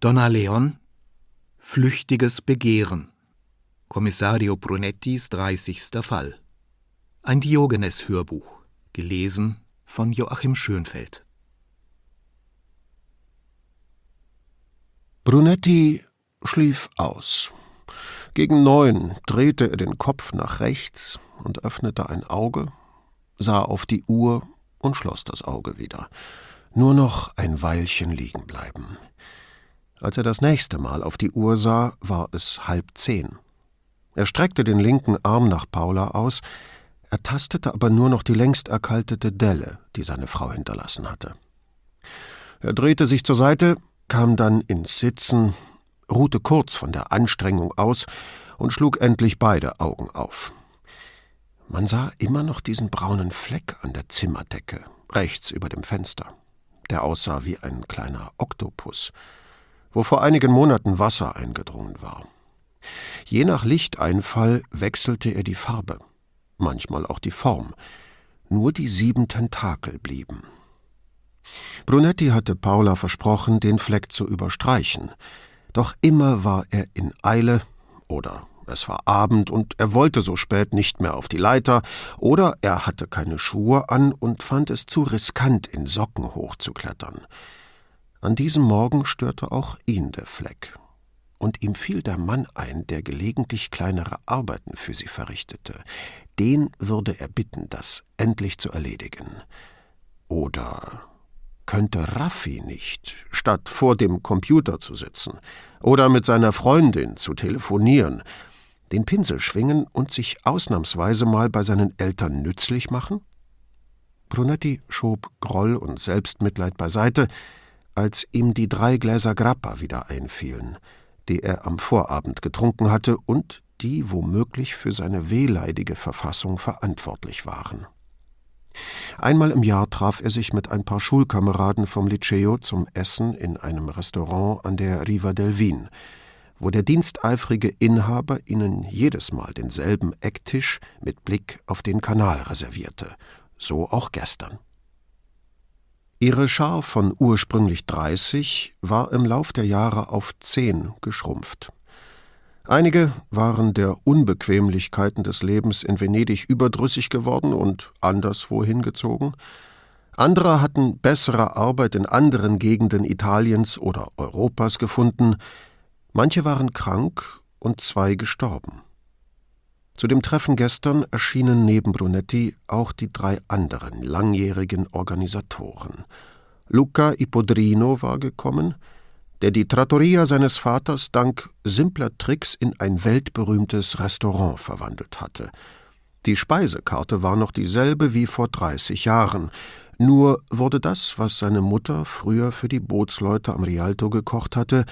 Donna Leon Flüchtiges Begehren Kommissario Brunettis 30. Fall Ein Diogenes-Hörbuch gelesen von Joachim Schönfeld Brunetti schlief aus. Gegen neun drehte er den Kopf nach rechts und öffnete ein Auge, sah auf die Uhr und schloss das Auge wieder. Nur noch ein Weilchen liegen bleiben. Als er das nächste Mal auf die Uhr sah, war es halb zehn. Er streckte den linken Arm nach Paula aus, er tastete aber nur noch die längst erkaltete Delle, die seine Frau hinterlassen hatte. Er drehte sich zur Seite, kam dann ins Sitzen, ruhte kurz von der Anstrengung aus und schlug endlich beide Augen auf. Man sah immer noch diesen braunen Fleck an der Zimmerdecke, rechts über dem Fenster. Der aussah wie ein kleiner Oktopus wo vor einigen Monaten Wasser eingedrungen war. Je nach Lichteinfall wechselte er die Farbe, manchmal auch die Form. Nur die sieben Tentakel blieben. Brunetti hatte Paula versprochen, den Fleck zu überstreichen, doch immer war er in Eile oder es war Abend und er wollte so spät nicht mehr auf die Leiter, oder er hatte keine Schuhe an und fand es zu riskant, in Socken hochzuklettern. An diesem Morgen störte auch ihn der Fleck, und ihm fiel der Mann ein, der gelegentlich kleinere Arbeiten für sie verrichtete. Den würde er bitten, das endlich zu erledigen. Oder könnte Raffi nicht, statt vor dem Computer zu sitzen oder mit seiner Freundin zu telefonieren, den Pinsel schwingen und sich ausnahmsweise mal bei seinen Eltern nützlich machen? Brunetti schob Groll und Selbstmitleid beiseite, als ihm die drei Gläser Grappa wieder einfielen, die er am Vorabend getrunken hatte und die womöglich für seine wehleidige Verfassung verantwortlich waren. Einmal im Jahr traf er sich mit ein paar Schulkameraden vom Liceo zum Essen in einem Restaurant an der Riva del Vin, wo der diensteifrige Inhaber ihnen jedes Mal denselben Ecktisch mit Blick auf den Kanal reservierte, so auch gestern. Ihre Schar von ursprünglich 30 war im Lauf der Jahre auf zehn geschrumpft. Einige waren der Unbequemlichkeiten des Lebens in Venedig überdrüssig geworden und anderswo hingezogen. Andere hatten bessere Arbeit in anderen Gegenden Italiens oder Europas gefunden. Manche waren krank und zwei gestorben. Zu dem Treffen gestern erschienen neben Brunetti auch die drei anderen langjährigen Organisatoren. Luca Ipodrino war gekommen, der die Trattoria seines Vaters dank simpler Tricks in ein weltberühmtes Restaurant verwandelt hatte. Die Speisekarte war noch dieselbe wie vor 30 Jahren, nur wurde das, was seine Mutter früher für die Bootsleute am Rialto gekocht hatte,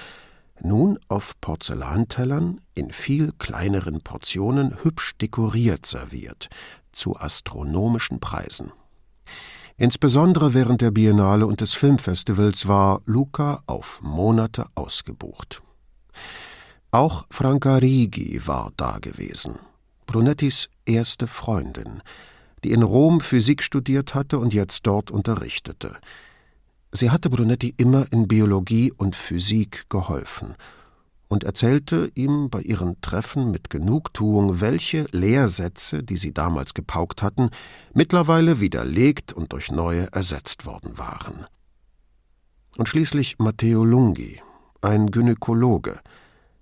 nun auf Porzellantellern in viel kleineren Portionen hübsch dekoriert serviert, zu astronomischen Preisen. Insbesondere während der Biennale und des Filmfestivals war Luca auf Monate ausgebucht. Auch Franca Rigi war da gewesen, Brunettis erste Freundin, die in Rom Physik studiert hatte und jetzt dort unterrichtete – Sie hatte Brunetti immer in Biologie und Physik geholfen und erzählte ihm bei ihren Treffen mit Genugtuung, welche Lehrsätze, die sie damals gepaukt hatten, mittlerweile widerlegt und durch neue ersetzt worden waren. Und schließlich Matteo Lunghi, ein Gynäkologe,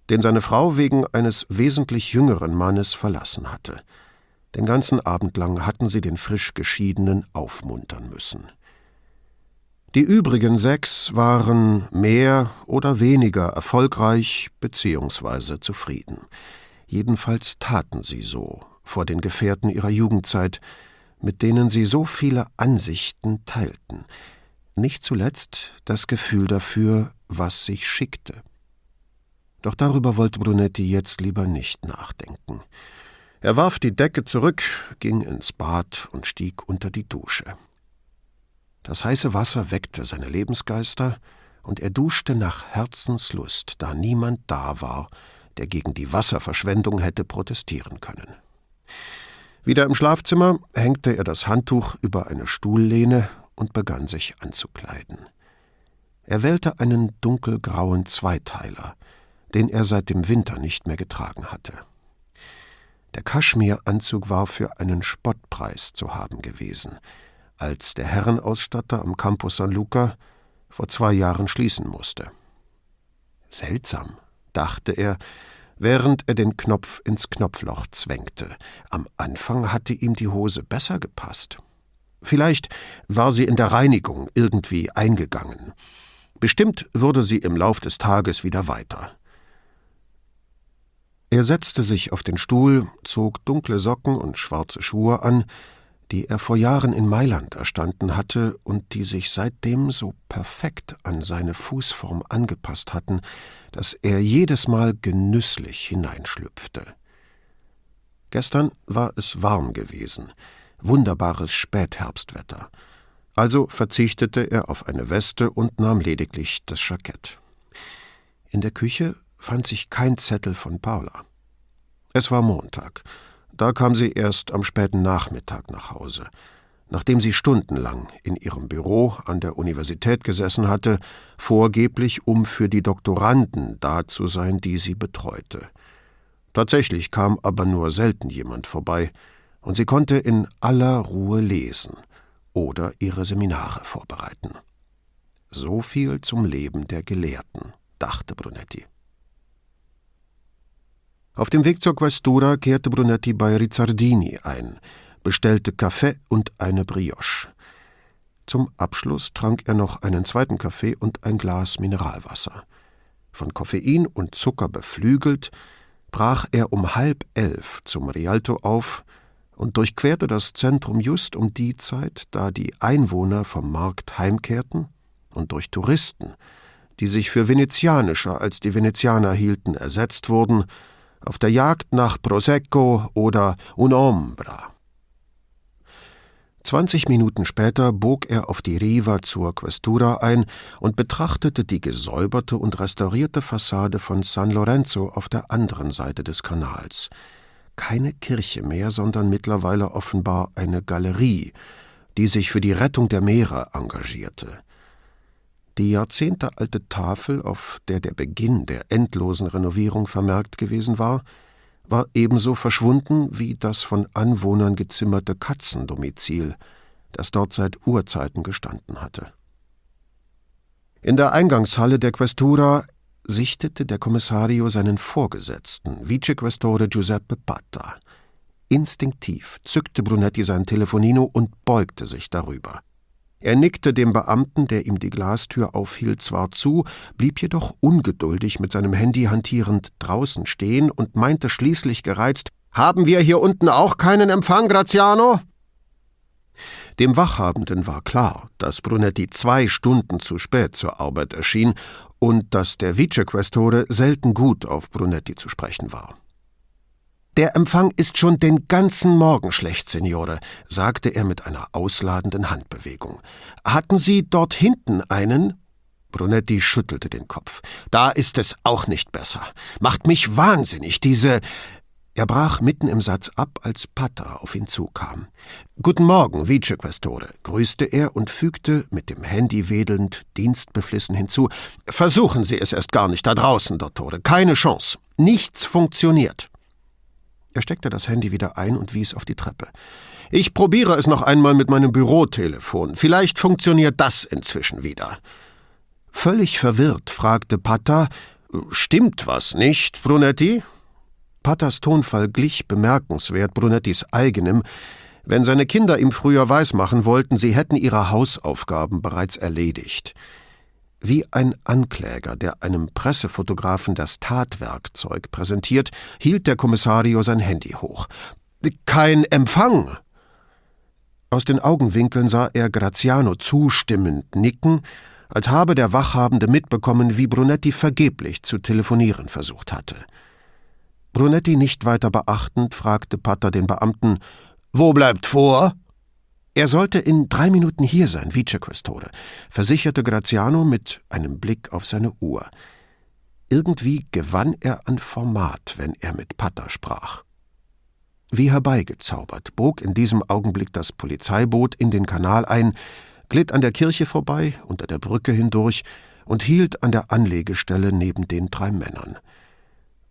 den seine Frau wegen eines wesentlich jüngeren Mannes verlassen hatte. Den ganzen Abend lang hatten sie den frisch Geschiedenen aufmuntern müssen. Die übrigen sechs waren mehr oder weniger erfolgreich bzw. zufrieden. Jedenfalls taten sie so vor den Gefährten ihrer Jugendzeit, mit denen sie so viele Ansichten teilten, nicht zuletzt das Gefühl dafür, was sich schickte. Doch darüber wollte Brunetti jetzt lieber nicht nachdenken. Er warf die Decke zurück, ging ins Bad und stieg unter die Dusche. Das heiße Wasser weckte seine Lebensgeister, und er duschte nach Herzenslust, da niemand da war, der gegen die Wasserverschwendung hätte protestieren können. Wieder im Schlafzimmer hängte er das Handtuch über eine Stuhllehne und begann sich anzukleiden. Er wählte einen dunkelgrauen Zweiteiler, den er seit dem Winter nicht mehr getragen hatte. Der Kaschmiranzug war für einen Spottpreis zu haben gewesen, als der Herrenausstatter am Campus San Luca vor zwei Jahren schließen musste. Seltsam, dachte er, während er den Knopf ins Knopfloch zwängte. Am Anfang hatte ihm die Hose besser gepasst. Vielleicht war sie in der Reinigung irgendwie eingegangen. Bestimmt würde sie im Lauf des Tages wieder weiter. Er setzte sich auf den Stuhl, zog dunkle Socken und schwarze Schuhe an, die er vor Jahren in Mailand erstanden hatte und die sich seitdem so perfekt an seine Fußform angepasst hatten, dass er jedes Mal genüsslich hineinschlüpfte. Gestern war es warm gewesen, wunderbares Spätherbstwetter. Also verzichtete er auf eine Weste und nahm lediglich das Jackett. In der Küche fand sich kein Zettel von Paula. Es war Montag. Da kam sie erst am späten Nachmittag nach Hause. Nachdem sie stundenlang in ihrem Büro an der Universität gesessen hatte, vorgeblich um für die Doktoranden da zu sein, die sie betreute. Tatsächlich kam aber nur selten jemand vorbei, und sie konnte in aller Ruhe lesen oder ihre Seminare vorbereiten. So viel zum Leben der Gelehrten, dachte Brunetti. Auf dem Weg zur Questura kehrte Brunetti bei Rizzardini ein, bestellte Kaffee und eine Brioche. Zum Abschluss trank er noch einen zweiten Kaffee und ein Glas Mineralwasser. Von Koffein und Zucker beflügelt, brach er um halb elf zum Rialto auf und durchquerte das Zentrum just um die Zeit, da die Einwohner vom Markt heimkehrten und durch Touristen, die sich für venezianischer als die Venezianer hielten, ersetzt wurden, auf der Jagd nach Prosecco oder Un'ombra. Zwanzig Minuten später bog er auf die Riva zur Questura ein und betrachtete die gesäuberte und restaurierte Fassade von San Lorenzo auf der anderen Seite des Kanals. Keine Kirche mehr, sondern mittlerweile offenbar eine Galerie, die sich für die Rettung der Meere engagierte. Die jahrzehntealte Tafel, auf der der Beginn der endlosen Renovierung vermerkt gewesen war, war ebenso verschwunden wie das von Anwohnern gezimmerte Katzendomizil, das dort seit Urzeiten gestanden hatte. In der Eingangshalle der Questura sichtete der Kommissario seinen Vorgesetzten, Vicequestore Giuseppe Patta. Instinktiv zückte Brunetti sein Telefonino und beugte sich darüber. Er nickte dem Beamten, der ihm die Glastür aufhielt, zwar zu, blieb jedoch ungeduldig mit seinem Handy hantierend draußen stehen und meinte schließlich gereizt Haben wir hier unten auch keinen Empfang, Graziano? Dem Wachhabenden war klar, dass Brunetti zwei Stunden zu spät zur Arbeit erschien und dass der Vicequestore selten gut auf Brunetti zu sprechen war. Der Empfang ist schon den ganzen Morgen schlecht, Signore, sagte er mit einer ausladenden Handbewegung. Hatten Sie dort hinten einen? Brunetti schüttelte den Kopf. Da ist es auch nicht besser. Macht mich wahnsinnig, diese. Er brach mitten im Satz ab, als Patta auf ihn zukam. Guten Morgen, Vicequestore, grüßte er und fügte, mit dem Handy wedelnd, dienstbeflissen hinzu. Versuchen Sie es erst gar nicht da draußen, Dottore. Keine Chance. Nichts funktioniert. Er steckte das Handy wieder ein und wies auf die Treppe. Ich probiere es noch einmal mit meinem Bürotelefon. Vielleicht funktioniert das inzwischen wieder. Völlig verwirrt fragte Patta, Stimmt was nicht, Brunetti? Pattas Tonfall glich bemerkenswert Brunettis eigenem, wenn seine Kinder ihm früher weismachen wollten, sie hätten ihre Hausaufgaben bereits erledigt. Wie ein Ankläger, der einem Pressefotografen das Tatwerkzeug präsentiert, hielt der Kommissario sein Handy hoch. Kein Empfang! Aus den Augenwinkeln sah er Graziano zustimmend nicken, als habe der Wachhabende mitbekommen, wie Brunetti vergeblich zu telefonieren versucht hatte. Brunetti nicht weiter beachtend, fragte Pater den Beamten Wo bleibt vor? Er sollte in drei Minuten hier sein, Vicequestore, versicherte Graziano mit einem Blick auf seine Uhr. Irgendwie gewann er an Format, wenn er mit Patter sprach. Wie herbeigezaubert bog in diesem Augenblick das Polizeiboot in den Kanal ein, glitt an der Kirche vorbei, unter der Brücke hindurch und hielt an der Anlegestelle neben den drei Männern.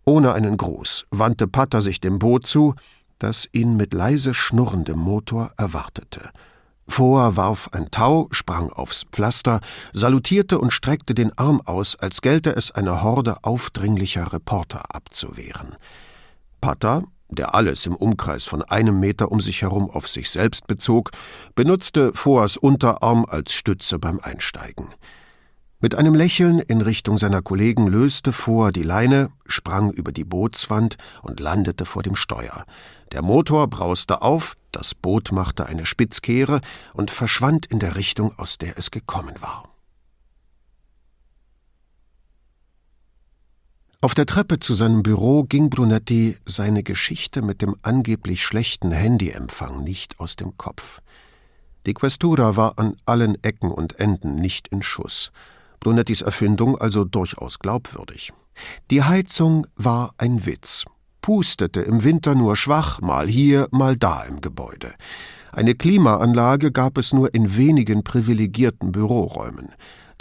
Ohne einen Gruß wandte Patter sich dem Boot zu, das ihn mit leise schnurrendem Motor erwartete. Vor warf ein Tau, sprang aufs Pflaster, salutierte und streckte den Arm aus, als gelte es eine Horde aufdringlicher Reporter abzuwehren. Patter, der alles im Umkreis von einem Meter um sich herum auf sich selbst bezog, benutzte Foas Unterarm als Stütze beim Einsteigen. Mit einem Lächeln in Richtung seiner Kollegen löste Foa die Leine, sprang über die Bootswand und landete vor dem Steuer. Der Motor brauste auf, das Boot machte eine Spitzkehre und verschwand in der Richtung, aus der es gekommen war. Auf der Treppe zu seinem Büro ging Brunetti seine Geschichte mit dem angeblich schlechten Handyempfang nicht aus dem Kopf. Die Questura war an allen Ecken und Enden nicht in Schuss. Brunettis Erfindung also durchaus glaubwürdig. Die Heizung war ein Witz, pustete im Winter nur schwach, mal hier, mal da im Gebäude. Eine Klimaanlage gab es nur in wenigen privilegierten Büroräumen.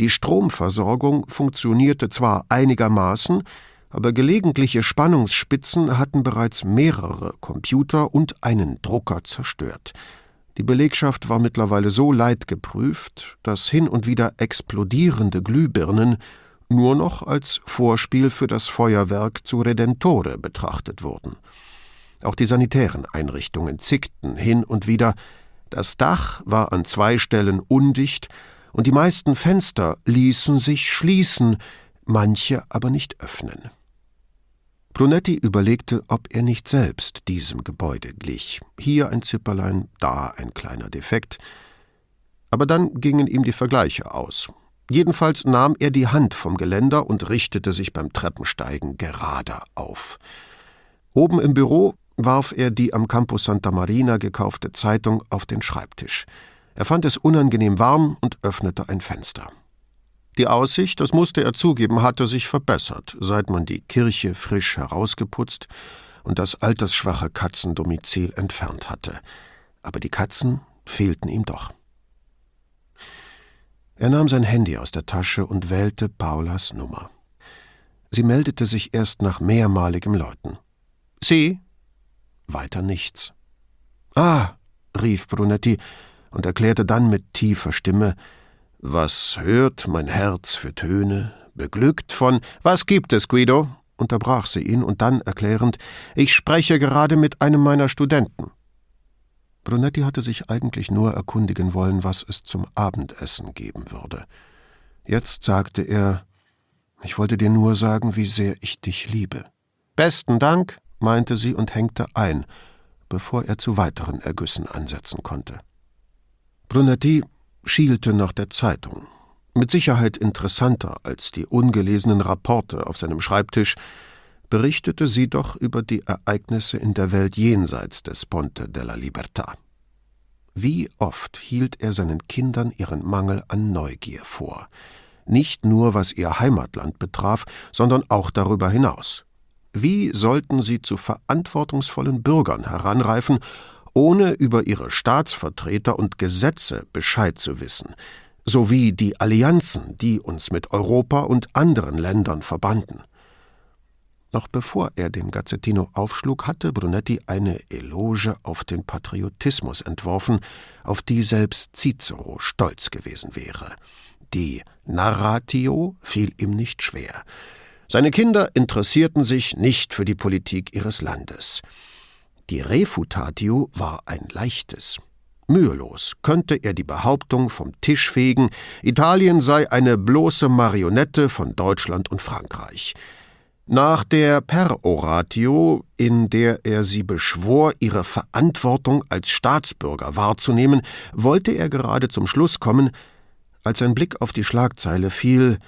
Die Stromversorgung funktionierte zwar einigermaßen, aber gelegentliche Spannungsspitzen hatten bereits mehrere Computer und einen Drucker zerstört. Die Belegschaft war mittlerweile so leidgeprüft, dass hin und wieder explodierende Glühbirnen nur noch als Vorspiel für das Feuerwerk zu Redentore betrachtet wurden. Auch die sanitären Einrichtungen zickten hin und wieder, das Dach war an zwei Stellen undicht, und die meisten Fenster ließen sich schließen, manche aber nicht öffnen. Brunetti überlegte, ob er nicht selbst diesem Gebäude glich. Hier ein Zipperlein, da ein kleiner Defekt. Aber dann gingen ihm die Vergleiche aus. Jedenfalls nahm er die Hand vom Geländer und richtete sich beim Treppensteigen gerade auf. Oben im Büro warf er die am Campus Santa Marina gekaufte Zeitung auf den Schreibtisch. Er fand es unangenehm warm und öffnete ein Fenster. Die Aussicht, das musste er zugeben, hatte sich verbessert, seit man die Kirche frisch herausgeputzt und das altersschwache Katzendomizil entfernt hatte. Aber die Katzen fehlten ihm doch. Er nahm sein Handy aus der Tasche und wählte Paulas Nummer. Sie meldete sich erst nach mehrmaligem Läuten. Sie? Weiter nichts. Ah, rief Brunetti und erklärte dann mit tiefer Stimme, was hört mein Herz für Töne, beglückt von Was gibt es, Guido? unterbrach sie ihn und dann erklärend Ich spreche gerade mit einem meiner Studenten. Brunetti hatte sich eigentlich nur erkundigen wollen, was es zum Abendessen geben würde. Jetzt sagte er Ich wollte dir nur sagen, wie sehr ich dich liebe. Besten Dank, meinte sie und hängte ein, bevor er zu weiteren Ergüssen ansetzen konnte. Brunetti schielte nach der Zeitung. Mit Sicherheit interessanter als die ungelesenen Rapporte auf seinem Schreibtisch, berichtete sie doch über die Ereignisse in der Welt jenseits des Ponte della Libertà. Wie oft hielt er seinen Kindern ihren Mangel an Neugier vor, nicht nur was ihr Heimatland betraf, sondern auch darüber hinaus. Wie sollten sie zu verantwortungsvollen Bürgern heranreifen ohne über ihre Staatsvertreter und Gesetze Bescheid zu wissen, sowie die Allianzen, die uns mit Europa und anderen Ländern verbanden. Noch bevor er den Gazzettino aufschlug, hatte Brunetti eine Eloge auf den Patriotismus entworfen, auf die selbst Cicero stolz gewesen wäre. Die Narratio fiel ihm nicht schwer. Seine Kinder interessierten sich nicht für die Politik ihres Landes. Die Refutatio war ein leichtes. Mühelos könnte er die Behauptung vom Tisch fegen, Italien sei eine bloße Marionette von Deutschland und Frankreich. Nach der Peroratio, in der er sie beschwor, ihre Verantwortung als Staatsbürger wahrzunehmen, wollte er gerade zum Schluss kommen, als ein Blick auf die Schlagzeile fiel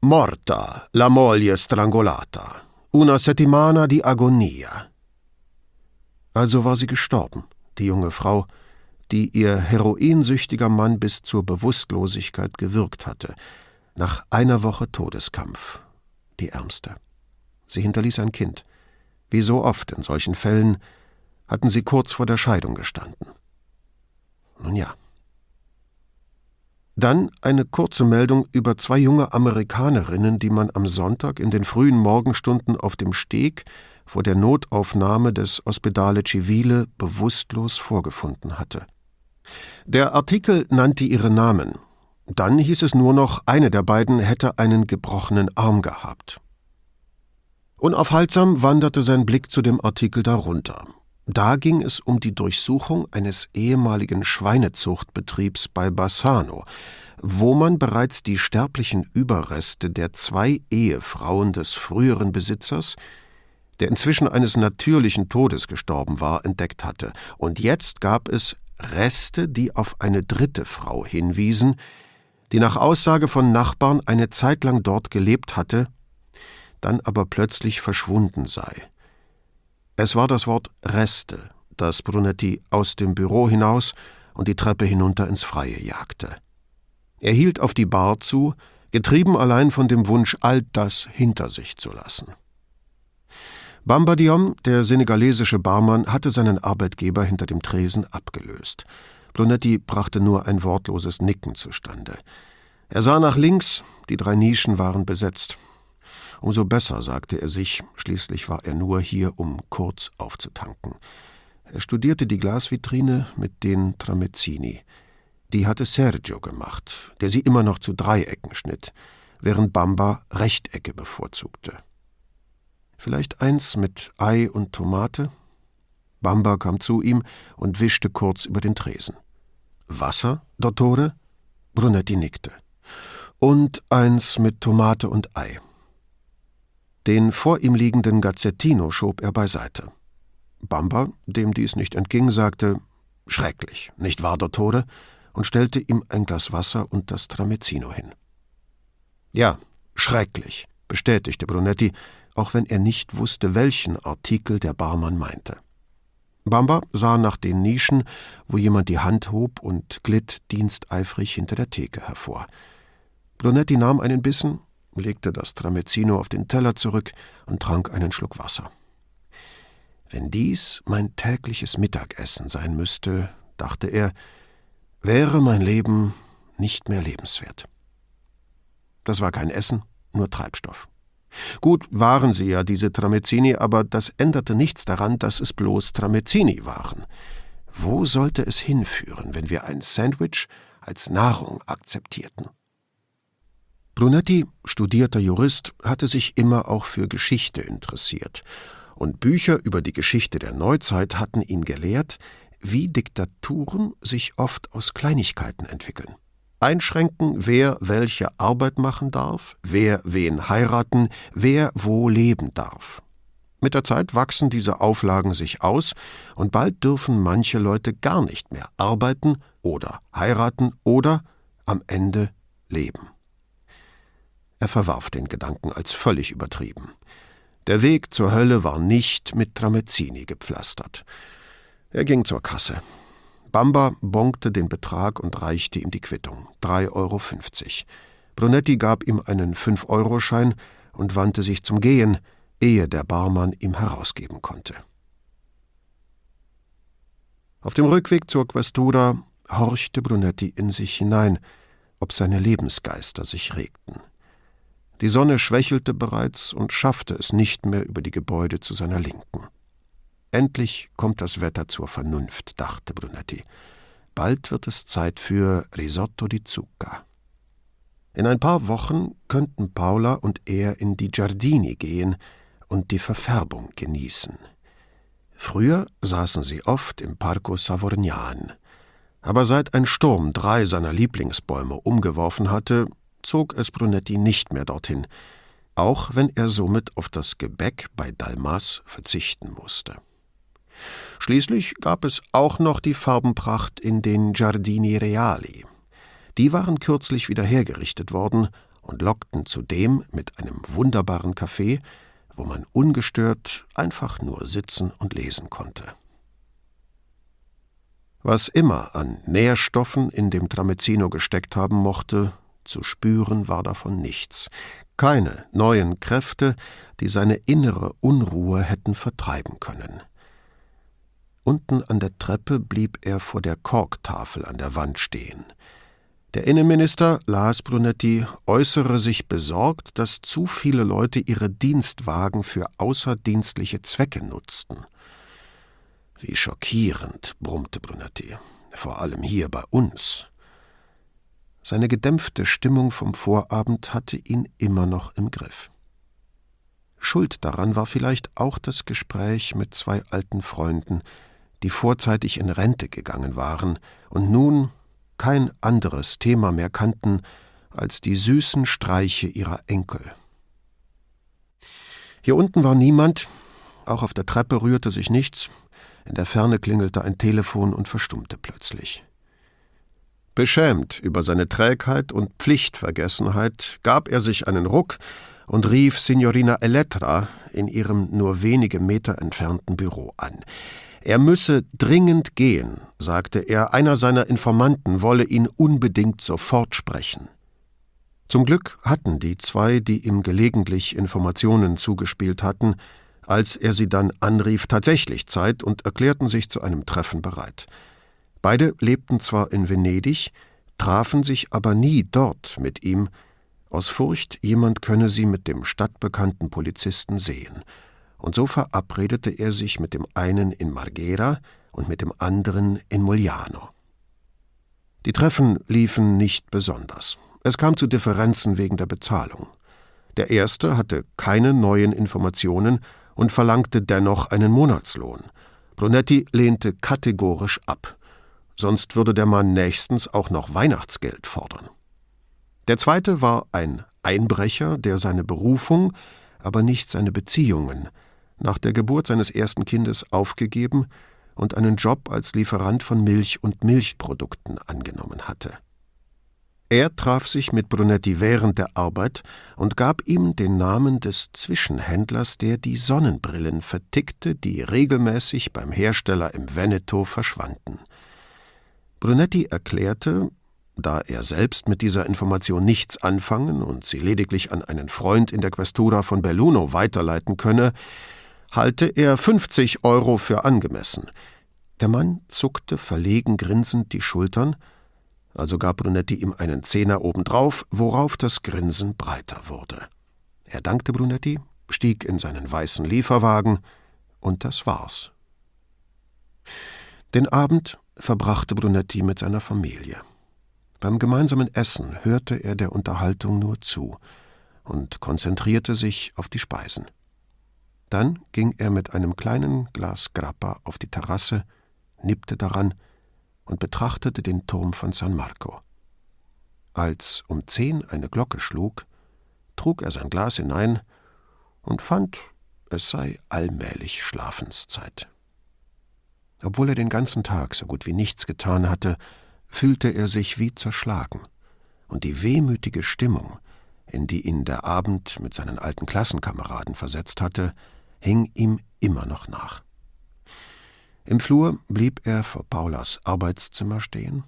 Morta, la moglie strangolata, una settimana di agonia. Also war sie gestorben, die junge Frau, die ihr heroinsüchtiger Mann bis zur Bewusstlosigkeit gewürgt hatte, nach einer Woche Todeskampf, die ärmste. Sie hinterließ ein Kind. Wie so oft in solchen Fällen hatten sie kurz vor der Scheidung gestanden. Nun ja. Dann eine kurze Meldung über zwei junge Amerikanerinnen, die man am Sonntag in den frühen Morgenstunden auf dem Steg vor der Notaufnahme des Ospedale Civile bewusstlos vorgefunden hatte. Der Artikel nannte ihre Namen. Dann hieß es nur noch, eine der beiden hätte einen gebrochenen Arm gehabt. Unaufhaltsam wanderte sein Blick zu dem Artikel darunter. Da ging es um die Durchsuchung eines ehemaligen Schweinezuchtbetriebs bei Bassano, wo man bereits die sterblichen Überreste der zwei Ehefrauen des früheren Besitzers, der inzwischen eines natürlichen Todes gestorben war, entdeckt hatte. Und jetzt gab es Reste, die auf eine dritte Frau hinwiesen, die nach Aussage von Nachbarn eine Zeit lang dort gelebt hatte, dann aber plötzlich verschwunden sei. Es war das Wort Reste, das Brunetti aus dem Büro hinaus und die Treppe hinunter ins Freie jagte. Er hielt auf die Bar zu, getrieben allein von dem Wunsch, all das hinter sich zu lassen. Bamba Diom, der senegalesische Barmann, hatte seinen Arbeitgeber hinter dem Tresen abgelöst. Brunetti brachte nur ein wortloses Nicken zustande. Er sah nach links, die drei Nischen waren besetzt. Umso besser, sagte er sich, schließlich war er nur hier, um kurz aufzutanken. Er studierte die Glasvitrine mit den Tramezzini. Die hatte Sergio gemacht, der sie immer noch zu Dreiecken schnitt, während Bamba Rechtecke bevorzugte. Vielleicht eins mit Ei und Tomate? Bamba kam zu ihm und wischte kurz über den Tresen. Wasser, Dottore? Brunetti nickte. Und eins mit Tomate und Ei. Den vor ihm liegenden Gazzettino schob er beiseite. Bamba, dem dies nicht entging, sagte Schrecklich, nicht wahr, Dottore? und stellte ihm ein Glas Wasser und das Tramezzino hin. Ja, schrecklich, bestätigte Brunetti, auch wenn er nicht wusste, welchen Artikel der Barmann meinte. Bamba sah nach den Nischen, wo jemand die Hand hob und glitt diensteifrig hinter der Theke hervor. Brunetti nahm einen Bissen, legte das Tramezzino auf den Teller zurück und trank einen Schluck Wasser. Wenn dies mein tägliches Mittagessen sein müsste, dachte er, wäre mein Leben nicht mehr lebenswert. Das war kein Essen, nur Treibstoff. Gut waren sie ja, diese Tramezzini, aber das änderte nichts daran, dass es bloß Tramezzini waren. Wo sollte es hinführen, wenn wir ein Sandwich als Nahrung akzeptierten? Brunetti, studierter Jurist, hatte sich immer auch für Geschichte interessiert, und Bücher über die Geschichte der Neuzeit hatten ihn gelehrt, wie Diktaturen sich oft aus Kleinigkeiten entwickeln. Einschränken, wer welche Arbeit machen darf, wer wen heiraten, wer wo leben darf. Mit der Zeit wachsen diese Auflagen sich aus, und bald dürfen manche Leute gar nicht mehr arbeiten oder heiraten oder am Ende leben. Er verwarf den Gedanken als völlig übertrieben. Der Weg zur Hölle war nicht mit Tramezzini gepflastert. Er ging zur Kasse. Bamba bonkte den Betrag und reichte ihm die Quittung. 3,50 Euro. Brunetti gab ihm einen 5-Euro-Schein und wandte sich zum Gehen, ehe der Barmann ihm herausgeben konnte. Auf dem Rückweg zur Questura horchte Brunetti in sich hinein, ob seine Lebensgeister sich regten. Die Sonne schwächelte bereits und schaffte es nicht mehr über die Gebäude zu seiner Linken. Endlich kommt das Wetter zur Vernunft, dachte Brunetti. Bald wird es Zeit für Risotto di Zucca. In ein paar Wochen könnten Paula und er in die Giardini gehen und die Verfärbung genießen. Früher saßen sie oft im Parco Savorgnan. Aber seit ein Sturm drei seiner Lieblingsbäume umgeworfen hatte, zog es Brunetti nicht mehr dorthin, auch wenn er somit auf das Gebäck bei Dalmas verzichten musste. Schließlich gab es auch noch die Farbenpracht in den Giardini Reali. Die waren kürzlich wieder hergerichtet worden und lockten zudem mit einem wunderbaren Café, wo man ungestört einfach nur sitzen und lesen konnte. Was immer an Nährstoffen in dem Tramezzino gesteckt haben mochte, zu spüren war davon nichts, keine neuen Kräfte, die seine innere Unruhe hätten vertreiben können. Unten an der Treppe blieb er vor der Korktafel an der Wand stehen. Der Innenminister Lars Brunetti äußere sich besorgt, dass zu viele Leute ihre Dienstwagen für außerdienstliche Zwecke nutzten. Wie schockierend, brummte Brunetti, vor allem hier bei uns. Seine gedämpfte Stimmung vom Vorabend hatte ihn immer noch im Griff. Schuld daran war vielleicht auch das Gespräch mit zwei alten Freunden, die vorzeitig in Rente gegangen waren und nun kein anderes Thema mehr kannten als die süßen Streiche ihrer Enkel. Hier unten war niemand, auch auf der Treppe rührte sich nichts, in der Ferne klingelte ein Telefon und verstummte plötzlich. Beschämt über seine Trägheit und Pflichtvergessenheit gab er sich einen Ruck und rief Signorina Elettra in ihrem nur wenige Meter entfernten Büro an. Er müsse dringend gehen, sagte er, einer seiner Informanten wolle ihn unbedingt sofort sprechen. Zum Glück hatten die zwei, die ihm gelegentlich Informationen zugespielt hatten, als er sie dann anrief, tatsächlich Zeit und erklärten sich zu einem Treffen bereit. Beide lebten zwar in Venedig, trafen sich aber nie dort mit ihm, aus Furcht, jemand könne sie mit dem stadtbekannten Polizisten sehen, und so verabredete er sich mit dem einen in Marghera und mit dem anderen in Mugliano. Die Treffen liefen nicht besonders. Es kam zu Differenzen wegen der Bezahlung. Der erste hatte keine neuen Informationen und verlangte dennoch einen Monatslohn. Brunetti lehnte kategorisch ab. Sonst würde der Mann nächstens auch noch Weihnachtsgeld fordern. Der zweite war ein Einbrecher, der seine Berufung, aber nicht seine Beziehungen, nach der Geburt seines ersten Kindes aufgegeben und einen Job als Lieferant von Milch und Milchprodukten angenommen hatte. Er traf sich mit Brunetti während der Arbeit und gab ihm den Namen des Zwischenhändlers, der die Sonnenbrillen vertickte, die regelmäßig beim Hersteller im Veneto verschwanden. Brunetti erklärte, da er selbst mit dieser Information nichts anfangen und sie lediglich an einen Freund in der Questura von Belluno weiterleiten könne, halte er 50 Euro für angemessen. Der Mann zuckte verlegen grinsend die Schultern, also gab Brunetti ihm einen Zehner obendrauf, worauf das Grinsen breiter wurde. Er dankte Brunetti, stieg in seinen weißen Lieferwagen, und das war's. Den Abend verbrachte Brunetti mit seiner Familie. Beim gemeinsamen Essen hörte er der Unterhaltung nur zu und konzentrierte sich auf die Speisen. Dann ging er mit einem kleinen Glas Grappa auf die Terrasse, nippte daran und betrachtete den Turm von San Marco. Als um zehn eine Glocke schlug, trug er sein Glas hinein und fand, es sei allmählich Schlafenszeit. Obwohl er den ganzen Tag so gut wie nichts getan hatte, fühlte er sich wie zerschlagen, und die wehmütige Stimmung, in die ihn der Abend mit seinen alten Klassenkameraden versetzt hatte, hing ihm immer noch nach. Im Flur blieb er vor Paulas Arbeitszimmer stehen.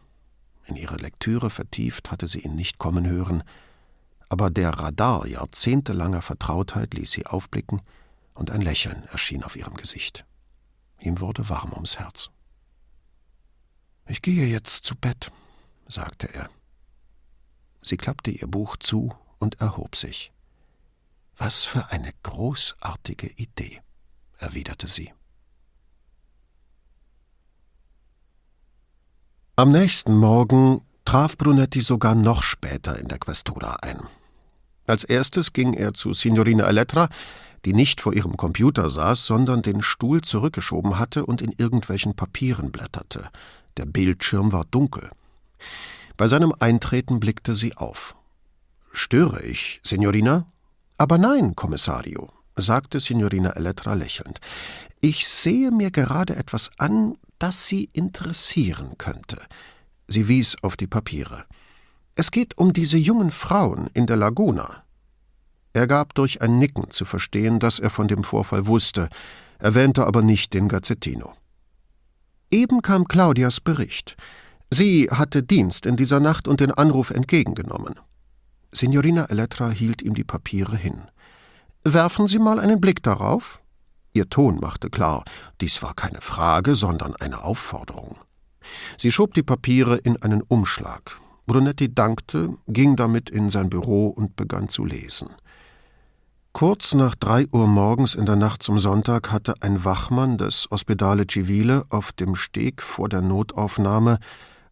In ihre Lektüre vertieft hatte sie ihn nicht kommen hören, aber der Radar jahrzehntelanger Vertrautheit ließ sie aufblicken, und ein Lächeln erschien auf ihrem Gesicht. Ihm wurde warm ums Herz. Ich gehe jetzt zu Bett, sagte er. Sie klappte ihr Buch zu und erhob sich. Was für eine großartige Idee, erwiderte sie. Am nächsten Morgen traf Brunetti sogar noch später in der Questura ein. Als erstes ging er zu Signorina Elettra, die nicht vor ihrem Computer saß, sondern den Stuhl zurückgeschoben hatte und in irgendwelchen Papieren blätterte. Der Bildschirm war dunkel. Bei seinem Eintreten blickte sie auf. Störe ich, Signorina? Aber nein, Kommissario, sagte Signorina Elettra lächelnd. Ich sehe mir gerade etwas an, das Sie interessieren könnte. Sie wies auf die Papiere. Es geht um diese jungen Frauen in der Laguna. Er gab durch ein Nicken zu verstehen, dass er von dem Vorfall wusste, erwähnte aber nicht den Gazzettino. Eben kam Claudias Bericht. Sie hatte Dienst in dieser Nacht und den Anruf entgegengenommen. Signorina Elettra hielt ihm die Papiere hin. Werfen Sie mal einen Blick darauf. Ihr Ton machte klar, dies war keine Frage, sondern eine Aufforderung. Sie schob die Papiere in einen Umschlag, Brunetti dankte, ging damit in sein Büro und begann zu lesen. Kurz nach drei Uhr morgens in der Nacht zum Sonntag hatte ein Wachmann des Ospedale Civile auf dem Steg vor der Notaufnahme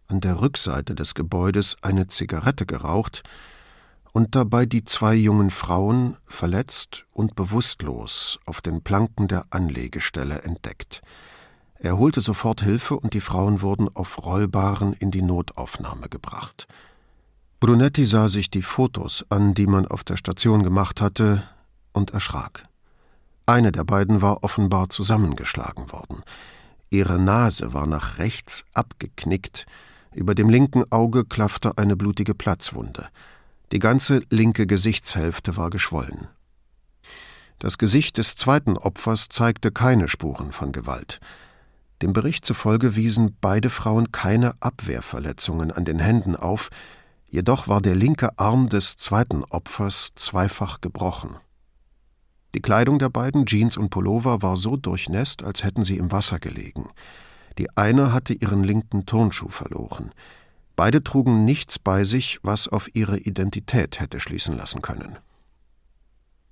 an der Rückseite des Gebäudes eine Zigarette geraucht und dabei die zwei jungen Frauen verletzt und bewusstlos auf den Planken der Anlegestelle entdeckt. Er holte sofort Hilfe und die Frauen wurden auf Rollbaren in die Notaufnahme gebracht. Brunetti sah sich die Fotos an, die man auf der Station gemacht hatte, und erschrak. Eine der beiden war offenbar zusammengeschlagen worden. Ihre Nase war nach rechts abgeknickt, über dem linken Auge klaffte eine blutige Platzwunde. Die ganze linke Gesichtshälfte war geschwollen. Das Gesicht des zweiten Opfers zeigte keine Spuren von Gewalt. Dem Bericht zufolge wiesen beide Frauen keine Abwehrverletzungen an den Händen auf, jedoch war der linke Arm des zweiten Opfers zweifach gebrochen. Die Kleidung der beiden, Jeans und Pullover, war so durchnässt, als hätten sie im Wasser gelegen. Die eine hatte ihren linken Turnschuh verloren. Beide trugen nichts bei sich, was auf ihre Identität hätte schließen lassen können.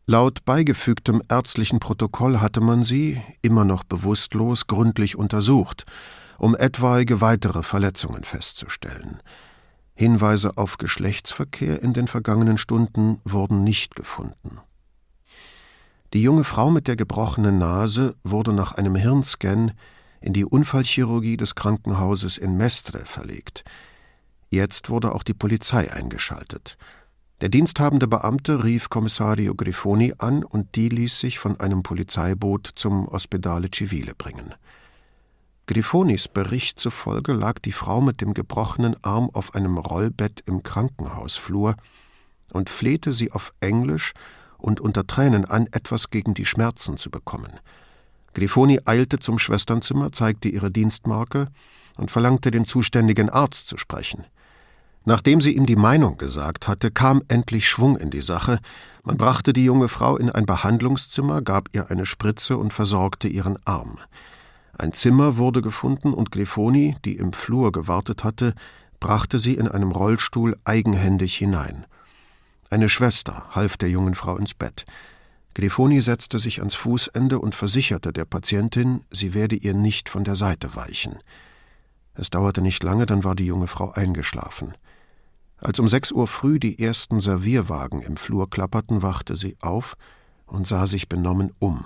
Laut beigefügtem ärztlichen Protokoll hatte man sie, immer noch bewusstlos, gründlich untersucht, um etwaige weitere Verletzungen festzustellen. Hinweise auf Geschlechtsverkehr in den vergangenen Stunden wurden nicht gefunden. Die junge Frau mit der gebrochenen Nase wurde nach einem Hirnscan in die Unfallchirurgie des Krankenhauses in Mestre verlegt. Jetzt wurde auch die Polizei eingeschaltet. Der diensthabende Beamte rief Kommissario Grifoni an und die ließ sich von einem Polizeiboot zum Ospedale Civile bringen. Grifonis Bericht zufolge lag die Frau mit dem gebrochenen Arm auf einem Rollbett im Krankenhausflur und flehte sie auf Englisch und unter Tränen an, etwas gegen die Schmerzen zu bekommen. Grifoni eilte zum Schwesternzimmer, zeigte ihre Dienstmarke und verlangte, den zuständigen Arzt zu sprechen. Nachdem sie ihm die Meinung gesagt hatte, kam endlich Schwung in die Sache. Man brachte die junge Frau in ein Behandlungszimmer, gab ihr eine Spritze und versorgte ihren Arm. Ein Zimmer wurde gefunden und Glefoni, die im Flur gewartet hatte, brachte sie in einem Rollstuhl eigenhändig hinein. Eine Schwester half der jungen Frau ins Bett. Glefoni setzte sich ans Fußende und versicherte der Patientin, sie werde ihr nicht von der Seite weichen. Es dauerte nicht lange, dann war die junge Frau eingeschlafen. Als um sechs Uhr früh die ersten Servierwagen im Flur klapperten, wachte sie auf und sah sich benommen um.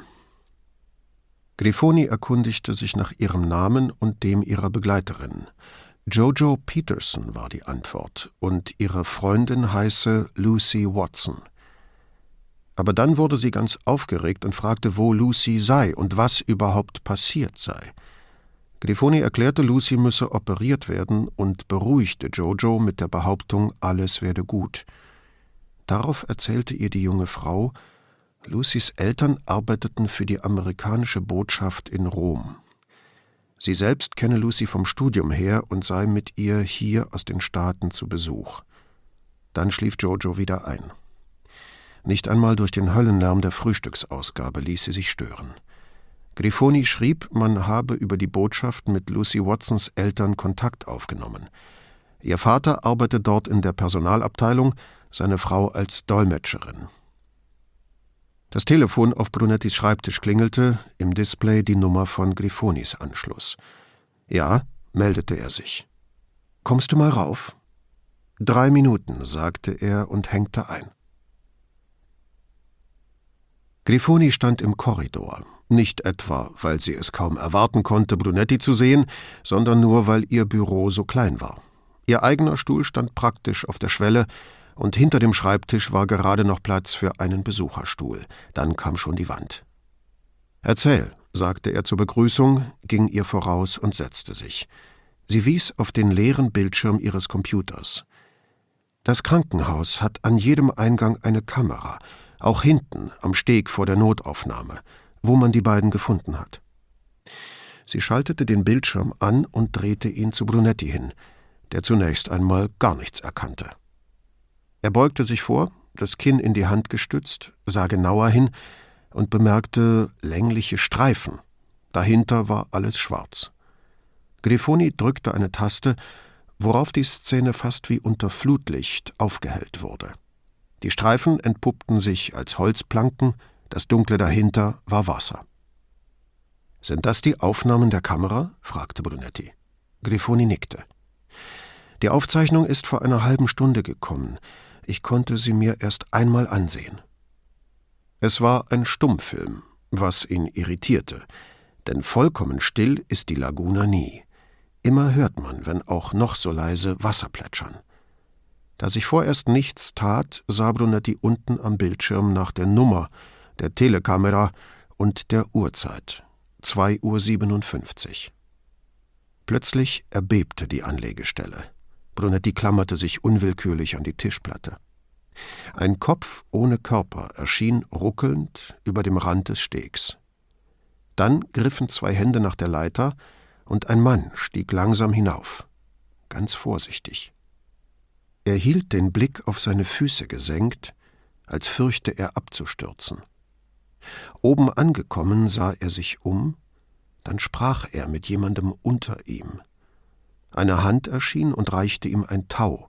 Grifoni erkundigte sich nach ihrem Namen und dem ihrer Begleiterin. Jojo Peterson war die Antwort, und ihre Freundin heiße Lucy Watson. Aber dann wurde sie ganz aufgeregt und fragte, wo Lucy sei und was überhaupt passiert sei. Grifoni erklärte, Lucy müsse operiert werden und beruhigte Jojo mit der Behauptung, alles werde gut. Darauf erzählte ihr die junge Frau, Lucys Eltern arbeiteten für die amerikanische Botschaft in Rom. Sie selbst kenne Lucy vom Studium her und sei mit ihr hier aus den Staaten zu Besuch. Dann schlief Jojo wieder ein. Nicht einmal durch den Höllenlärm der Frühstücksausgabe ließ sie sich stören. Grifoni schrieb, man habe über die Botschaft mit Lucy Watsons Eltern Kontakt aufgenommen. Ihr Vater arbeite dort in der Personalabteilung, seine Frau als Dolmetscherin. Das Telefon auf Brunettis Schreibtisch klingelte, im Display die Nummer von Grifonis Anschluss. Ja, meldete er sich. Kommst du mal rauf? Drei Minuten, sagte er und hängte ein. Grifoni stand im Korridor, nicht etwa, weil sie es kaum erwarten konnte, Brunetti zu sehen, sondern nur, weil ihr Büro so klein war. Ihr eigener Stuhl stand praktisch auf der Schwelle, und hinter dem Schreibtisch war gerade noch Platz für einen Besucherstuhl. Dann kam schon die Wand. Erzähl, sagte er zur Begrüßung, ging ihr voraus und setzte sich. Sie wies auf den leeren Bildschirm ihres Computers. Das Krankenhaus hat an jedem Eingang eine Kamera, auch hinten am Steg vor der Notaufnahme wo man die beiden gefunden hat. Sie schaltete den Bildschirm an und drehte ihn zu Brunetti hin, der zunächst einmal gar nichts erkannte. Er beugte sich vor, das Kinn in die Hand gestützt, sah genauer hin und bemerkte längliche Streifen. Dahinter war alles schwarz. Grifoni drückte eine Taste worauf die Szene fast wie unter Flutlicht aufgehellt wurde. Die Streifen entpuppten sich als Holzplanken, das Dunkle dahinter war Wasser. Sind das die Aufnahmen der Kamera? fragte Brunetti. Grifoni nickte. Die Aufzeichnung ist vor einer halben Stunde gekommen. Ich konnte sie mir erst einmal ansehen. Es war ein Stummfilm, was ihn irritierte, denn vollkommen still ist die Laguna nie. Immer hört man, wenn auch noch so leise, Wasser plätschern. Da sich vorerst nichts tat, sah Brunetti unten am Bildschirm nach der Nummer, der Telekamera und der Uhrzeit. 2.57 Uhr. Plötzlich erbebte die Anlegestelle. Brunetti klammerte sich unwillkürlich an die Tischplatte. Ein Kopf ohne Körper erschien ruckelnd über dem Rand des Stegs. Dann griffen zwei Hände nach der Leiter, und ein Mann stieg langsam hinauf, ganz vorsichtig. Er hielt den Blick auf seine Füße gesenkt, als fürchte er abzustürzen. Oben angekommen sah er sich um, dann sprach er mit jemandem unter ihm. Eine Hand erschien und reichte ihm ein Tau,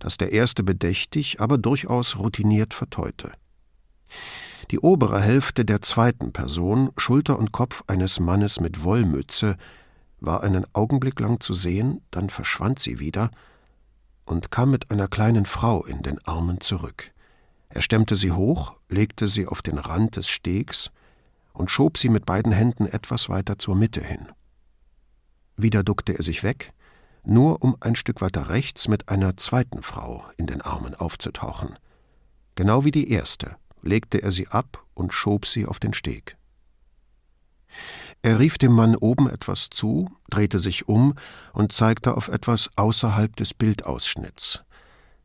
das der erste bedächtig, aber durchaus routiniert verteute. Die obere Hälfte der zweiten Person, Schulter und Kopf eines Mannes mit Wollmütze, war einen Augenblick lang zu sehen, dann verschwand sie wieder und kam mit einer kleinen Frau in den Armen zurück. Er stemmte sie hoch, legte sie auf den Rand des Stegs und schob sie mit beiden Händen etwas weiter zur Mitte hin. Wieder duckte er sich weg, nur um ein Stück weiter rechts mit einer zweiten Frau in den Armen aufzutauchen. Genau wie die erste legte er sie ab und schob sie auf den Steg. Er rief dem Mann oben etwas zu, drehte sich um und zeigte auf etwas außerhalb des Bildausschnitts.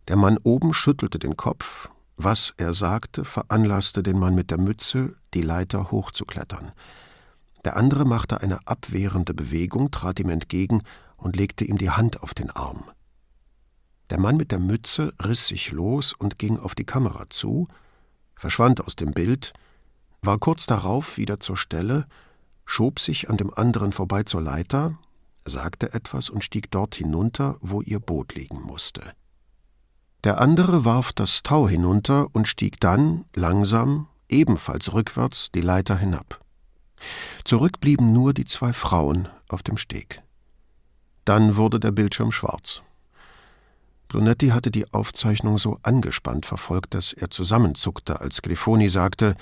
Der Mann oben schüttelte den Kopf, was er sagte, veranlasste den Mann mit der Mütze, die Leiter hochzuklettern. Der andere machte eine abwehrende Bewegung, trat ihm entgegen und legte ihm die Hand auf den Arm. Der Mann mit der Mütze riss sich los und ging auf die Kamera zu, verschwand aus dem Bild, war kurz darauf wieder zur Stelle, schob sich an dem anderen vorbei zur Leiter, sagte etwas und stieg dort hinunter, wo ihr Boot liegen musste. Der andere warf das Tau hinunter und stieg dann, langsam, ebenfalls rückwärts, die Leiter hinab. Zurück blieben nur die zwei Frauen auf dem Steg. Dann wurde der Bildschirm schwarz. Brunetti hatte die Aufzeichnung so angespannt verfolgt, dass er zusammenzuckte, als Grifoni sagte,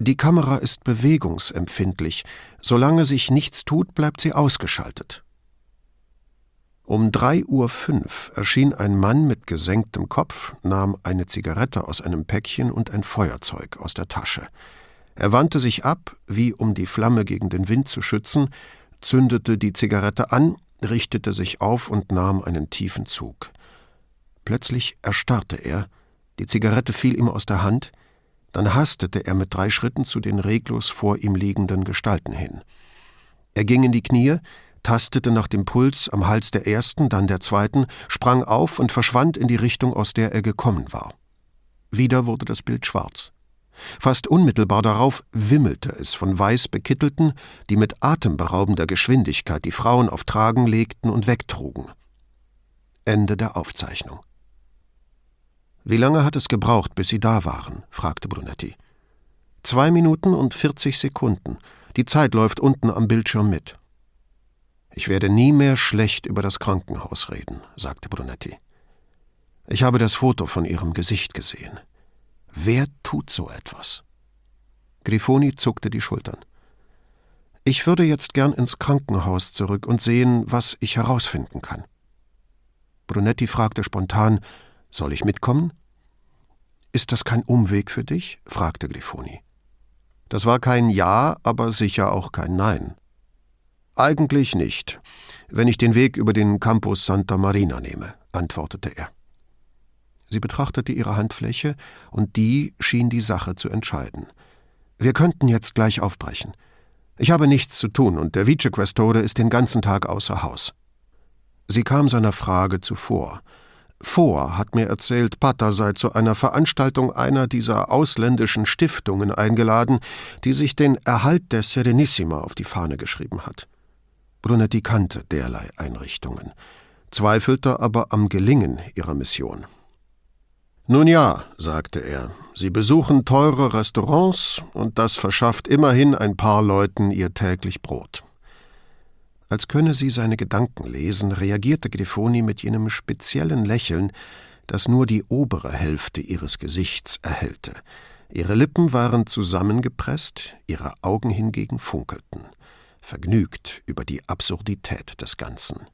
die Kamera ist bewegungsempfindlich. Solange sich nichts tut, bleibt sie ausgeschaltet. Um drei Uhr fünf erschien ein Mann mit gesenktem Kopf, nahm eine Zigarette aus einem Päckchen und ein Feuerzeug aus der Tasche. Er wandte sich ab, wie um die Flamme gegen den Wind zu schützen, zündete die Zigarette an, richtete sich auf und nahm einen tiefen Zug. Plötzlich erstarrte er, die Zigarette fiel ihm aus der Hand, dann hastete er mit drei Schritten zu den reglos vor ihm liegenden Gestalten hin. Er ging in die Knie, tastete nach dem Puls am Hals der ersten, dann der zweiten, sprang auf und verschwand in die Richtung, aus der er gekommen war. Wieder wurde das Bild schwarz. Fast unmittelbar darauf wimmelte es von weiß bekittelten, die mit atemberaubender Geschwindigkeit die Frauen auf Tragen legten und wegtrugen. Ende der Aufzeichnung. Wie lange hat es gebraucht, bis Sie da waren? fragte Brunetti. Zwei Minuten und vierzig Sekunden. Die Zeit läuft unten am Bildschirm mit. Ich werde nie mehr schlecht über das Krankenhaus reden, sagte Brunetti. Ich habe das Foto von ihrem Gesicht gesehen. Wer tut so etwas? Grifoni zuckte die Schultern. Ich würde jetzt gern ins Krankenhaus zurück und sehen, was ich herausfinden kann. Brunetti fragte spontan, soll ich mitkommen? Ist das kein Umweg für dich? fragte Grifoni. Das war kein Ja, aber sicher auch kein Nein. Eigentlich nicht, wenn ich den Weg über den Campus Santa Marina nehme, antwortete er. Sie betrachtete ihre Handfläche, und die schien die Sache zu entscheiden. Wir könnten jetzt gleich aufbrechen. Ich habe nichts zu tun, und der Vicequestore ist den ganzen Tag außer Haus. Sie kam seiner Frage zuvor. Vor hat mir erzählt, Pata sei zu einer Veranstaltung einer dieser ausländischen Stiftungen eingeladen, die sich den Erhalt der Serenissima auf die Fahne geschrieben hat. Brunetti kannte derlei Einrichtungen. zweifelte aber am Gelingen ihrer Mission. Nun ja, sagte er, Sie besuchen teure Restaurants und das verschafft immerhin ein paar Leuten ihr täglich Brot. Als könne sie seine Gedanken lesen, reagierte Grifoni mit jenem speziellen Lächeln, das nur die obere Hälfte ihres Gesichts erhellte. Ihre Lippen waren zusammengepresst, ihre Augen hingegen funkelten, vergnügt über die Absurdität des Ganzen.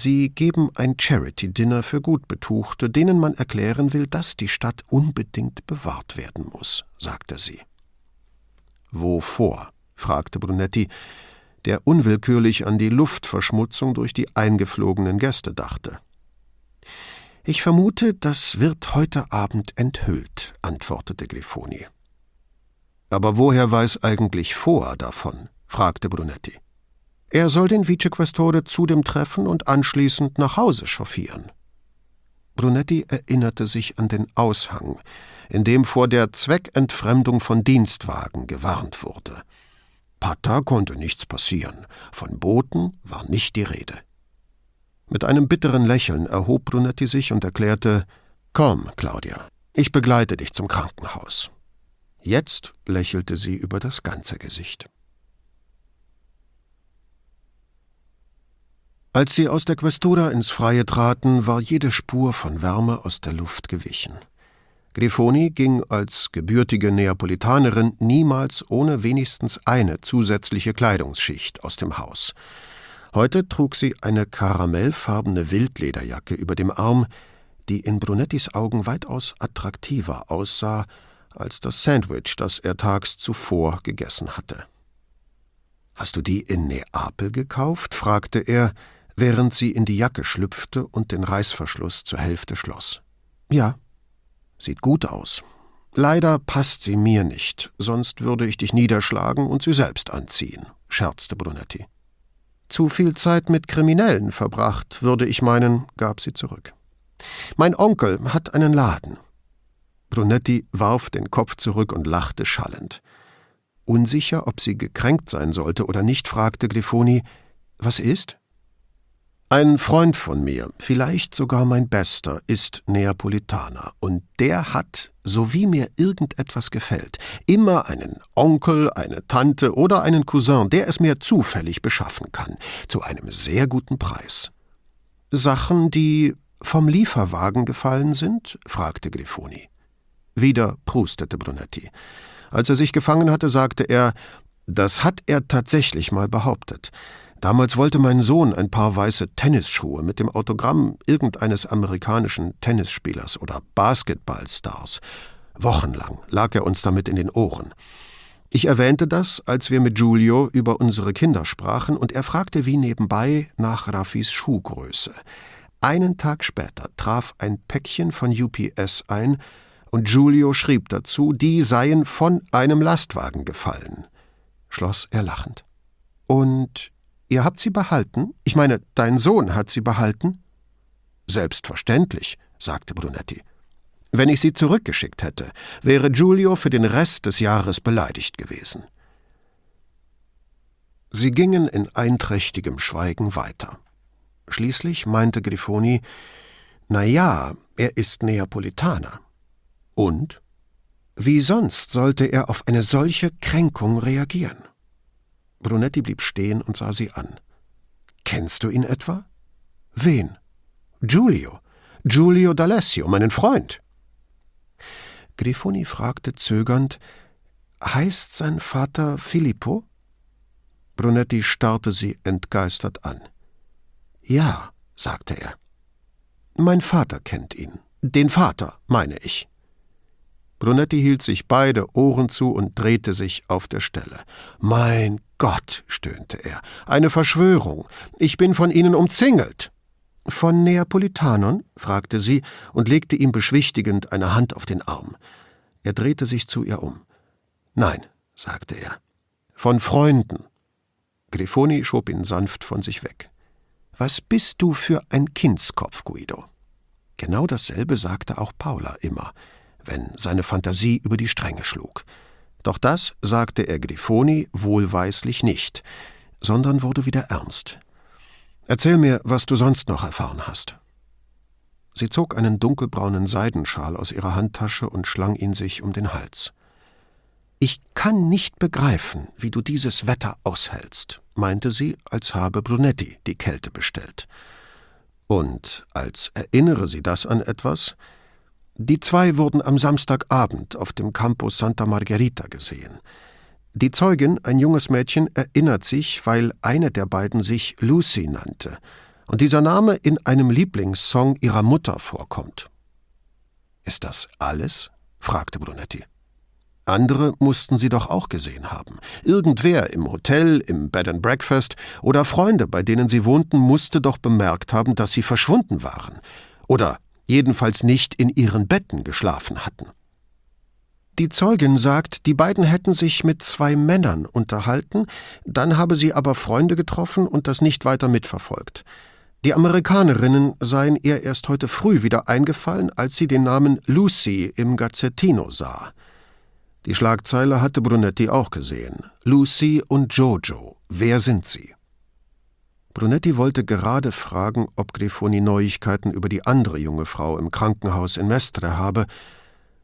Sie geben ein Charity-Dinner für Gutbetuchte, denen man erklären will, dass die Stadt unbedingt bewahrt werden muss, sagte sie. Wovor? fragte Brunetti, der unwillkürlich an die Luftverschmutzung durch die eingeflogenen Gäste dachte. Ich vermute, das wird heute Abend enthüllt, antwortete Grifoni. Aber woher weiß eigentlich Foa davon? fragte Brunetti. Er soll den Vicequestore zu dem treffen und anschließend nach Hause chauffieren. Brunetti erinnerte sich an den Aushang, in dem vor der Zweckentfremdung von Dienstwagen gewarnt wurde. Pata konnte nichts passieren, von Booten war nicht die Rede. Mit einem bitteren Lächeln erhob Brunetti sich und erklärte Komm, Claudia, ich begleite dich zum Krankenhaus. Jetzt lächelte sie über das ganze Gesicht. Als sie aus der Questura ins Freie traten, war jede Spur von Wärme aus der Luft gewichen. Grifoni ging als gebürtige Neapolitanerin niemals ohne wenigstens eine zusätzliche Kleidungsschicht aus dem Haus. Heute trug sie eine karamellfarbene Wildlederjacke über dem Arm, die in Brunettis Augen weitaus attraktiver aussah als das Sandwich, das er tags zuvor gegessen hatte. Hast du die in Neapel gekauft? fragte er, während sie in die Jacke schlüpfte und den Reißverschluss zur Hälfte schloss. Ja. Sieht gut aus. Leider passt sie mir nicht, sonst würde ich dich niederschlagen und sie selbst anziehen, scherzte Brunetti. Zu viel Zeit mit Kriminellen verbracht, würde ich meinen, gab sie zurück. Mein Onkel hat einen Laden. Brunetti warf den Kopf zurück und lachte schallend. Unsicher, ob sie gekränkt sein sollte oder nicht, fragte Glifoni, was ist? Ein Freund von mir, vielleicht sogar mein bester, ist Neapolitaner, und der hat, so wie mir irgendetwas gefällt, immer einen Onkel, eine Tante oder einen Cousin, der es mir zufällig beschaffen kann, zu einem sehr guten Preis. Sachen, die vom Lieferwagen gefallen sind? fragte Grifoni. Wieder prustete Brunetti. Als er sich gefangen hatte, sagte er, das hat er tatsächlich mal behauptet. Damals wollte mein Sohn ein paar weiße Tennisschuhe mit dem Autogramm irgendeines amerikanischen Tennisspielers oder Basketballstars. Wochenlang lag er uns damit in den Ohren. Ich erwähnte das, als wir mit Giulio über unsere Kinder sprachen, und er fragte wie nebenbei nach Raffis Schuhgröße. Einen Tag später traf ein Päckchen von UPS ein, und Giulio schrieb dazu, die seien von einem Lastwagen gefallen. Schloss er lachend. Und Ihr habt sie behalten? Ich meine, dein Sohn hat sie behalten? Selbstverständlich, sagte Brunetti. Wenn ich sie zurückgeschickt hätte, wäre Giulio für den Rest des Jahres beleidigt gewesen. Sie gingen in einträchtigem Schweigen weiter. Schließlich meinte Grifoni, na ja, er ist Neapolitaner. Und? Wie sonst sollte er auf eine solche Kränkung reagieren? Brunetti blieb stehen und sah sie an. Kennst du ihn etwa? Wen? Giulio. Giulio d'Alessio, meinen Freund. Grifoni fragte zögernd, heißt sein Vater Filippo? Brunetti starrte sie entgeistert an. Ja, sagte er. Mein Vater kennt ihn. Den Vater, meine ich. Brunetti hielt sich beide Ohren zu und drehte sich auf der Stelle. Mein Gott, stöhnte er, eine Verschwörung. Ich bin von ihnen umzingelt. Von Neapolitanern? fragte sie und legte ihm beschwichtigend eine Hand auf den Arm. Er drehte sich zu ihr um. Nein, sagte er. Von Freunden. Grifoni schob ihn sanft von sich weg. Was bist du für ein Kindskopf, Guido? Genau dasselbe sagte auch Paula immer wenn seine Fantasie über die Stränge schlug. Doch das sagte er Grifoni wohlweislich nicht, sondern wurde wieder ernst. Erzähl mir, was du sonst noch erfahren hast. Sie zog einen dunkelbraunen Seidenschal aus ihrer Handtasche und schlang ihn sich um den Hals. Ich kann nicht begreifen, wie du dieses Wetter aushältst, meinte sie, als habe Brunetti die Kälte bestellt. Und als erinnere sie das an etwas, die zwei wurden am Samstagabend auf dem Campus Santa Margherita gesehen. Die Zeugin, ein junges Mädchen, erinnert sich, weil eine der beiden sich Lucy nannte und dieser Name in einem Lieblingssong ihrer Mutter vorkommt. Ist das alles? fragte Brunetti. Andere mussten sie doch auch gesehen haben. Irgendwer im Hotel, im Bed and Breakfast oder Freunde, bei denen sie wohnten, musste doch bemerkt haben, dass sie verschwunden waren. Oder jedenfalls nicht in ihren Betten geschlafen hatten. Die Zeugin sagt, die beiden hätten sich mit zwei Männern unterhalten, dann habe sie aber Freunde getroffen und das nicht weiter mitverfolgt. Die Amerikanerinnen seien ihr erst heute früh wieder eingefallen, als sie den Namen Lucy im Gazzettino sah. Die Schlagzeile hatte Brunetti auch gesehen. Lucy und Jojo. Wer sind sie? Brunetti wollte gerade fragen, ob Grifoni Neuigkeiten über die andere junge Frau im Krankenhaus in Mestre habe,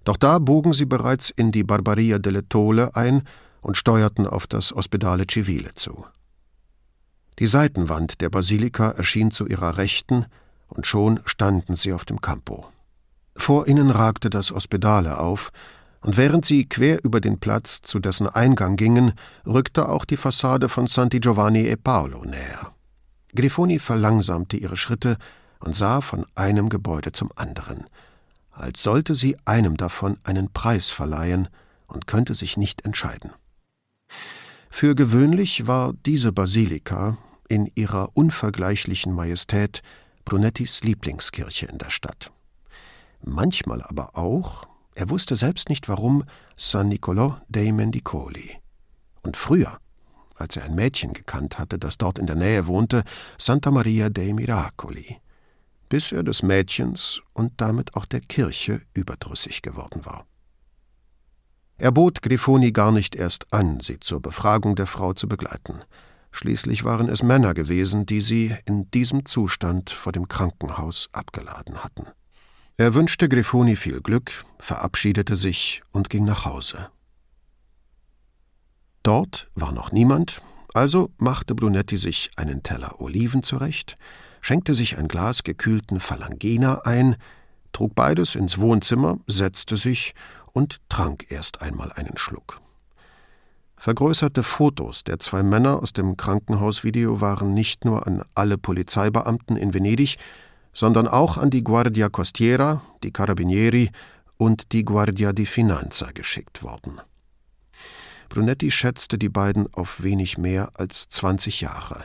doch da bogen sie bereits in die Barbaria delle Tole ein und steuerten auf das Ospedale Civile zu. Die Seitenwand der Basilika erschien zu ihrer Rechten, und schon standen sie auf dem Campo. Vor ihnen ragte das Ospedale auf, und während sie quer über den Platz zu dessen Eingang gingen, rückte auch die Fassade von Santi Giovanni e Paolo näher. Grifoni verlangsamte ihre Schritte und sah von einem Gebäude zum anderen, als sollte sie einem davon einen Preis verleihen und könnte sich nicht entscheiden. Für gewöhnlich war diese Basilika in ihrer unvergleichlichen Majestät Brunettis Lieblingskirche in der Stadt. Manchmal aber auch, er wusste selbst nicht warum, San Niccolò dei Mendicoli. Und früher, als er ein Mädchen gekannt hatte, das dort in der Nähe wohnte, Santa Maria dei Miracoli, bis er des Mädchens und damit auch der Kirche überdrüssig geworden war. Er bot Grifoni gar nicht erst an, sie zur Befragung der Frau zu begleiten. Schließlich waren es Männer gewesen, die sie in diesem Zustand vor dem Krankenhaus abgeladen hatten. Er wünschte Grifoni viel Glück, verabschiedete sich und ging nach Hause. Dort war noch niemand, also machte Brunetti sich einen Teller Oliven zurecht, schenkte sich ein Glas gekühlten Phalangina ein, trug beides ins Wohnzimmer, setzte sich und trank erst einmal einen Schluck. Vergrößerte Fotos der zwei Männer aus dem Krankenhausvideo waren nicht nur an alle Polizeibeamten in Venedig, sondern auch an die Guardia Costiera, die Carabinieri und die Guardia di Finanza geschickt worden. Brunetti schätzte die beiden auf wenig mehr als 20 Jahre.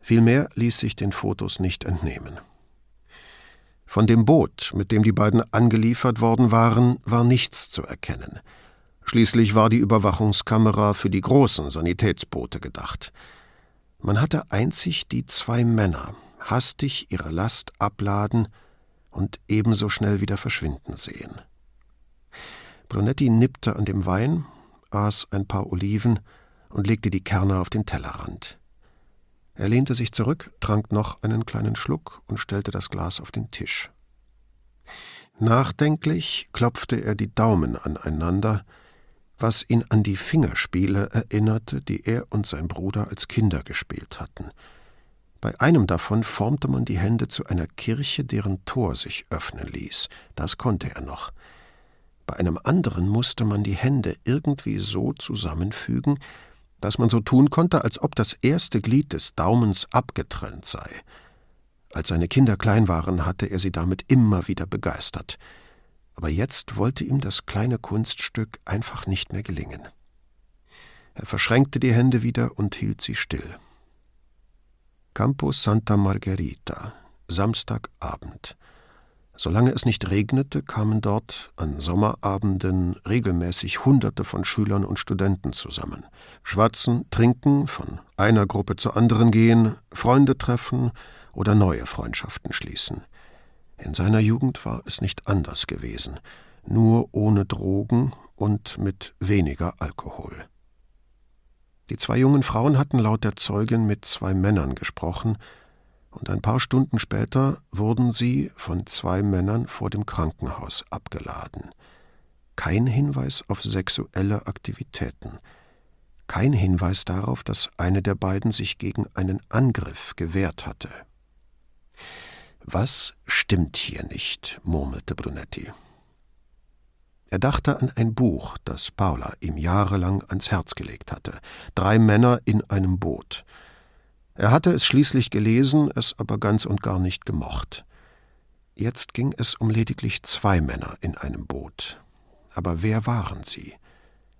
Viel mehr ließ sich den Fotos nicht entnehmen. Von dem Boot, mit dem die beiden angeliefert worden waren, war nichts zu erkennen. Schließlich war die Überwachungskamera für die großen Sanitätsboote gedacht. Man hatte einzig die zwei Männer, hastig ihre Last abladen und ebenso schnell wieder verschwinden sehen. Brunetti nippte an dem Wein, aß ein paar Oliven und legte die Kerne auf den Tellerrand. Er lehnte sich zurück, trank noch einen kleinen Schluck und stellte das Glas auf den Tisch. Nachdenklich klopfte er die Daumen aneinander, was ihn an die Fingerspiele erinnerte, die er und sein Bruder als Kinder gespielt hatten – bei einem davon formte man die Hände zu einer Kirche, deren Tor sich öffnen ließ. Das konnte er noch. Bei einem anderen musste man die Hände irgendwie so zusammenfügen, dass man so tun konnte, als ob das erste Glied des Daumens abgetrennt sei. Als seine Kinder klein waren, hatte er sie damit immer wieder begeistert. Aber jetzt wollte ihm das kleine Kunststück einfach nicht mehr gelingen. Er verschränkte die Hände wieder und hielt sie still. Campo Santa Margherita, Samstagabend. Solange es nicht regnete, kamen dort an Sommerabenden regelmäßig Hunderte von Schülern und Studenten zusammen. Schwatzen, trinken, von einer Gruppe zur anderen gehen, Freunde treffen oder neue Freundschaften schließen. In seiner Jugend war es nicht anders gewesen, nur ohne Drogen und mit weniger Alkohol. Die zwei jungen Frauen hatten laut der Zeugin mit zwei Männern gesprochen, und ein paar Stunden später wurden sie von zwei Männern vor dem Krankenhaus abgeladen. Kein Hinweis auf sexuelle Aktivitäten, kein Hinweis darauf, dass eine der beiden sich gegen einen Angriff gewehrt hatte. Was stimmt hier nicht? murmelte Brunetti. Er dachte an ein Buch, das Paula ihm jahrelang ans Herz gelegt hatte. Drei Männer in einem Boot. Er hatte es schließlich gelesen, es aber ganz und gar nicht gemocht. Jetzt ging es um lediglich zwei Männer in einem Boot. Aber wer waren sie?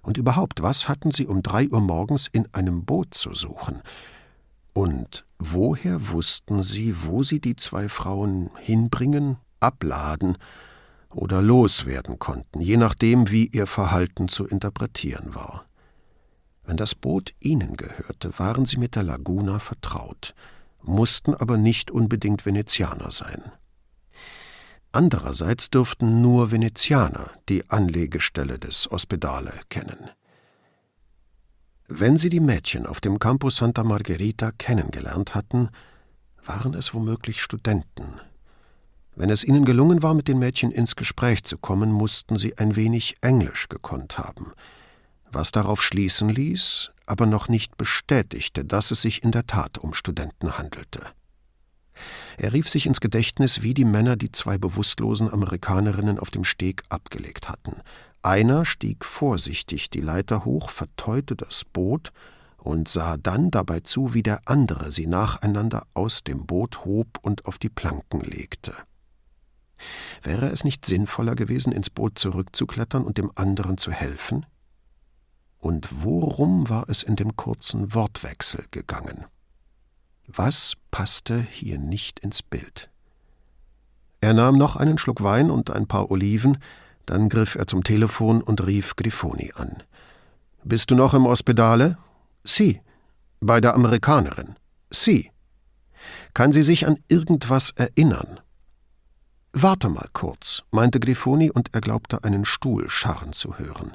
Und überhaupt, was hatten sie um drei Uhr morgens in einem Boot zu suchen? Und woher wussten sie, wo sie die zwei Frauen hinbringen, abladen oder loswerden konnten, je nachdem, wie ihr Verhalten zu interpretieren war? Wenn das Boot ihnen gehörte, waren sie mit der Laguna vertraut, mussten aber nicht unbedingt Venezianer sein. Andererseits dürften nur Venezianer die Anlegestelle des Ospedale kennen. Wenn sie die Mädchen auf dem Campus Santa Margherita kennengelernt hatten, waren es womöglich Studenten. Wenn es ihnen gelungen war, mit den Mädchen ins Gespräch zu kommen, mussten sie ein wenig Englisch gekonnt haben, was darauf schließen ließ, aber noch nicht bestätigte, dass es sich in der Tat um Studenten handelte. Er rief sich ins Gedächtnis, wie die Männer die zwei bewusstlosen Amerikanerinnen auf dem Steg abgelegt hatten. Einer stieg vorsichtig die Leiter hoch, verteute das Boot und sah dann dabei zu, wie der andere sie nacheinander aus dem Boot hob und auf die Planken legte. Wäre es nicht sinnvoller gewesen, ins Boot zurückzuklettern und dem anderen zu helfen? Und worum war es in dem kurzen Wortwechsel gegangen? Was passte hier nicht ins Bild? Er nahm noch einen Schluck Wein und ein paar Oliven, dann griff er zum Telefon und rief Grifoni an. Bist du noch im Ospedale? Sie. Bei der Amerikanerin. Sie. Kann sie sich an irgendwas erinnern? Warte mal kurz, meinte Grifoni, und er glaubte, einen Stuhl scharren zu hören.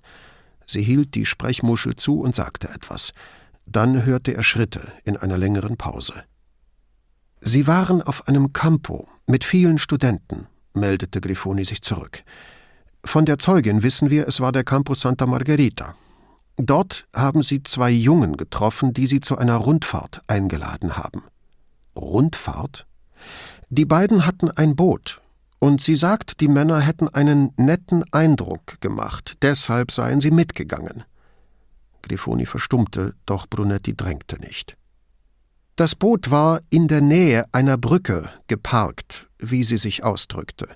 Sie hielt die Sprechmuschel zu und sagte etwas. Dann hörte er Schritte in einer längeren Pause. Sie waren auf einem Campo mit vielen Studenten, meldete Grifoni sich zurück. Von der Zeugin wissen wir, es war der Campo Santa Margherita. Dort haben sie zwei Jungen getroffen, die sie zu einer Rundfahrt eingeladen haben. Rundfahrt? Die beiden hatten ein Boot, und sie sagt, die Männer hätten einen netten Eindruck gemacht, deshalb seien sie mitgegangen. Grifoni verstummte, doch Brunetti drängte nicht. Das Boot war in der Nähe einer Brücke geparkt, wie sie sich ausdrückte.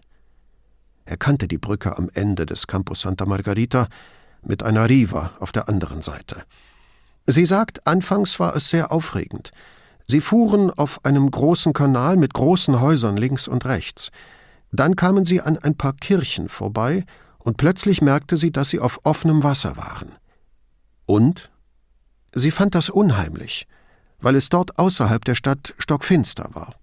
Er kannte die Brücke am Ende des Campus Santa Margarita mit einer Riva auf der anderen Seite. Sie sagt, anfangs war es sehr aufregend. Sie fuhren auf einem großen Kanal mit großen Häusern links und rechts. Dann kamen sie an ein paar Kirchen vorbei, und plötzlich merkte sie, dass sie auf offenem Wasser waren. Und? Sie fand das unheimlich, weil es dort außerhalb der Stadt stockfinster war.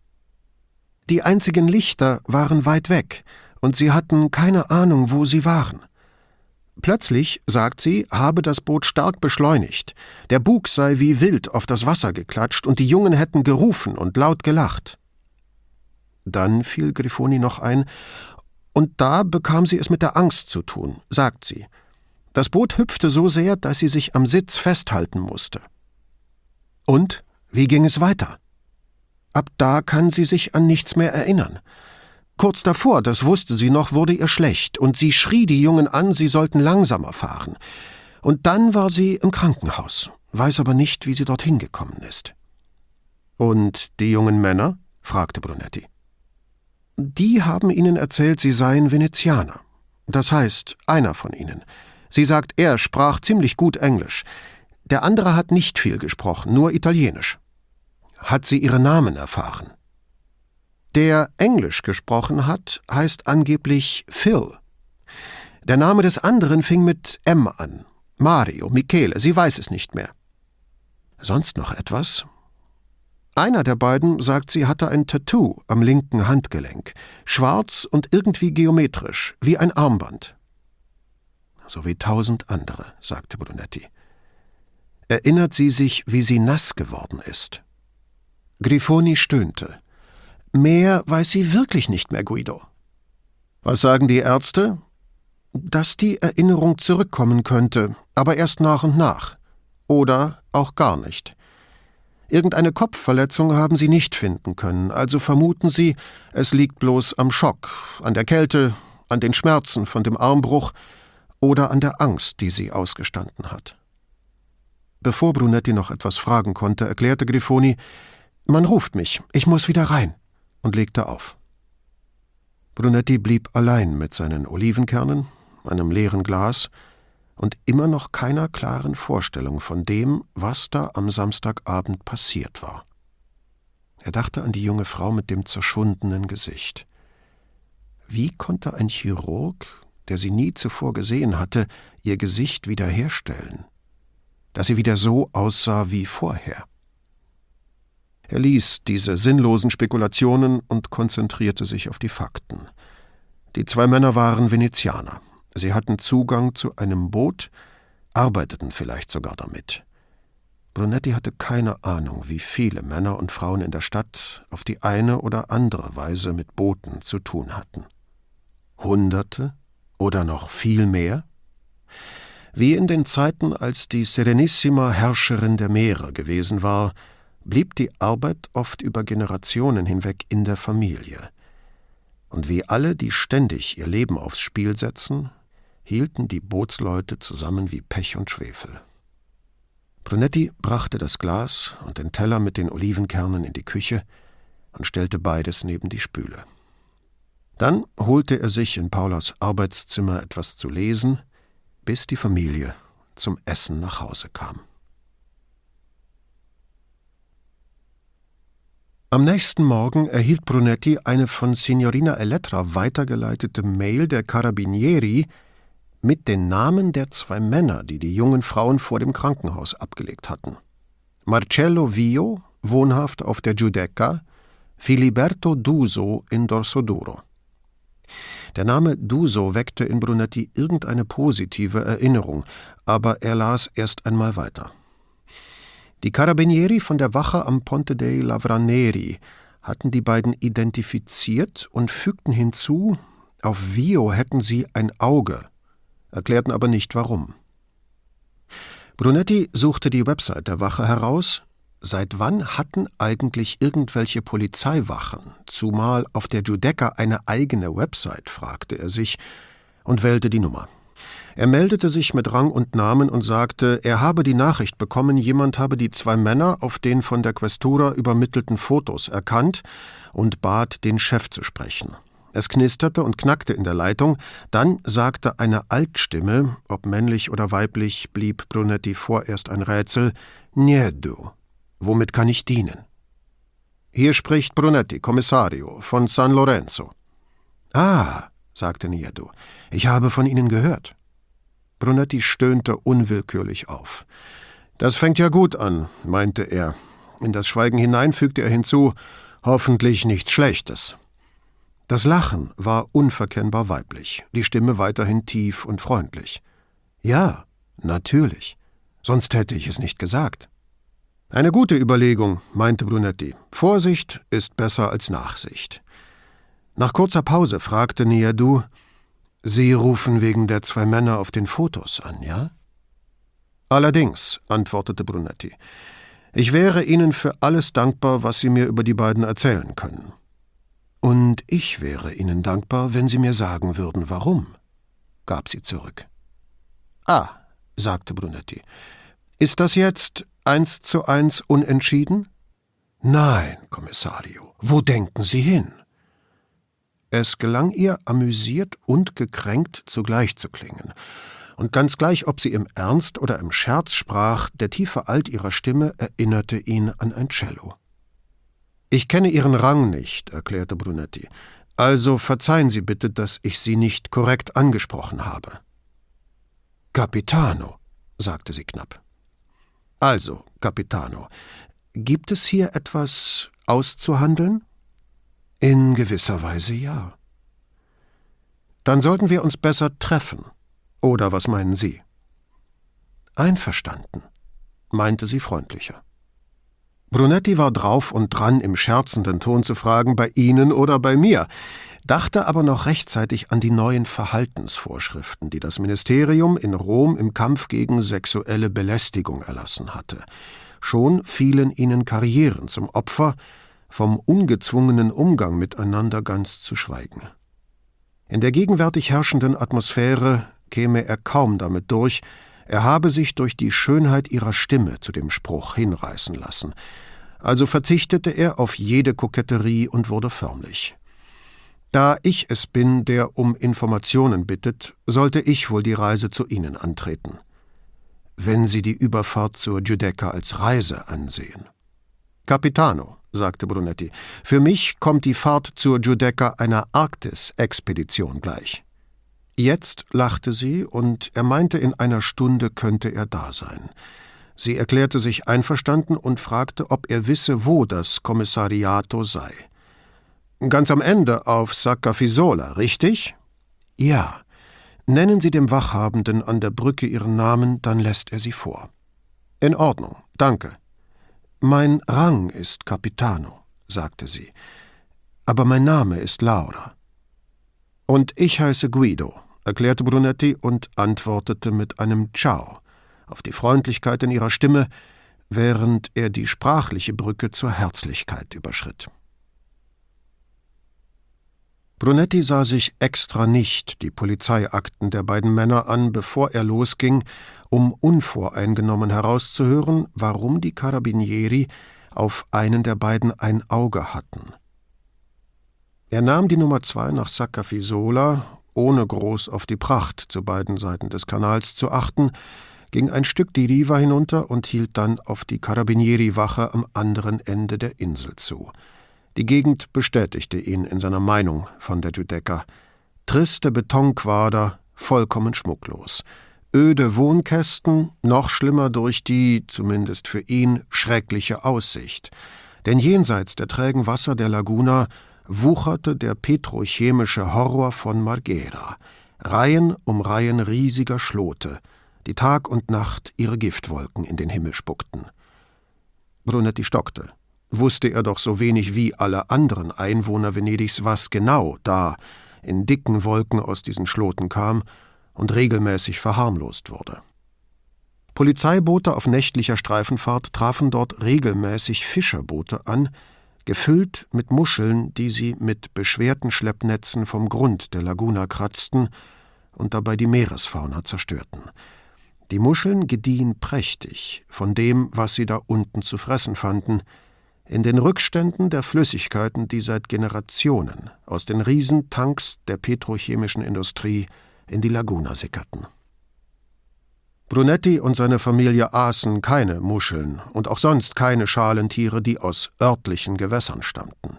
Die einzigen Lichter waren weit weg, und sie hatten keine Ahnung, wo sie waren. Plötzlich, sagt sie, habe das Boot stark beschleunigt, der Bug sei wie wild auf das Wasser geklatscht und die Jungen hätten gerufen und laut gelacht. Dann fiel Grifoni noch ein, und da bekam sie es mit der Angst zu tun, sagt sie. Das Boot hüpfte so sehr, dass sie sich am Sitz festhalten musste. Und wie ging es weiter? Ab da kann sie sich an nichts mehr erinnern. Kurz davor, das wusste sie noch, wurde ihr schlecht, und sie schrie die Jungen an, sie sollten langsamer fahren. Und dann war sie im Krankenhaus, weiß aber nicht, wie sie dorthin gekommen ist. Und die jungen Männer? fragte Brunetti. Die haben ihnen erzählt, sie seien Venezianer. Das heißt, einer von ihnen. Sie sagt, er sprach ziemlich gut Englisch. Der andere hat nicht viel gesprochen, nur Italienisch. Hat sie ihre Namen erfahren? Der Englisch gesprochen hat, heißt angeblich Phil. Der Name des anderen fing mit M an. Mario, Michele, sie weiß es nicht mehr. Sonst noch etwas? Einer der beiden sagt, sie hatte ein Tattoo am linken Handgelenk, schwarz und irgendwie geometrisch, wie ein Armband. So wie tausend andere, sagte Brunetti. Erinnert sie sich, wie sie nass geworden ist? Grifoni stöhnte. Mehr weiß sie wirklich nicht mehr, Guido. Was sagen die Ärzte? Dass die Erinnerung zurückkommen könnte, aber erst nach und nach. Oder auch gar nicht. Irgendeine Kopfverletzung haben sie nicht finden können, also vermuten sie, es liegt bloß am Schock, an der Kälte, an den Schmerzen von dem Armbruch oder an der Angst, die sie ausgestanden hat. Bevor Brunetti noch etwas fragen konnte, erklärte Grifoni, man ruft mich, ich muss wieder rein, und legte auf. Brunetti blieb allein mit seinen Olivenkernen, einem leeren Glas und immer noch keiner klaren Vorstellung von dem, was da am Samstagabend passiert war. Er dachte an die junge Frau mit dem zerschwundenen Gesicht. Wie konnte ein Chirurg, der sie nie zuvor gesehen hatte, ihr Gesicht wiederherstellen, dass sie wieder so aussah wie vorher? Er ließ diese sinnlosen Spekulationen und konzentrierte sich auf die Fakten. Die zwei Männer waren Venezianer. Sie hatten Zugang zu einem Boot, arbeiteten vielleicht sogar damit. Brunetti hatte keine Ahnung, wie viele Männer und Frauen in der Stadt auf die eine oder andere Weise mit Booten zu tun hatten. Hunderte oder noch viel mehr? Wie in den Zeiten, als die Serenissima Herrscherin der Meere gewesen war, blieb die Arbeit oft über Generationen hinweg in der Familie. Und wie alle, die ständig ihr Leben aufs Spiel setzen, hielten die Bootsleute zusammen wie Pech und Schwefel. Brunetti brachte das Glas und den Teller mit den Olivenkernen in die Küche und stellte beides neben die Spüle. Dann holte er sich in Paulas Arbeitszimmer etwas zu lesen, bis die Familie zum Essen nach Hause kam. Am nächsten Morgen erhielt Brunetti eine von Signorina Elettra weitergeleitete Mail der Carabinieri mit den Namen der zwei Männer, die die jungen Frauen vor dem Krankenhaus abgelegt hatten. Marcello Vio, wohnhaft auf der Giudecca, Filiberto Duso in Dorsoduro. Der Name Duso weckte in Brunetti irgendeine positive Erinnerung, aber er las erst einmal weiter. Die Carabinieri von der Wache am Ponte dei Lavraneri hatten die beiden identifiziert und fügten hinzu, auf Vio hätten sie ein Auge, erklärten aber nicht warum. Brunetti suchte die Website der Wache heraus. Seit wann hatten eigentlich irgendwelche Polizeiwachen, zumal auf der Giudecca eine eigene Website, fragte er sich und wählte die Nummer. Er meldete sich mit Rang und Namen und sagte, er habe die Nachricht bekommen, jemand habe die zwei Männer auf den von der Questura übermittelten Fotos erkannt und bat, den Chef zu sprechen. Es knisterte und knackte in der Leitung, dann sagte eine Altstimme, ob männlich oder weiblich, blieb Brunetti vorerst ein Rätsel, Niedu, womit kann ich dienen? Hier spricht Brunetti, Kommissario, von San Lorenzo. Ah, sagte Niedu, ich habe von Ihnen gehört. Brunetti stöhnte unwillkürlich auf. Das fängt ja gut an, meinte er. In das Schweigen hinein fügte er hinzu, hoffentlich nichts Schlechtes. Das Lachen war unverkennbar weiblich, die Stimme weiterhin tief und freundlich. Ja, natürlich. Sonst hätte ich es nicht gesagt. Eine gute Überlegung, meinte Brunetti. Vorsicht ist besser als Nachsicht. Nach kurzer Pause fragte Niadu, Sie rufen wegen der zwei Männer auf den Fotos an, ja? Allerdings, antwortete Brunetti. Ich wäre Ihnen für alles dankbar, was Sie mir über die beiden erzählen können. Und ich wäre Ihnen dankbar, wenn Sie mir sagen würden, warum, gab sie zurück. Ah, sagte Brunetti. Ist das jetzt eins zu eins unentschieden? Nein, Kommissario, wo denken Sie hin? Es gelang ihr, amüsiert und gekränkt zugleich zu klingen. Und ganz gleich, ob sie im Ernst oder im Scherz sprach, der tiefe Alt ihrer Stimme erinnerte ihn an ein Cello. Ich kenne Ihren Rang nicht, erklärte Brunetti. Also verzeihen Sie bitte, dass ich Sie nicht korrekt angesprochen habe. Capitano, sagte sie knapp. Also, Capitano, gibt es hier etwas auszuhandeln? In gewisser Weise ja. Dann sollten wir uns besser treffen. Oder was meinen Sie? Einverstanden, meinte sie freundlicher. Brunetti war drauf und dran, im scherzenden Ton zu fragen, bei Ihnen oder bei mir, dachte aber noch rechtzeitig an die neuen Verhaltensvorschriften, die das Ministerium in Rom im Kampf gegen sexuelle Belästigung erlassen hatte. Schon fielen ihnen Karrieren zum Opfer, vom ungezwungenen Umgang miteinander ganz zu schweigen. In der gegenwärtig herrschenden Atmosphäre käme er kaum damit durch, er habe sich durch die Schönheit ihrer Stimme zu dem Spruch hinreißen lassen, also verzichtete er auf jede Koketterie und wurde förmlich. Da ich es bin, der um Informationen bittet, sollte ich wohl die Reise zu Ihnen antreten. Wenn Sie die Überfahrt zur Giudecca als Reise ansehen. Capitano, sagte Brunetti, für mich kommt die Fahrt zur Giudecca einer Arktis-Expedition gleich. Jetzt lachte sie, und er meinte, in einer Stunde könnte er da sein. Sie erklärte sich einverstanden und fragte, ob er wisse, wo das Kommissariato sei. Ganz am Ende auf Saccafisola, richtig? Ja. Nennen Sie dem Wachhabenden an der Brücke Ihren Namen, dann lässt er Sie vor. In Ordnung, danke. Mein Rang ist Capitano, sagte sie. Aber mein Name ist Laura. Und ich heiße Guido, erklärte Brunetti und antwortete mit einem Ciao auf die Freundlichkeit in ihrer Stimme, während er die sprachliche Brücke zur Herzlichkeit überschritt. Brunetti sah sich extra nicht die Polizeiakten der beiden Männer an, bevor er losging, um unvoreingenommen herauszuhören, warum die Carabinieri auf einen der beiden ein Auge hatten. Er nahm die Nummer zwei nach Saccafisola, ohne groß auf die Pracht zu beiden Seiten des Kanals zu achten, ging ein Stück die Riva hinunter und hielt dann auf die Carabinieri-Wache am anderen Ende der Insel zu. Die Gegend bestätigte ihn in seiner Meinung von der Giudecca. Triste Betonquader, vollkommen schmucklos. Öde Wohnkästen, noch schlimmer durch die, zumindest für ihn, schreckliche Aussicht. Denn jenseits der trägen Wasser der Laguna wucherte der petrochemische Horror von Marghera. Reihen um Reihen riesiger Schlote, die Tag und Nacht ihre Giftwolken in den Himmel spuckten. Brunetti stockte wusste er doch so wenig wie alle anderen Einwohner Venedigs, was genau da in dicken Wolken aus diesen Schloten kam und regelmäßig verharmlost wurde. Polizeiboote auf nächtlicher Streifenfahrt trafen dort regelmäßig Fischerboote an, gefüllt mit Muscheln, die sie mit beschwerten Schleppnetzen vom Grund der Laguna kratzten und dabei die Meeresfauna zerstörten. Die Muscheln gediehen prächtig von dem, was sie da unten zu fressen fanden, in den Rückständen der Flüssigkeiten, die seit Generationen aus den Riesentanks der petrochemischen Industrie in die Laguna sickerten. Brunetti und seine Familie aßen keine Muscheln und auch sonst keine Schalentiere, die aus örtlichen Gewässern stammten.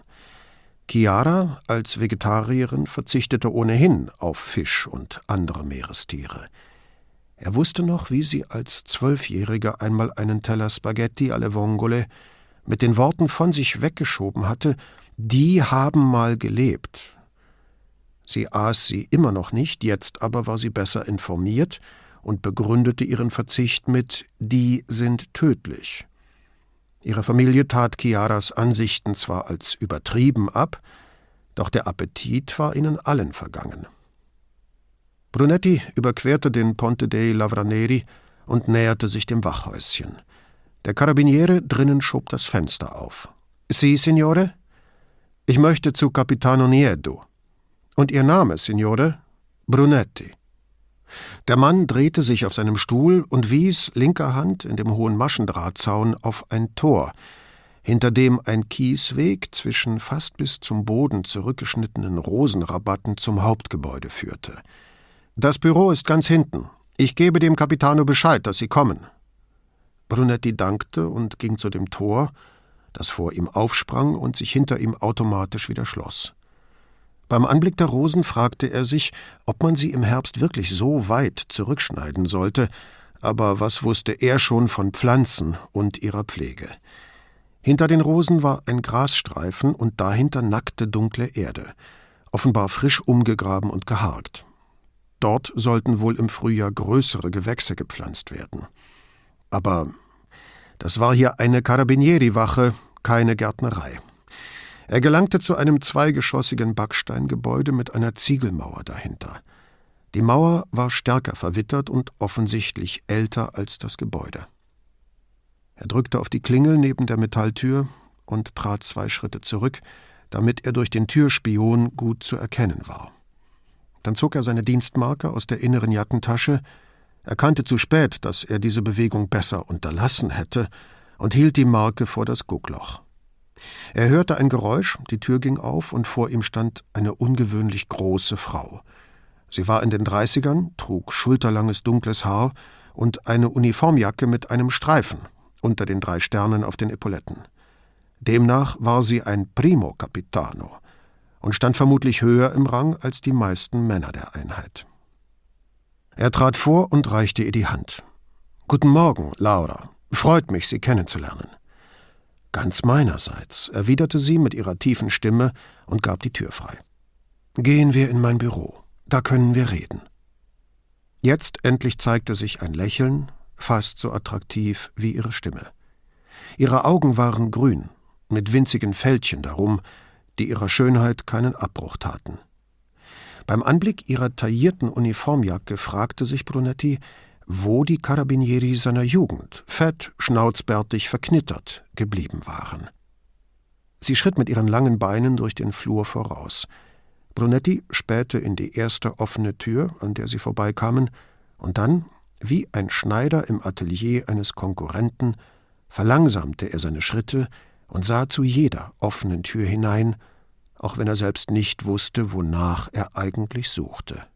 Chiara als Vegetarierin verzichtete ohnehin auf Fisch und andere Meerestiere. Er wusste noch, wie sie als Zwölfjähriger einmal einen Teller Spaghetti alle Vongole mit den Worten von sich weggeschoben hatte, die haben mal gelebt. Sie aß sie immer noch nicht, jetzt aber war sie besser informiert und begründete ihren Verzicht mit Die sind tödlich. Ihre Familie tat Chiaras Ansichten zwar als übertrieben ab, doch der Appetit war ihnen allen vergangen. Brunetti überquerte den Ponte dei Lavraneri und näherte sich dem Wachhäuschen. Der Karabiniere drinnen schob das Fenster auf. Sie, Signore? Ich möchte zu Capitano Niedo. Und Ihr Name, Signore? Brunetti. Der Mann drehte sich auf seinem Stuhl und wies linker Hand in dem hohen Maschendrahtzaun auf ein Tor, hinter dem ein Kiesweg zwischen fast bis zum Boden zurückgeschnittenen Rosenrabatten zum Hauptgebäude führte. Das Büro ist ganz hinten. Ich gebe dem Capitano Bescheid, dass Sie kommen. Brunetti dankte und ging zu dem Tor, das vor ihm aufsprang und sich hinter ihm automatisch wieder schloss. Beim Anblick der Rosen fragte er sich, ob man sie im Herbst wirklich so weit zurückschneiden sollte, aber was wusste er schon von Pflanzen und ihrer Pflege? Hinter den Rosen war ein Grasstreifen und dahinter nackte dunkle Erde, offenbar frisch umgegraben und geharkt. Dort sollten wohl im Frühjahr größere Gewächse gepflanzt werden. Aber Das war hier eine Carabinieri-Wache, keine Gärtnerei. Er gelangte zu einem zweigeschossigen Backsteingebäude mit einer Ziegelmauer dahinter. Die Mauer war stärker verwittert und offensichtlich älter als das Gebäude. Er drückte auf die Klingel neben der Metalltür und trat zwei Schritte zurück, damit er durch den Türspion gut zu erkennen war. Dann zog er seine Dienstmarke aus der inneren Jackentasche, erkannte zu spät, dass er diese Bewegung besser unterlassen hätte, und hielt die Marke vor das Guckloch. Er hörte ein Geräusch, die Tür ging auf und vor ihm stand eine ungewöhnlich große Frau. Sie war in den Dreißigern, trug schulterlanges dunkles Haar und eine Uniformjacke mit einem Streifen unter den drei Sternen auf den Epauletten. Demnach war sie ein Primo Capitano und stand vermutlich höher im Rang als die meisten Männer der Einheit. Er trat vor und reichte ihr die Hand. Guten Morgen, Laura. Freut mich, Sie kennenzulernen. Ganz meinerseits, erwiderte sie mit ihrer tiefen Stimme und gab die Tür frei. Gehen wir in mein Büro, da können wir reden. Jetzt endlich zeigte sich ein Lächeln, fast so attraktiv wie ihre Stimme. Ihre Augen waren grün, mit winzigen Fältchen darum, die ihrer Schönheit keinen Abbruch taten. Beim Anblick ihrer taillierten Uniformjacke fragte sich Brunetti, wo die Carabinieri seiner Jugend, fett, schnauzbärtig, verknittert, geblieben waren. Sie schritt mit ihren langen Beinen durch den Flur voraus. Brunetti spähte in die erste offene Tür, an der sie vorbeikamen, und dann, wie ein Schneider im Atelier eines Konkurrenten, verlangsamte er seine Schritte und sah zu jeder offenen Tür hinein, auch wenn er selbst nicht wusste, wonach er eigentlich suchte.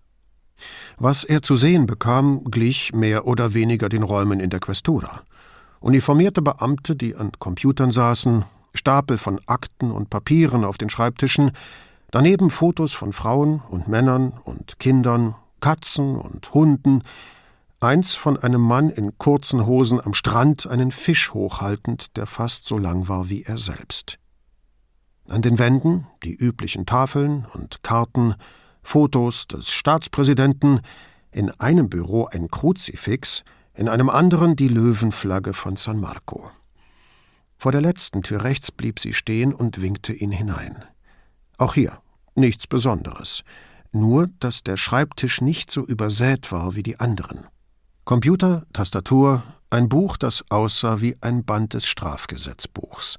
Was er zu sehen bekam, glich mehr oder weniger den Räumen in der Questura. Uniformierte Beamte, die an Computern saßen, Stapel von Akten und Papieren auf den Schreibtischen, daneben Fotos von Frauen und Männern und Kindern, Katzen und Hunden, eins von einem Mann in kurzen Hosen am Strand einen Fisch hochhaltend, der fast so lang war wie er selbst. An den Wänden die üblichen Tafeln und Karten, Fotos des Staatspräsidenten, in einem Büro ein Kruzifix, in einem anderen die Löwenflagge von San Marco. Vor der letzten Tür rechts blieb sie stehen und winkte ihn hinein. Auch hier nichts Besonderes, nur dass der Schreibtisch nicht so übersät war wie die anderen. Computer, Tastatur, ein Buch, das aussah wie ein Band des Strafgesetzbuchs.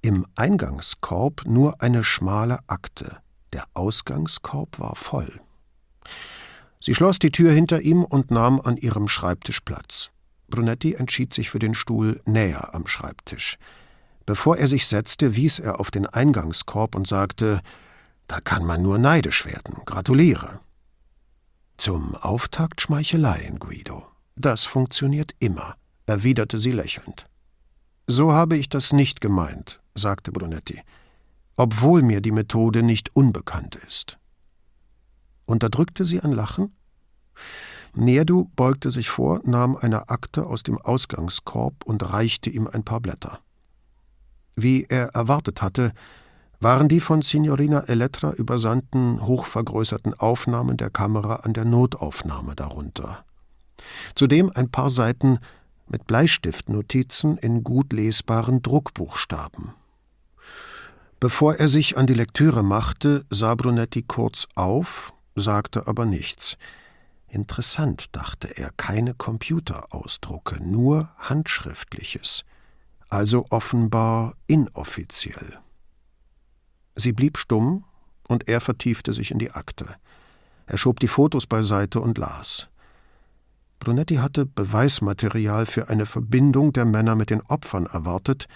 Im Eingangskorb nur eine schmale Akte, der Ausgangskorb war voll. Sie schloss die Tür hinter ihm und nahm an ihrem Schreibtisch Platz. Brunetti entschied sich für den Stuhl näher am Schreibtisch. Bevor er sich setzte, wies er auf den Eingangskorb und sagte Da kann man nur neidisch werden. Gratuliere. Zum Auftakt Schmeicheleien, Guido. Das funktioniert immer, erwiderte sie lächelnd. So habe ich das nicht gemeint, sagte Brunetti obwohl mir die Methode nicht unbekannt ist. Unterdrückte sie ein Lachen? Nerdu beugte sich vor, nahm eine Akte aus dem Ausgangskorb und reichte ihm ein paar Blätter. Wie er erwartet hatte, waren die von Signorina Elettra übersandten, hochvergrößerten Aufnahmen der Kamera an der Notaufnahme darunter. Zudem ein paar Seiten mit Bleistiftnotizen in gut lesbaren Druckbuchstaben. Bevor er sich an die Lektüre machte, sah Brunetti kurz auf, sagte aber nichts. Interessant, dachte er, keine Computerausdrucke, nur handschriftliches, also offenbar inoffiziell. Sie blieb stumm, und er vertiefte sich in die Akte. Er schob die Fotos beiseite und las. Brunetti hatte Beweismaterial für eine Verbindung der Männer mit den Opfern erwartet,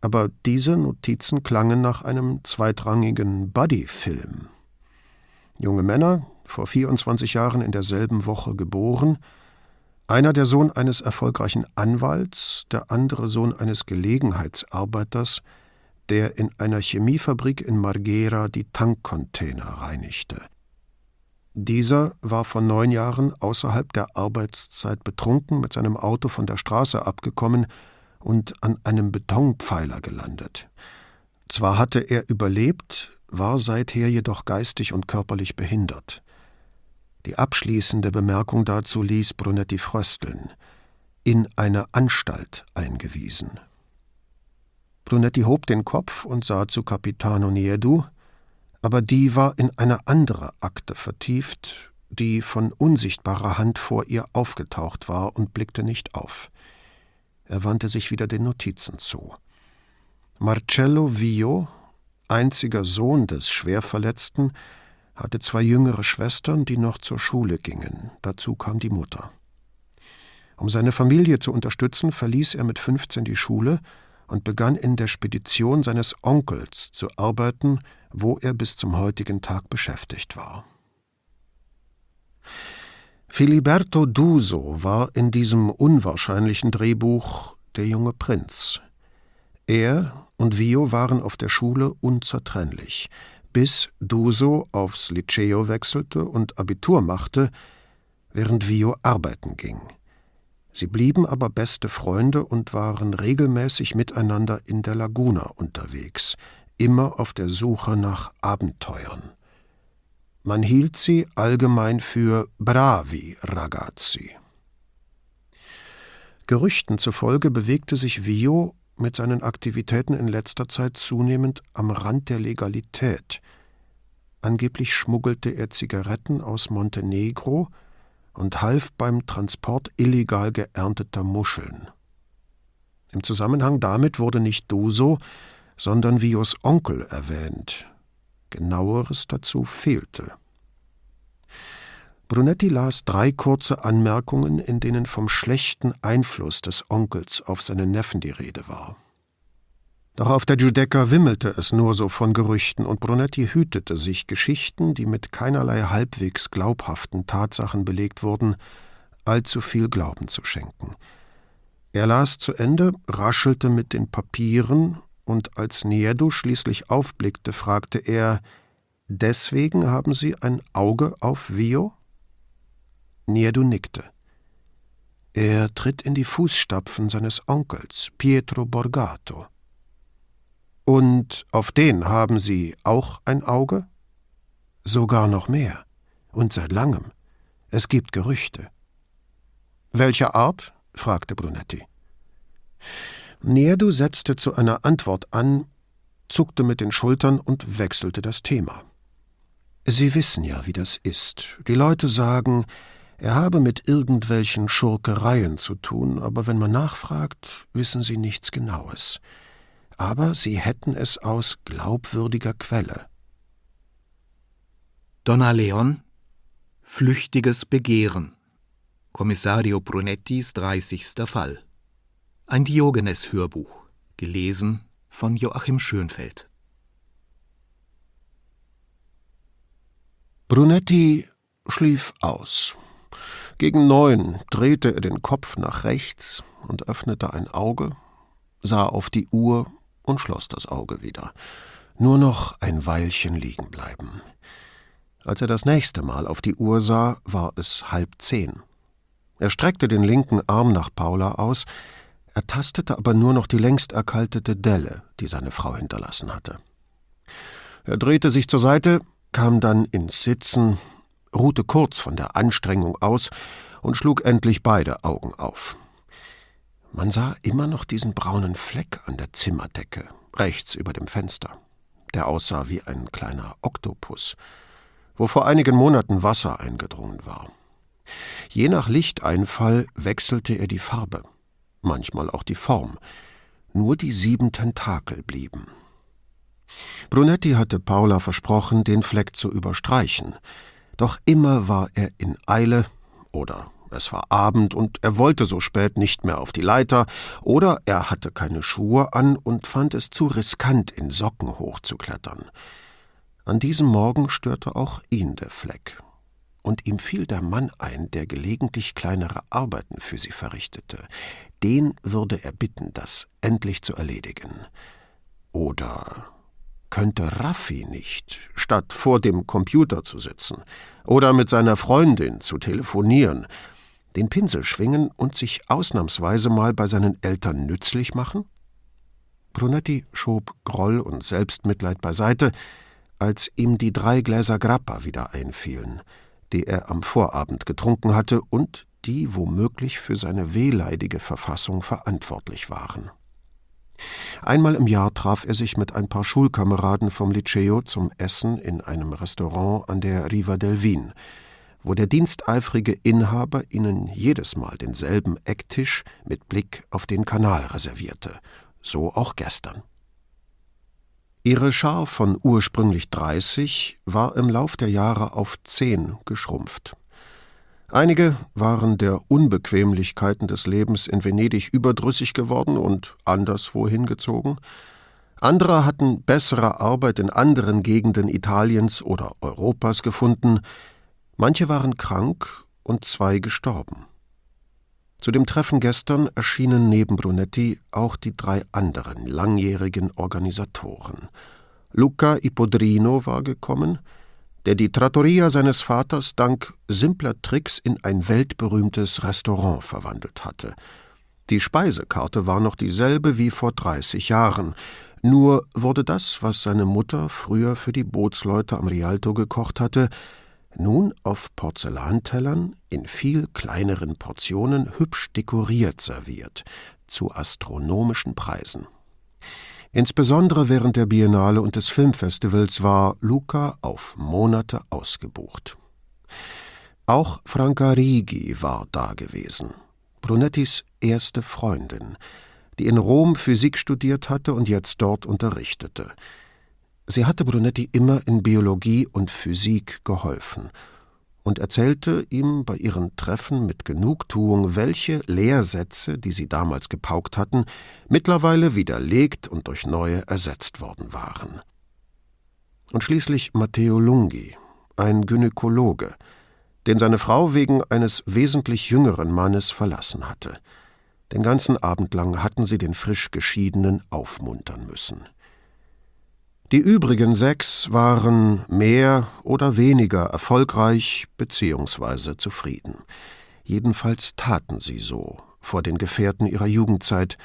aber diese Notizen klangen nach einem zweitrangigen Buddy-Film. Junge Männer, vor 24 Jahren in derselben Woche geboren, einer der Sohn eines erfolgreichen Anwalts, der andere Sohn eines Gelegenheitsarbeiters, der in einer Chemiefabrik in Marghera die Tankcontainer reinigte. Dieser war vor neun Jahren außerhalb der Arbeitszeit betrunken mit seinem Auto von der Straße abgekommen und an einem Betonpfeiler gelandet. Zwar hatte er überlebt, war seither jedoch geistig und körperlich behindert. Die abschließende Bemerkung dazu ließ Brunetti frösteln. in eine Anstalt eingewiesen. Brunetti hob den Kopf und sah zu Capitano Niedu, aber die war in eine andere Akte vertieft, die von unsichtbarer Hand vor ihr aufgetaucht war und blickte nicht auf. Er wandte sich wieder den Notizen zu. Marcello Vio, einziger Sohn des Schwerverletzten, hatte zwei jüngere Schwestern, die noch zur Schule gingen. Dazu kam die Mutter. Um seine Familie zu unterstützen, verließ er mit 15 die Schule und begann in der Spedition seines Onkels zu arbeiten, wo er bis zum heutigen Tag beschäftigt war. Filiberto Duso war in diesem unwahrscheinlichen Drehbuch der junge Prinz. Er und Vio waren auf der Schule unzertrennlich, bis Duso aufs Liceo wechselte und Abitur machte, während Vio arbeiten ging. Sie blieben aber beste Freunde und waren regelmäßig miteinander in der Laguna unterwegs, immer auf der Suche nach Abenteuern. Man hielt sie allgemein für bravi ragazzi. Gerüchten zufolge bewegte sich Vio mit seinen Aktivitäten in letzter Zeit zunehmend am Rand der Legalität. Angeblich schmuggelte er Zigaretten aus Montenegro, und half beim Transport illegal geernteter Muscheln. Im Zusammenhang damit wurde nicht Duso, sondern Vios Onkel erwähnt. Genaueres dazu fehlte. Brunetti las drei kurze Anmerkungen, in denen vom schlechten Einfluss des Onkels auf seine Neffen die Rede war. Doch auf der Giudecca wimmelte es nur so von Gerüchten, und Brunetti hütete sich, Geschichten, die mit keinerlei halbwegs glaubhaften Tatsachen belegt wurden, allzu viel Glauben zu schenken. Er las zu Ende, raschelte mit den Papieren, und als Niedo schließlich aufblickte, fragte er Deswegen haben Sie ein Auge auf Vio? Niedo nickte. Er tritt in die Fußstapfen seines Onkels, Pietro Borgato. Und auf den haben Sie auch ein Auge? Sogar noch mehr. Und seit langem. Es gibt Gerüchte. Welcher Art? fragte Brunetti. Nerdu setzte zu einer Antwort an, zuckte mit den Schultern und wechselte das Thema. Sie wissen ja, wie das ist. Die Leute sagen, er habe mit irgendwelchen Schurkereien zu tun, aber wenn man nachfragt, wissen sie nichts Genaues aber sie hätten es aus glaubwürdiger Quelle. Donna Leon Flüchtiges Begehren Kommissario Brunettis 30. Fall Ein Diogenes-Hörbuch gelesen von Joachim Schönfeld Brunetti schlief aus. Gegen neun drehte er den Kopf nach rechts und öffnete ein Auge, sah auf die Uhr und schloss das Auge wieder. Nur noch ein Weilchen liegen bleiben. Als er das nächste Mal auf die Uhr sah, war es halb zehn. Er streckte den linken Arm nach Paula aus, ertastete aber nur noch die längst erkaltete Delle, die seine Frau hinterlassen hatte. Er drehte sich zur Seite, kam dann ins Sitzen, ruhte kurz von der Anstrengung aus und schlug endlich beide Augen auf. Man sah immer noch diesen braunen Fleck an der Zimmerdecke, rechts über dem Fenster. Der aussah wie ein kleiner Oktopus, wo vor einigen Monaten Wasser eingedrungen war. Je nach Lichteinfall wechselte er die Farbe, manchmal auch die Form. Nur die sieben Tentakel blieben. Brunetti hatte Paula versprochen, den Fleck zu überstreichen, doch immer war er in Eile oder es war Abend und er wollte so spät nicht mehr auf die Leiter, oder er hatte keine Schuhe an und fand es zu riskant, in Socken hochzuklettern. An diesem Morgen störte auch ihn der Fleck. Und ihm fiel der Mann ein, der gelegentlich kleinere Arbeiten für sie verrichtete. Den würde er bitten, das endlich zu erledigen. Oder könnte Raffi nicht, statt vor dem Computer zu sitzen oder mit seiner Freundin zu telefonieren, den Pinsel schwingen und sich ausnahmsweise mal bei seinen Eltern nützlich machen? Brunetti schob Groll und Selbstmitleid beiseite, als ihm die drei Gläser Grappa wieder einfielen, die er am Vorabend getrunken hatte und die womöglich für seine wehleidige Verfassung verantwortlich waren. Einmal im Jahr traf er sich mit ein paar Schulkameraden vom Liceo zum Essen in einem Restaurant an der Riva del Vin, wo der diensteifrige Inhaber ihnen jedes Mal denselben Ecktisch mit Blick auf den Kanal reservierte, so auch gestern. Ihre Schar von ursprünglich 30 war im Lauf der Jahre auf zehn geschrumpft. Einige waren der Unbequemlichkeiten des Lebens in Venedig überdrüssig geworden und anderswo hingezogen. Andere hatten bessere Arbeit in anderen Gegenden Italiens oder Europas gefunden. Manche waren krank und zwei gestorben. Zu dem Treffen gestern erschienen neben Brunetti auch die drei anderen langjährigen Organisatoren. Luca Ipodrino war gekommen, der die Trattoria seines Vaters dank simpler Tricks in ein weltberühmtes Restaurant verwandelt hatte. Die Speisekarte war noch dieselbe wie vor 30 Jahren, nur wurde das, was seine Mutter früher für die Bootsleute am Rialto gekocht hatte, nun auf Porzellantellern in viel kleineren Portionen hübsch dekoriert serviert, zu astronomischen Preisen. Insbesondere während der Biennale und des Filmfestivals war Luca auf Monate ausgebucht. Auch Franca Rigi war dagewesen, Brunettis erste Freundin, die in Rom Physik studiert hatte und jetzt dort unterrichtete. Sie hatte Brunetti immer in Biologie und Physik geholfen und erzählte ihm bei ihren Treffen mit Genugtuung, welche Lehrsätze, die sie damals gepaukt hatten, mittlerweile widerlegt und durch neue ersetzt worden waren. Und schließlich Matteo Lunghi, ein Gynäkologe, den seine Frau wegen eines wesentlich jüngeren Mannes verlassen hatte. Den ganzen Abend lang hatten sie den frisch Geschiedenen aufmuntern müssen. Die übrigen sechs waren mehr oder weniger erfolgreich bzw. zufrieden. Jedenfalls taten sie so vor den Gefährten ihrer Jugendzeit,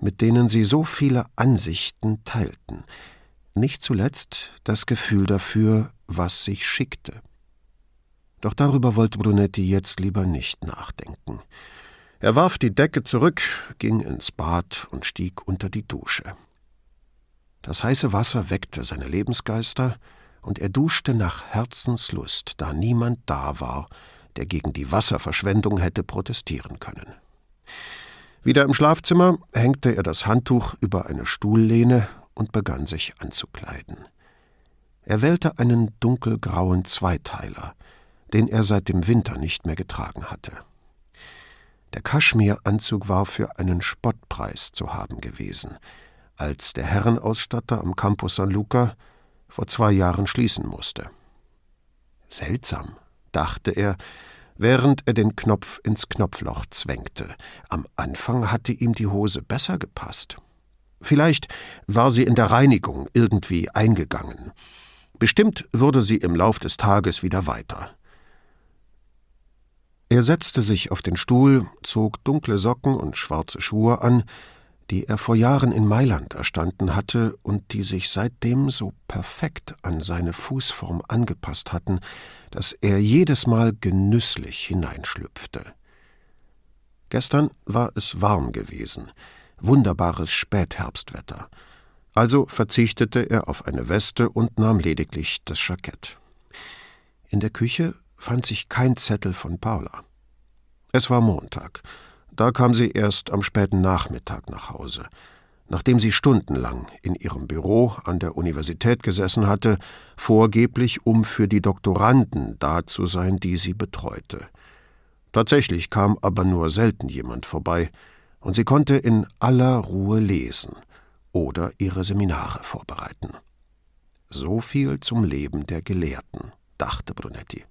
mit denen sie so viele Ansichten teilten, nicht zuletzt das Gefühl dafür, was sich schickte. Doch darüber wollte Brunetti jetzt lieber nicht nachdenken. Er warf die Decke zurück, ging ins Bad und stieg unter die Dusche. Das heiße Wasser weckte seine Lebensgeister, und er duschte nach Herzenslust, da niemand da war, der gegen die Wasserverschwendung hätte protestieren können. Wieder im Schlafzimmer hängte er das Handtuch über eine Stuhllehne und begann sich anzukleiden. Er wählte einen dunkelgrauen Zweiteiler, den er seit dem Winter nicht mehr getragen hatte. Der Kaschmiranzug war für einen Spottpreis zu haben gewesen, als der Herrenausstatter am Campus San Luca vor zwei Jahren schließen musste. Seltsam, dachte er, während er den Knopf ins Knopfloch zwängte. Am Anfang hatte ihm die Hose besser gepasst. Vielleicht war sie in der Reinigung irgendwie eingegangen. Bestimmt würde sie im Lauf des Tages wieder weiter. Er setzte sich auf den Stuhl, zog dunkle Socken und schwarze Schuhe an, die er vor Jahren in Mailand erstanden hatte und die sich seitdem so perfekt an seine Fußform angepasst hatten, dass er jedes Mal genüsslich hineinschlüpfte. Gestern war es warm gewesen, wunderbares Spätherbstwetter, also verzichtete er auf eine Weste und nahm lediglich das Jackett. In der Küche fand sich kein Zettel von Paula. Es war Montag, da kam sie erst am späten Nachmittag nach Hause, nachdem sie stundenlang in ihrem Büro an der Universität gesessen hatte, vorgeblich um für die Doktoranden da zu sein, die sie betreute. Tatsächlich kam aber nur selten jemand vorbei, und sie konnte in aller Ruhe lesen oder ihre Seminare vorbereiten. So viel zum Leben der Gelehrten, dachte Brunetti.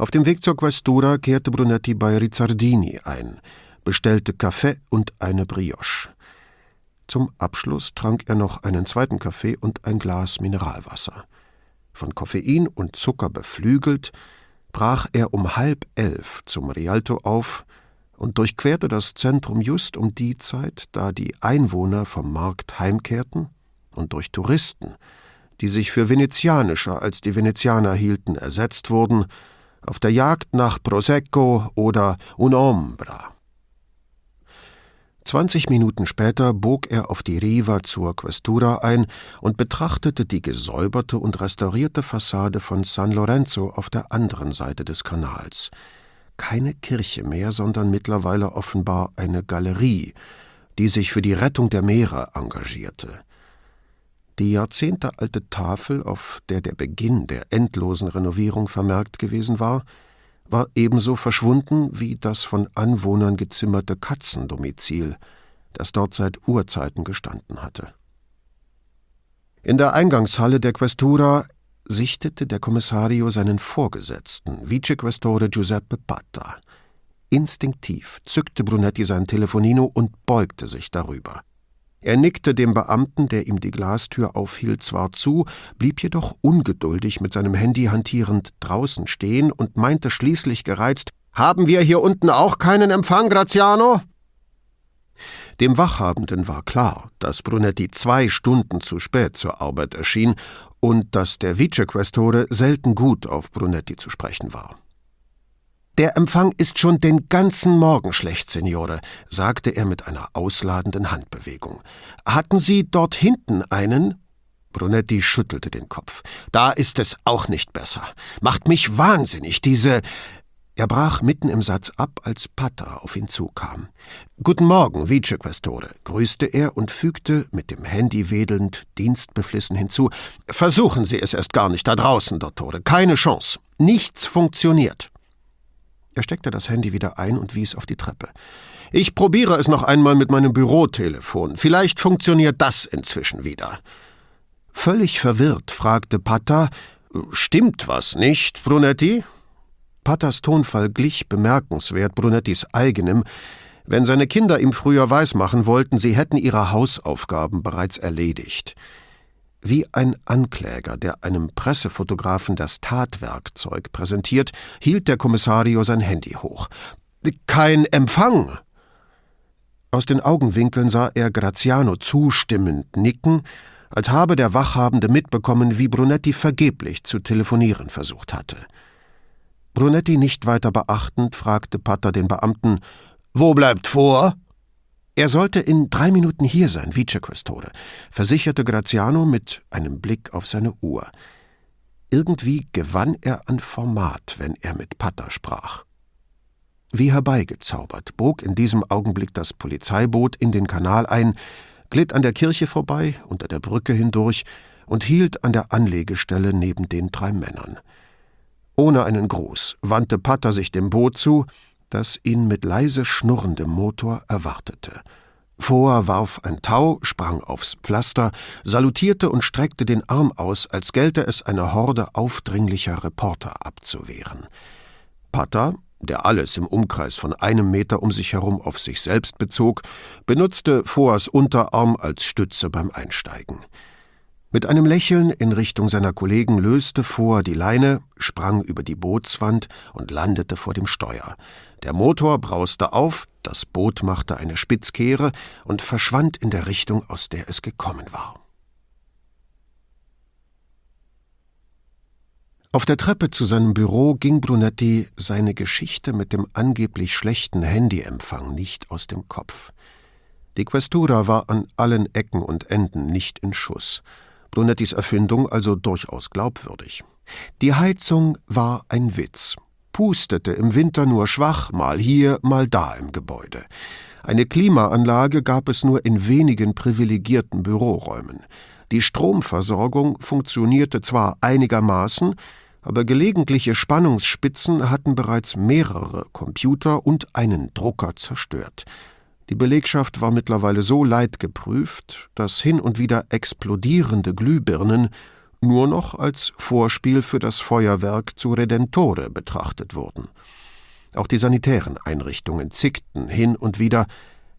Auf dem Weg zur Questura kehrte Brunetti bei Rizzardini ein, bestellte Kaffee und eine Brioche. Zum Abschluss trank er noch einen zweiten Kaffee und ein Glas Mineralwasser. Von Koffein und Zucker beflügelt, brach er um halb elf zum Rialto auf und durchquerte das Zentrum just um die Zeit, da die Einwohner vom Markt heimkehrten und durch Touristen, die sich für venezianischer als die Venezianer hielten, ersetzt wurden, auf der Jagd nach Prosecco oder Un'ombra. Zwanzig Minuten später bog er auf die Riva zur Questura ein und betrachtete die gesäuberte und restaurierte Fassade von San Lorenzo auf der anderen Seite des Kanals. Keine Kirche mehr, sondern mittlerweile offenbar eine Galerie, die sich für die Rettung der Meere engagierte. Die jahrzehntealte Tafel, auf der der Beginn der endlosen Renovierung vermerkt gewesen war, war ebenso verschwunden wie das von Anwohnern gezimmerte Katzendomizil, das dort seit Urzeiten gestanden hatte. In der Eingangshalle der Questura sichtete der Kommissario seinen Vorgesetzten, Vicequestore Giuseppe Patta. Instinktiv zückte Brunetti sein Telefonino und beugte sich darüber. Er nickte dem Beamten, der ihm die Glastür aufhielt, zwar zu, blieb jedoch ungeduldig mit seinem Handy hantierend draußen stehen und meinte schließlich gereizt Haben wir hier unten auch keinen Empfang, Graziano? Dem Wachhabenden war klar, dass Brunetti zwei Stunden zu spät zur Arbeit erschien und dass der Vicequestore selten gut auf Brunetti zu sprechen war. Der Empfang ist schon den ganzen Morgen schlecht, Signore, sagte er mit einer ausladenden Handbewegung. Hatten Sie dort hinten einen? Brunetti schüttelte den Kopf. Da ist es auch nicht besser. Macht mich wahnsinnig, diese. Er brach mitten im Satz ab, als Pata auf ihn zukam. Guten Morgen, Vicequestore, grüßte er und fügte, mit dem Handy wedelnd, dienstbeflissen hinzu. Versuchen Sie es erst gar nicht da draußen, Dottore. Keine Chance. Nichts funktioniert. Er steckte das Handy wieder ein und wies auf die Treppe. Ich probiere es noch einmal mit meinem Bürotelefon. Vielleicht funktioniert das inzwischen wieder. Völlig verwirrt fragte Pata, Stimmt was nicht, Brunetti? Patas Tonfall glich bemerkenswert Brunettis eigenem, wenn seine Kinder ihm früher weismachen wollten, sie hätten ihre Hausaufgaben bereits erledigt. Wie ein Ankläger, der einem Pressefotografen das Tatwerkzeug präsentiert, hielt der Kommissario sein Handy hoch. Kein Empfang! Aus den Augenwinkeln sah er Graziano zustimmend nicken, als habe der Wachhabende mitbekommen, wie Brunetti vergeblich zu telefonieren versucht hatte. Brunetti nicht weiter beachtend, fragte Pater den Beamten: Wo bleibt vor? Er sollte in drei Minuten hier sein, Vicequestore, versicherte Graziano mit einem Blick auf seine Uhr. Irgendwie gewann er an Format, wenn er mit Patter sprach. Wie herbeigezaubert bog in diesem Augenblick das Polizeiboot in den Kanal ein, glitt an der Kirche vorbei, unter der Brücke hindurch und hielt an der Anlegestelle neben den drei Männern. Ohne einen Gruß wandte Patter sich dem Boot zu, das ihn mit leise schnurrendem Motor erwartete. Vor warf ein Tau, sprang aufs Pflaster, salutierte und streckte den Arm aus, als gelte es eine Horde aufdringlicher Reporter abzuwehren. Pata, der alles im Umkreis von einem Meter um sich herum auf sich selbst bezog, benutzte Foas Unterarm als Stütze beim Einsteigen. Mit einem Lächeln in Richtung seiner Kollegen löste Foa die Leine, sprang über die Bootswand und landete vor dem Steuer. Der Motor brauste auf, das Boot machte eine Spitzkehre und verschwand in der Richtung, aus der es gekommen war. Auf der Treppe zu seinem Büro ging Brunetti seine Geschichte mit dem angeblich schlechten Handyempfang nicht aus dem Kopf. Die Questura war an allen Ecken und Enden nicht in Schuss. Brunettis Erfindung also durchaus glaubwürdig. Die Heizung war ein Witz, pustete im Winter nur schwach, mal hier, mal da im Gebäude. Eine Klimaanlage gab es nur in wenigen privilegierten Büroräumen. Die Stromversorgung funktionierte zwar einigermaßen, aber gelegentliche Spannungsspitzen hatten bereits mehrere Computer und einen Drucker zerstört. Die Belegschaft war mittlerweile so leidgeprüft, dass hin und wieder explodierende Glühbirnen nur noch als Vorspiel für das Feuerwerk zu Redentore betrachtet wurden. Auch die sanitären Einrichtungen zickten hin und wieder,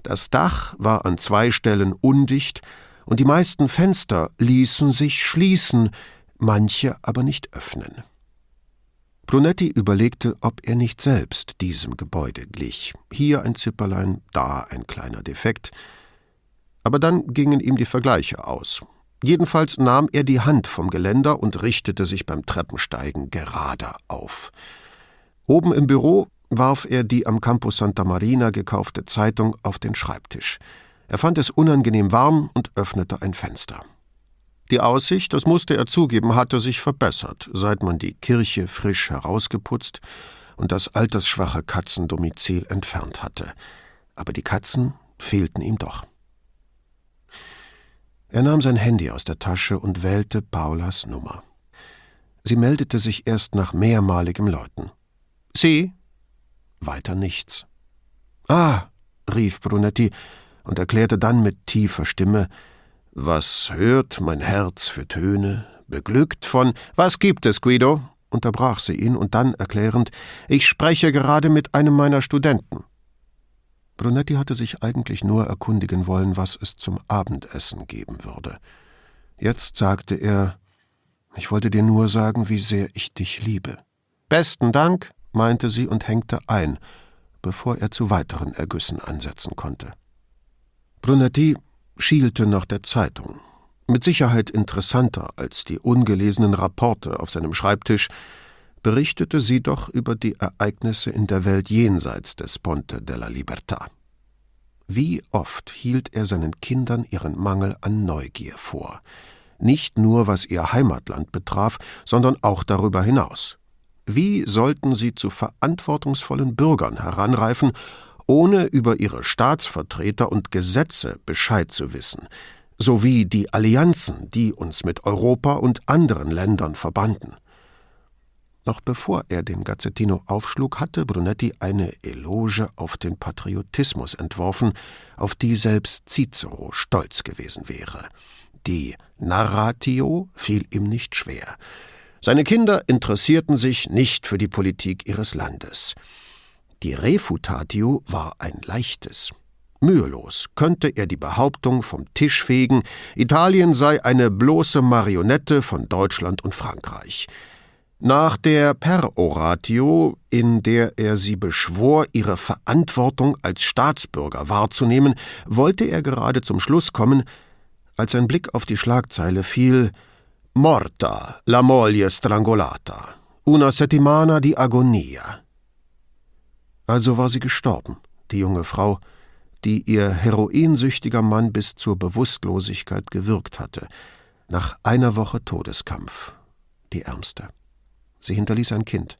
das Dach war an zwei Stellen undicht, und die meisten Fenster ließen sich schließen, manche aber nicht öffnen. Brunetti überlegte, ob er nicht selbst diesem Gebäude glich. Hier ein Zipperlein, da ein kleiner Defekt. Aber dann gingen ihm die Vergleiche aus. Jedenfalls nahm er die Hand vom Geländer und richtete sich beim Treppensteigen gerade auf. Oben im Büro warf er die am Campus Santa Marina gekaufte Zeitung auf den Schreibtisch. Er fand es unangenehm warm und öffnete ein Fenster. Die Aussicht, das musste er zugeben, hatte sich verbessert, seit man die Kirche frisch herausgeputzt und das altersschwache Katzendomizil entfernt hatte. Aber die Katzen fehlten ihm doch. Er nahm sein Handy aus der Tasche und wählte Paulas Nummer. Sie meldete sich erst nach mehrmaligem Läuten. Sie? Weiter nichts. Ah, rief Brunetti und erklärte dann mit tiefer Stimme, was hört mein Herz für Töne, beglückt von Was gibt es, Guido? unterbrach sie ihn und dann erklärend Ich spreche gerade mit einem meiner Studenten. Brunetti hatte sich eigentlich nur erkundigen wollen, was es zum Abendessen geben würde. Jetzt sagte er Ich wollte dir nur sagen, wie sehr ich dich liebe. Besten Dank, meinte sie und hängte ein, bevor er zu weiteren Ergüssen ansetzen konnte. Brunetti schielte nach der Zeitung. Mit Sicherheit interessanter als die ungelesenen Rapporte auf seinem Schreibtisch, berichtete sie doch über die Ereignisse in der Welt jenseits des Ponte della Libertà. Wie oft hielt er seinen Kindern ihren Mangel an Neugier vor, nicht nur was ihr Heimatland betraf, sondern auch darüber hinaus. Wie sollten sie zu verantwortungsvollen Bürgern heranreifen, ohne über ihre Staatsvertreter und Gesetze Bescheid zu wissen, sowie die Allianzen, die uns mit Europa und anderen Ländern verbanden. Noch bevor er den Gazzettino aufschlug, hatte Brunetti eine Eloge auf den Patriotismus entworfen, auf die selbst Cicero stolz gewesen wäre. Die Narratio fiel ihm nicht schwer. Seine Kinder interessierten sich nicht für die Politik ihres Landes. Die Refutatio war ein leichtes. Mühelos könnte er die Behauptung vom Tisch fegen, Italien sei eine bloße Marionette von Deutschland und Frankreich. Nach der Peroratio, in der er sie beschwor, ihre Verantwortung als Staatsbürger wahrzunehmen, wollte er gerade zum Schluss kommen, als ein Blick auf die Schlagzeile fiel Morta, la moglie strangolata, una settimana di agonia. Also war sie gestorben, die junge Frau, die ihr heroinsüchtiger Mann bis zur Bewusstlosigkeit gewürgt hatte, nach einer Woche Todeskampf, die ärmste. Sie hinterließ ein Kind.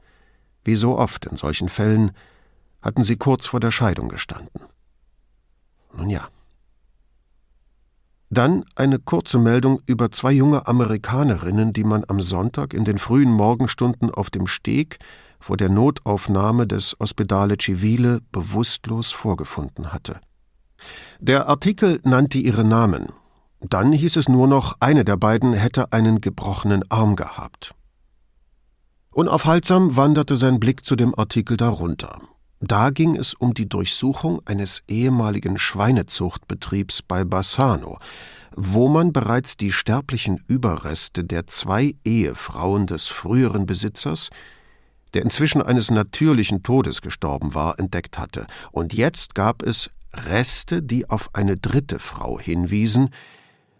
Wie so oft in solchen Fällen hatten sie kurz vor der Scheidung gestanden. Nun ja. Dann eine kurze Meldung über zwei junge Amerikanerinnen, die man am Sonntag in den frühen Morgenstunden auf dem Steg vor der Notaufnahme des Ospedale Civile bewusstlos vorgefunden hatte. Der Artikel nannte ihre Namen. Dann hieß es nur noch, eine der beiden hätte einen gebrochenen Arm gehabt. Unaufhaltsam wanderte sein Blick zu dem Artikel darunter. Da ging es um die Durchsuchung eines ehemaligen Schweinezuchtbetriebs bei Bassano, wo man bereits die sterblichen Überreste der zwei Ehefrauen des früheren Besitzers, der inzwischen eines natürlichen Todes gestorben war, entdeckt hatte. Und jetzt gab es Reste, die auf eine dritte Frau hinwiesen,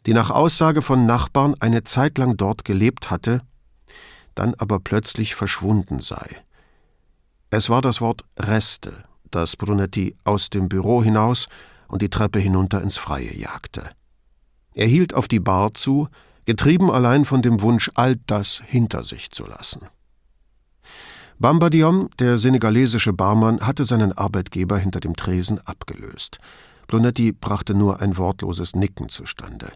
die nach Aussage von Nachbarn eine Zeit lang dort gelebt hatte dann aber plötzlich verschwunden sei. Es war das Wort Reste, das Brunetti aus dem Büro hinaus und die Treppe hinunter ins Freie jagte. Er hielt auf die Bar zu, getrieben allein von dem Wunsch, all das hinter sich zu lassen. Bamba Diom, der senegalesische Barmann, hatte seinen Arbeitgeber hinter dem Tresen abgelöst. Brunetti brachte nur ein wortloses Nicken zustande.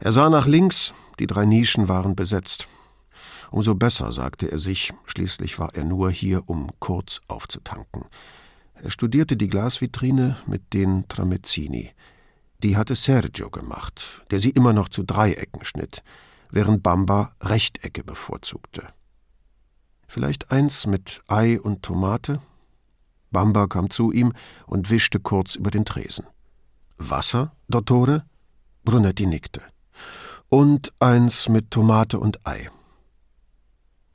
Er sah nach links, die drei Nischen waren besetzt. Umso besser, sagte er sich, schließlich war er nur hier, um kurz aufzutanken. Er studierte die Glasvitrine mit den Tramezzini. Die hatte Sergio gemacht, der sie immer noch zu Dreiecken schnitt, während Bamba Rechtecke bevorzugte. Vielleicht eins mit Ei und Tomate? Bamba kam zu ihm und wischte kurz über den Tresen. Wasser, Dottore? Brunetti nickte. Und eins mit Tomate und Ei.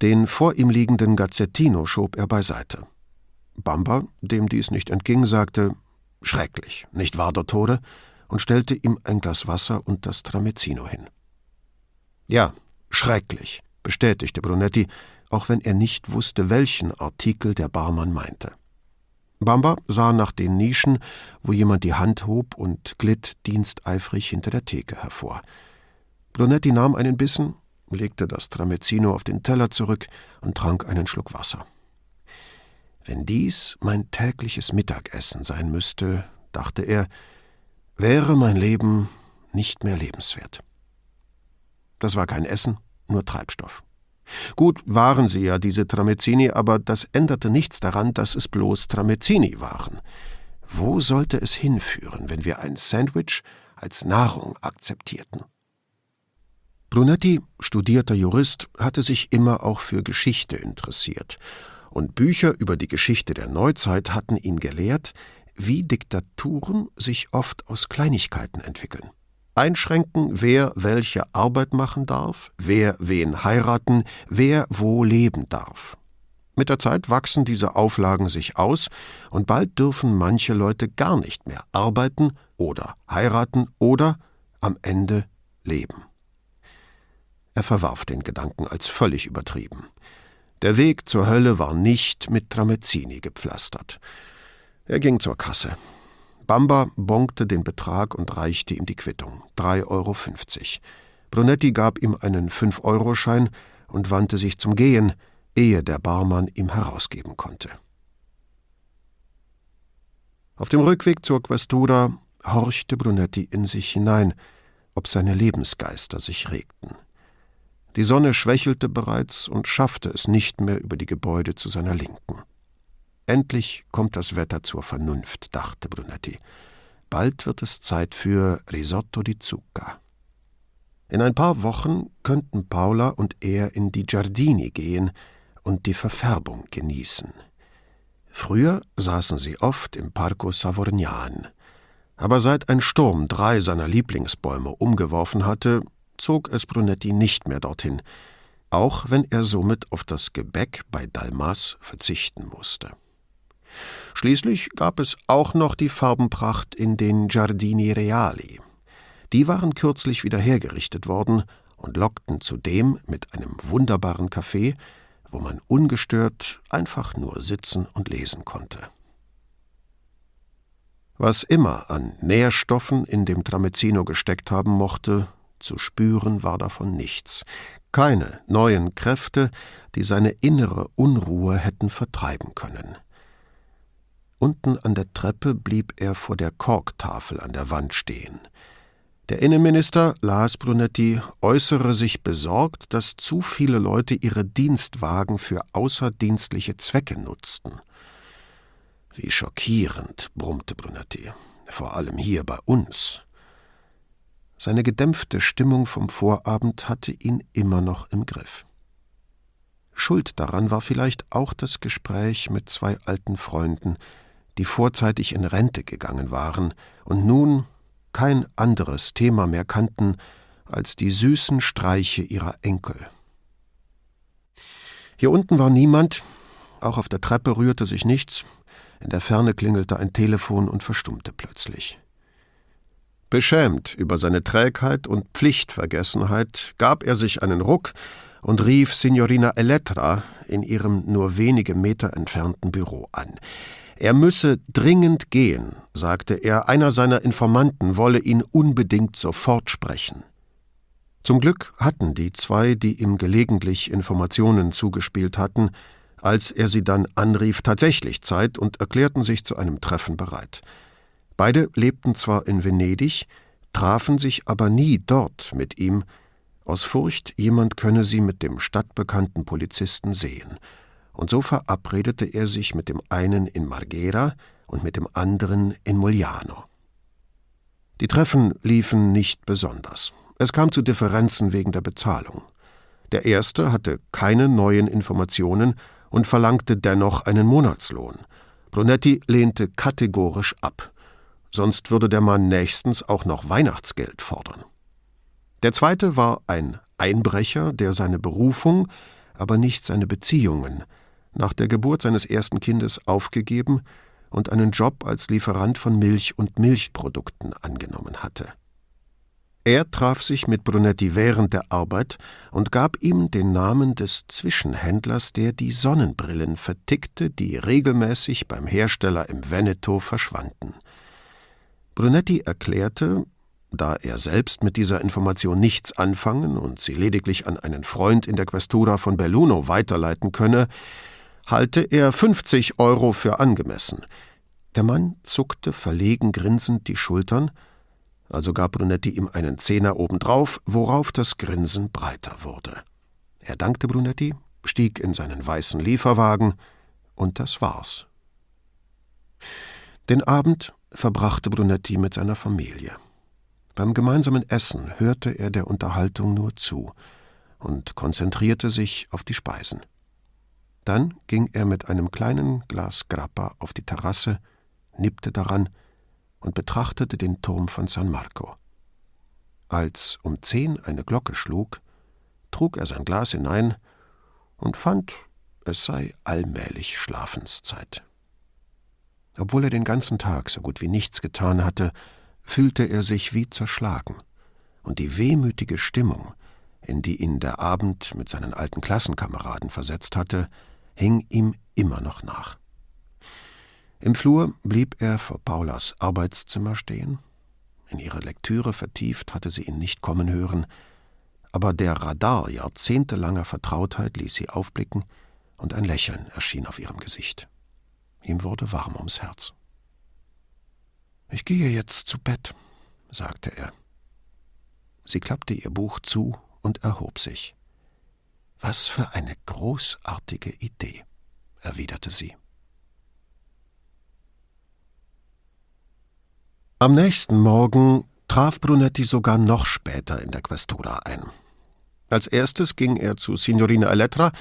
Den vor ihm liegenden Gazzettino schob er beiseite. Bamba, dem dies nicht entging, sagte Schrecklich, nicht wahr, Dottore? und stellte ihm ein Glas Wasser und das Tramezzino hin. Ja, schrecklich, bestätigte Brunetti, auch wenn er nicht wusste, welchen Artikel der Barmann meinte. Bamba sah nach den Nischen, wo jemand die Hand hob und glitt diensteifrig hinter der Theke hervor. Brunetti nahm einen Bissen, legte das Tramezzino auf den Teller zurück und trank einen Schluck Wasser. Wenn dies mein tägliches Mittagessen sein müsste, dachte er, wäre mein Leben nicht mehr lebenswert. Das war kein Essen, nur Treibstoff. Gut waren sie ja, diese Tramezzini, aber das änderte nichts daran, dass es bloß Tramezzini waren. Wo sollte es hinführen, wenn wir ein Sandwich als Nahrung akzeptierten? Brunetti, studierter Jurist, hatte sich immer auch für Geschichte interessiert, und Bücher über die Geschichte der Neuzeit hatten ihn gelehrt, wie Diktaturen sich oft aus Kleinigkeiten entwickeln einschränken, wer welche Arbeit machen darf, wer wen heiraten, wer wo leben darf. Mit der Zeit wachsen diese Auflagen sich aus, und bald dürfen manche Leute gar nicht mehr arbeiten oder heiraten oder am Ende leben. Er verwarf den Gedanken als völlig übertrieben. Der Weg zur Hölle war nicht mit Tramezzini gepflastert. Er ging zur Kasse. Bamba bonkte den Betrag und reichte ihm die Quittung. 3,50 Euro. Brunetti gab ihm einen 5-Euro-Schein und wandte sich zum Gehen, ehe der Barmann ihm herausgeben konnte. Auf dem Rückweg zur Questura horchte Brunetti in sich hinein, ob seine Lebensgeister sich regten. Die Sonne schwächelte bereits und schaffte es nicht mehr über die Gebäude zu seiner Linken. Endlich kommt das Wetter zur Vernunft, dachte Brunetti. Bald wird es Zeit für Risotto di Zucca. In ein paar Wochen könnten Paula und er in die Giardini gehen und die Verfärbung genießen. Früher saßen sie oft im Parco Savorgnan. Aber seit ein Sturm drei seiner Lieblingsbäume umgeworfen hatte, zog es Brunetti nicht mehr dorthin, auch wenn er somit auf das Gebäck bei Dalmas verzichten musste. Schließlich gab es auch noch die Farbenpracht in den Giardini Reali. Die waren kürzlich wieder hergerichtet worden und lockten zudem mit einem wunderbaren Café, wo man ungestört einfach nur sitzen und lesen konnte. Was immer an Nährstoffen in dem Tramezzino gesteckt haben mochte, zu spüren war davon nichts, keine neuen Kräfte, die seine innere Unruhe hätten vertreiben können. Unten an der Treppe blieb er vor der Korktafel an der Wand stehen. Der Innenminister, las Brunetti, äußere sich besorgt, dass zu viele Leute ihre Dienstwagen für außerdienstliche Zwecke nutzten. Wie schockierend, brummte Brunetti, vor allem hier bei uns. Seine gedämpfte Stimmung vom Vorabend hatte ihn immer noch im Griff. Schuld daran war vielleicht auch das Gespräch mit zwei alten Freunden, die vorzeitig in Rente gegangen waren und nun kein anderes Thema mehr kannten als die süßen Streiche ihrer Enkel. Hier unten war niemand, auch auf der Treppe rührte sich nichts, in der Ferne klingelte ein Telefon und verstummte plötzlich. Beschämt über seine Trägheit und Pflichtvergessenheit gab er sich einen Ruck und rief Signorina Elettra in ihrem nur wenige Meter entfernten Büro an. Er müsse dringend gehen, sagte er, einer seiner Informanten wolle ihn unbedingt sofort sprechen. Zum Glück hatten die zwei, die ihm gelegentlich Informationen zugespielt hatten, als er sie dann anrief, tatsächlich Zeit und erklärten sich zu einem Treffen bereit. Beide lebten zwar in Venedig, trafen sich aber nie dort mit ihm, aus Furcht, jemand könne sie mit dem stadtbekannten Polizisten sehen – und so verabredete er sich mit dem einen in Marghera und mit dem anderen in Mugliano. Die Treffen liefen nicht besonders. Es kam zu Differenzen wegen der Bezahlung. Der erste hatte keine neuen Informationen und verlangte dennoch einen Monatslohn. Brunetti lehnte kategorisch ab. Sonst würde der Mann nächstens auch noch Weihnachtsgeld fordern. Der zweite war ein Einbrecher, der seine Berufung, aber nicht seine Beziehungen, nach der Geburt seines ersten Kindes aufgegeben und einen Job als Lieferant von Milch und Milchprodukten angenommen hatte. Er traf sich mit Brunetti während der Arbeit und gab ihm den Namen des Zwischenhändlers, der die Sonnenbrillen vertickte, die regelmäßig beim Hersteller im Veneto verschwanden. Brunetti erklärte, da er selbst mit dieser Information nichts anfangen und sie lediglich an einen Freund in der Questura von Belluno weiterleiten könne, halte er 50 Euro für angemessen. Der Mann zuckte verlegen grinsend die Schultern also gab Brunetti ihm einen Zehner obendrauf, worauf das Grinsen breiter wurde. Er dankte Brunetti, stieg in seinen weißen Lieferwagen, und das war's. Den Abend verbrachte Brunetti mit seiner Familie. Beim gemeinsamen Essen hörte er der Unterhaltung nur zu und konzentrierte sich auf die Speisen. Dann ging er mit einem kleinen Glas Grappa auf die Terrasse, nippte daran und betrachtete den Turm von San Marco. Als um zehn eine Glocke schlug, trug er sein Glas hinein und fand, es sei allmählich Schlafenszeit. Obwohl er den ganzen Tag so gut wie nichts getan hatte, fühlte er sich wie zerschlagen, und die wehmütige Stimmung, in die ihn der Abend mit seinen alten Klassenkameraden versetzt hatte, hing ihm immer noch nach. Im Flur blieb er vor Paulas Arbeitszimmer stehen. In ihre Lektüre vertieft hatte sie ihn nicht kommen hören, aber der Radar jahrzehntelanger Vertrautheit ließ sie aufblicken, und ein Lächeln erschien auf ihrem Gesicht. Ihm wurde warm ums Herz. Ich gehe jetzt zu Bett, sagte er. Sie klappte ihr Buch zu und erhob sich. Was für eine großartige Idee, erwiderte sie. Am nächsten Morgen traf Brunetti sogar noch später in der Questura ein. Als erstes ging er zu Signorina Elettra,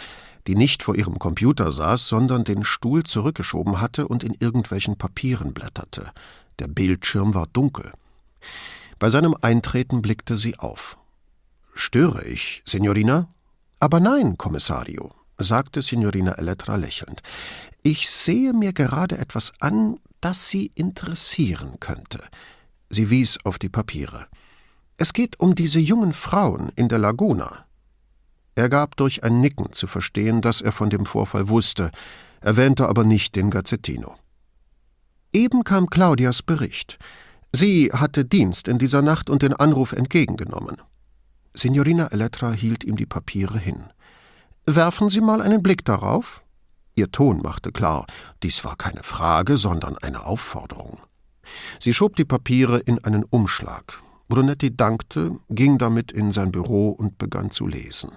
die nicht vor ihrem Computer saß, sondern den Stuhl zurückgeschoben hatte und in irgendwelchen Papieren blätterte. Der Bildschirm war dunkel. Bei seinem Eintreten blickte sie auf. Störe ich, Signorina? Aber nein, Kommissario, sagte Signorina Elettra lächelnd. Ich sehe mir gerade etwas an, das Sie interessieren könnte. Sie wies auf die Papiere. Es geht um diese jungen Frauen in der Laguna. Er gab durch ein Nicken zu verstehen, dass er von dem Vorfall wusste, erwähnte aber nicht den Gazzettino. Eben kam Claudias Bericht. Sie hatte Dienst in dieser Nacht und den Anruf entgegengenommen. Signorina Elettra hielt ihm die Papiere hin. Werfen Sie mal einen Blick darauf. Ihr Ton machte klar, dies war keine Frage, sondern eine Aufforderung. Sie schob die Papiere in einen Umschlag. Brunetti dankte, ging damit in sein Büro und begann zu lesen.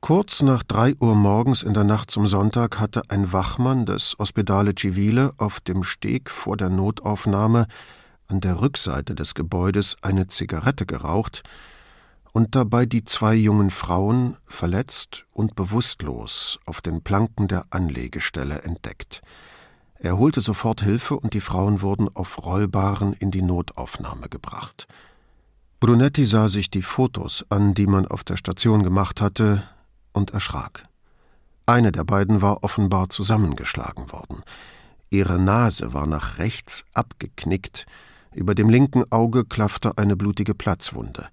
Kurz nach drei Uhr morgens in der Nacht zum Sonntag hatte ein Wachmann des Ospedale Civile auf dem Steg vor der Notaufnahme an der Rückseite des Gebäudes eine Zigarette geraucht, und dabei die zwei jungen Frauen, verletzt und bewusstlos, auf den Planken der Anlegestelle entdeckt. Er holte sofort Hilfe und die Frauen wurden auf Rollbaren in die Notaufnahme gebracht. Brunetti sah sich die Fotos an, die man auf der Station gemacht hatte, und erschrak. Eine der beiden war offenbar zusammengeschlagen worden. Ihre Nase war nach rechts abgeknickt, über dem linken Auge klaffte eine blutige Platzwunde.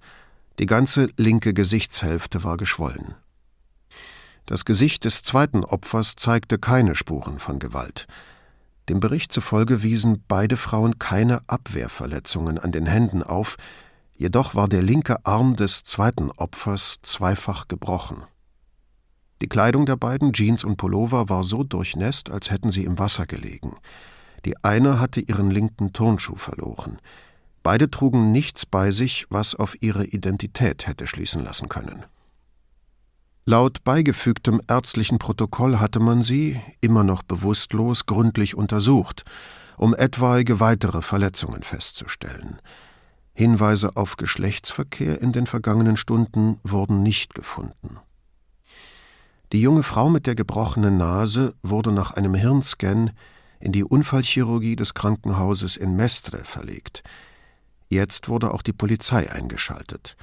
Die ganze linke Gesichtshälfte war geschwollen. Das Gesicht des zweiten Opfers zeigte keine Spuren von Gewalt. Dem Bericht zufolge wiesen beide Frauen keine Abwehrverletzungen an den Händen auf, jedoch war der linke Arm des zweiten Opfers zweifach gebrochen. Die Kleidung der beiden, Jeans und Pullover, war so durchnässt, als hätten sie im Wasser gelegen. Die eine hatte ihren linken Turnschuh verloren. Beide trugen nichts bei sich, was auf ihre Identität hätte schließen lassen können. Laut beigefügtem ärztlichen Protokoll hatte man sie, immer noch bewusstlos, gründlich untersucht, um etwaige weitere Verletzungen festzustellen. Hinweise auf Geschlechtsverkehr in den vergangenen Stunden wurden nicht gefunden. Die junge Frau mit der gebrochenen Nase wurde nach einem Hirnscan in die Unfallchirurgie des Krankenhauses in Mestre verlegt – Jetzt wurde auch die Polizei eingeschaltet.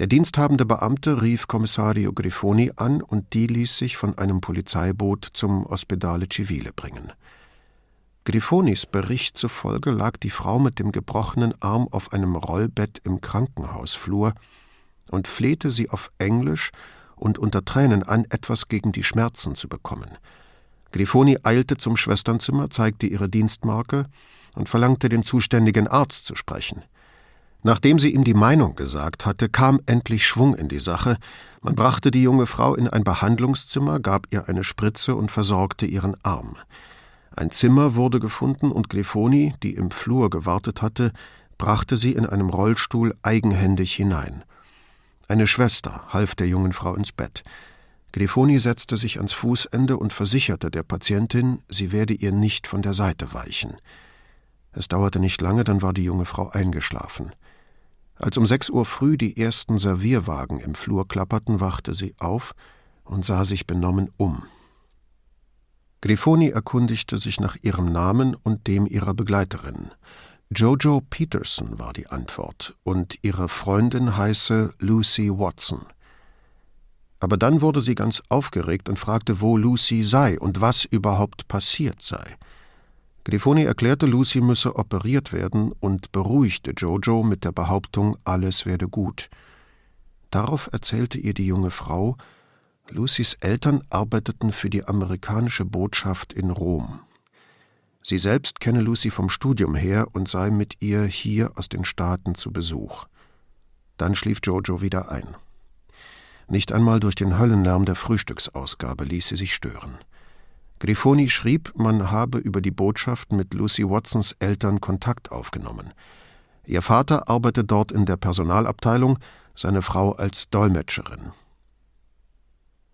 Der diensthabende Beamte rief Kommissario Grifoni an und die ließ sich von einem Polizeiboot zum Ospedale Civile bringen. Grifonis Bericht zufolge lag die Frau mit dem gebrochenen Arm auf einem Rollbett im Krankenhausflur und flehte sie auf Englisch und unter Tränen an, etwas gegen die Schmerzen zu bekommen. Grifoni eilte zum Schwesternzimmer, zeigte ihre Dienstmarke und verlangte, den zuständigen Arzt zu sprechen. Nachdem sie ihm die Meinung gesagt hatte, kam endlich Schwung in die Sache. Man brachte die junge Frau in ein Behandlungszimmer, gab ihr eine Spritze und versorgte ihren Arm. Ein Zimmer wurde gefunden und Grifoni, die im Flur gewartet hatte, brachte sie in einem Rollstuhl eigenhändig hinein. Eine Schwester half der jungen Frau ins Bett. Grifoni setzte sich ans Fußende und versicherte der Patientin, sie werde ihr nicht von der Seite weichen. Es dauerte nicht lange, dann war die junge Frau eingeschlafen. Als um sechs Uhr früh die ersten Servierwagen im Flur klapperten, wachte sie auf und sah sich benommen um. Grifoni erkundigte sich nach ihrem Namen und dem ihrer Begleiterin. Jojo Peterson war die Antwort, und ihre Freundin heiße Lucy Watson. Aber dann wurde sie ganz aufgeregt und fragte, wo Lucy sei und was überhaupt passiert sei. Grifoni erklärte, Lucy müsse operiert werden und beruhigte Jojo mit der Behauptung, alles werde gut. Darauf erzählte ihr die junge Frau, Lucys Eltern arbeiteten für die amerikanische Botschaft in Rom. Sie selbst kenne Lucy vom Studium her und sei mit ihr hier aus den Staaten zu Besuch. Dann schlief Jojo wieder ein. Nicht einmal durch den Höllenlärm der Frühstücksausgabe ließ sie sich stören. Grifoni schrieb, man habe über die Botschaft mit Lucy Watsons Eltern Kontakt aufgenommen. Ihr Vater arbeite dort in der Personalabteilung, seine Frau als Dolmetscherin.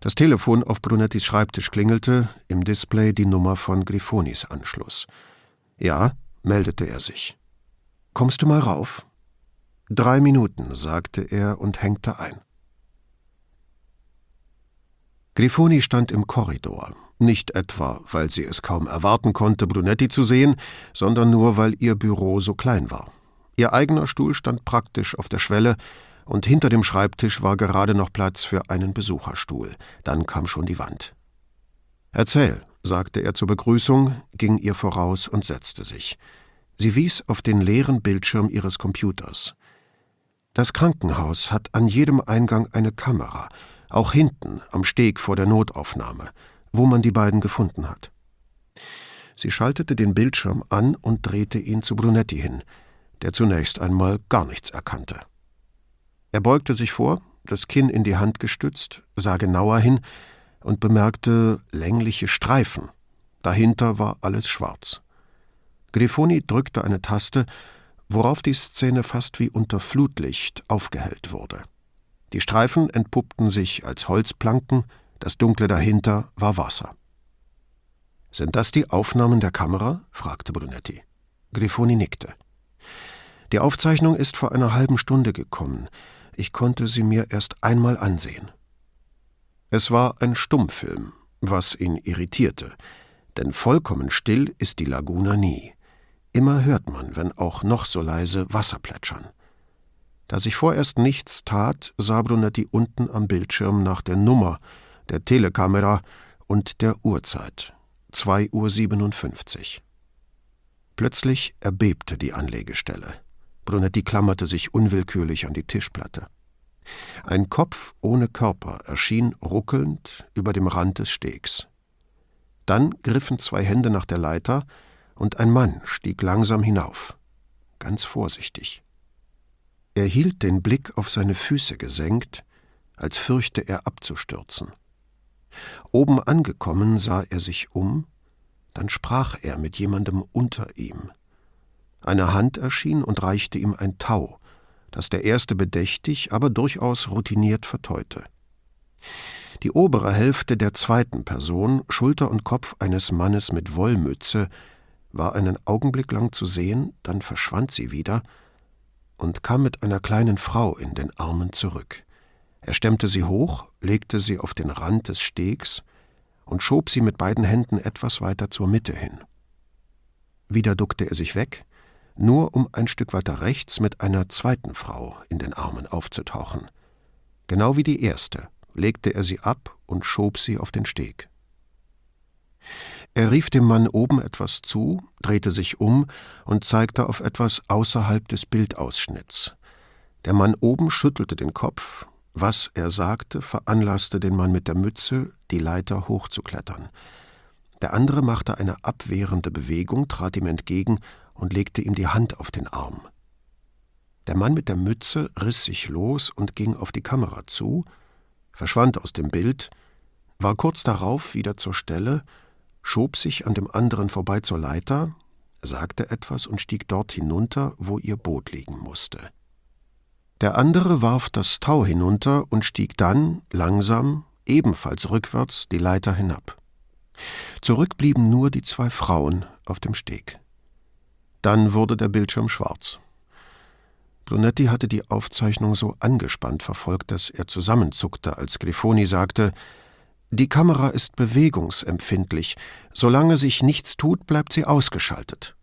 Das Telefon auf Brunettis Schreibtisch klingelte, im Display die Nummer von Grifonis Anschluss. Ja, meldete er sich. Kommst du mal rauf? Drei Minuten, sagte er und hängte ein. Grifoni stand im Korridor, nicht etwa, weil sie es kaum erwarten konnte, Brunetti zu sehen, sondern nur, weil ihr Büro so klein war. Ihr eigener Stuhl stand praktisch auf der Schwelle, und hinter dem Schreibtisch war gerade noch Platz für einen Besucherstuhl. Dann kam schon die Wand. Erzähl, sagte er zur Begrüßung, ging ihr voraus und setzte sich. Sie wies auf den leeren Bildschirm ihres Computers. Das Krankenhaus hat an jedem Eingang eine Kamera, auch hinten am Steg vor der Notaufnahme, wo man die beiden gefunden hat. Sie schaltete den Bildschirm an und drehte ihn zu Brunetti hin, der zunächst einmal gar nichts erkannte. Er beugte sich vor, das Kinn in die Hand gestützt, sah genauer hin und bemerkte längliche Streifen. Dahinter war alles schwarz. Grifoni drückte eine Taste, worauf die Szene fast wie unter Flutlicht aufgehellt wurde. Die Streifen entpuppten sich als Holzplanken, das Dunkle dahinter war Wasser. Sind das die Aufnahmen der Kamera? fragte Brunetti. Grifoni nickte. Die Aufzeichnung ist vor einer halben Stunde gekommen. Ich konnte sie mir erst einmal ansehen. Es war ein Stummfilm, was ihn irritierte, denn vollkommen still ist die Laguna nie. Immer hört man, wenn auch noch so leise, Wasser plätschern. Da sich vorerst nichts tat, sah Brunetti unten am Bildschirm nach der Nummer, der Telekamera und der Uhrzeit. 2.57 Uhr. Plötzlich erbebte die Anlegestelle. Brunetti klammerte sich unwillkürlich an die Tischplatte. Ein Kopf ohne Körper erschien ruckelnd über dem Rand des Stegs. Dann griffen zwei Hände nach der Leiter, und ein Mann stieg langsam hinauf, ganz vorsichtig. Er hielt den Blick auf seine Füße gesenkt, als fürchte er abzustürzen. Oben angekommen sah er sich um, dann sprach er mit jemandem unter ihm. Eine Hand erschien und reichte ihm ein Tau, das der erste bedächtig, aber durchaus routiniert verteute. Die obere Hälfte der zweiten Person, Schulter und Kopf eines Mannes mit Wollmütze, war einen Augenblick lang zu sehen, dann verschwand sie wieder und kam mit einer kleinen Frau in den Armen zurück. Er stemmte sie hoch, legte sie auf den Rand des Stegs und schob sie mit beiden Händen etwas weiter zur Mitte hin. Wieder duckte er sich weg, nur um ein Stück weiter rechts mit einer zweiten Frau in den Armen aufzutauchen. Genau wie die erste legte er sie ab und schob sie auf den Steg. Er rief dem Mann oben etwas zu, drehte sich um und zeigte auf etwas außerhalb des Bildausschnitts. Der Mann oben schüttelte den Kopf, was er sagte, veranlasste den Mann mit der Mütze, die Leiter hochzuklettern. Der andere machte eine abwehrende Bewegung, trat ihm entgegen und legte ihm die Hand auf den Arm. Der Mann mit der Mütze riss sich los und ging auf die Kamera zu, verschwand aus dem Bild, war kurz darauf wieder zur Stelle, schob sich an dem anderen vorbei zur Leiter, sagte etwas und stieg dort hinunter, wo ihr Boot liegen musste. Der andere warf das Tau hinunter und stieg dann, langsam, ebenfalls rückwärts, die Leiter hinab. Zurück blieben nur die zwei Frauen auf dem Steg. Dann wurde der Bildschirm schwarz. Brunetti hatte die Aufzeichnung so angespannt verfolgt, dass er zusammenzuckte, als Grifoni sagte, die Kamera ist bewegungsempfindlich. Solange sich nichts tut, bleibt sie ausgeschaltet.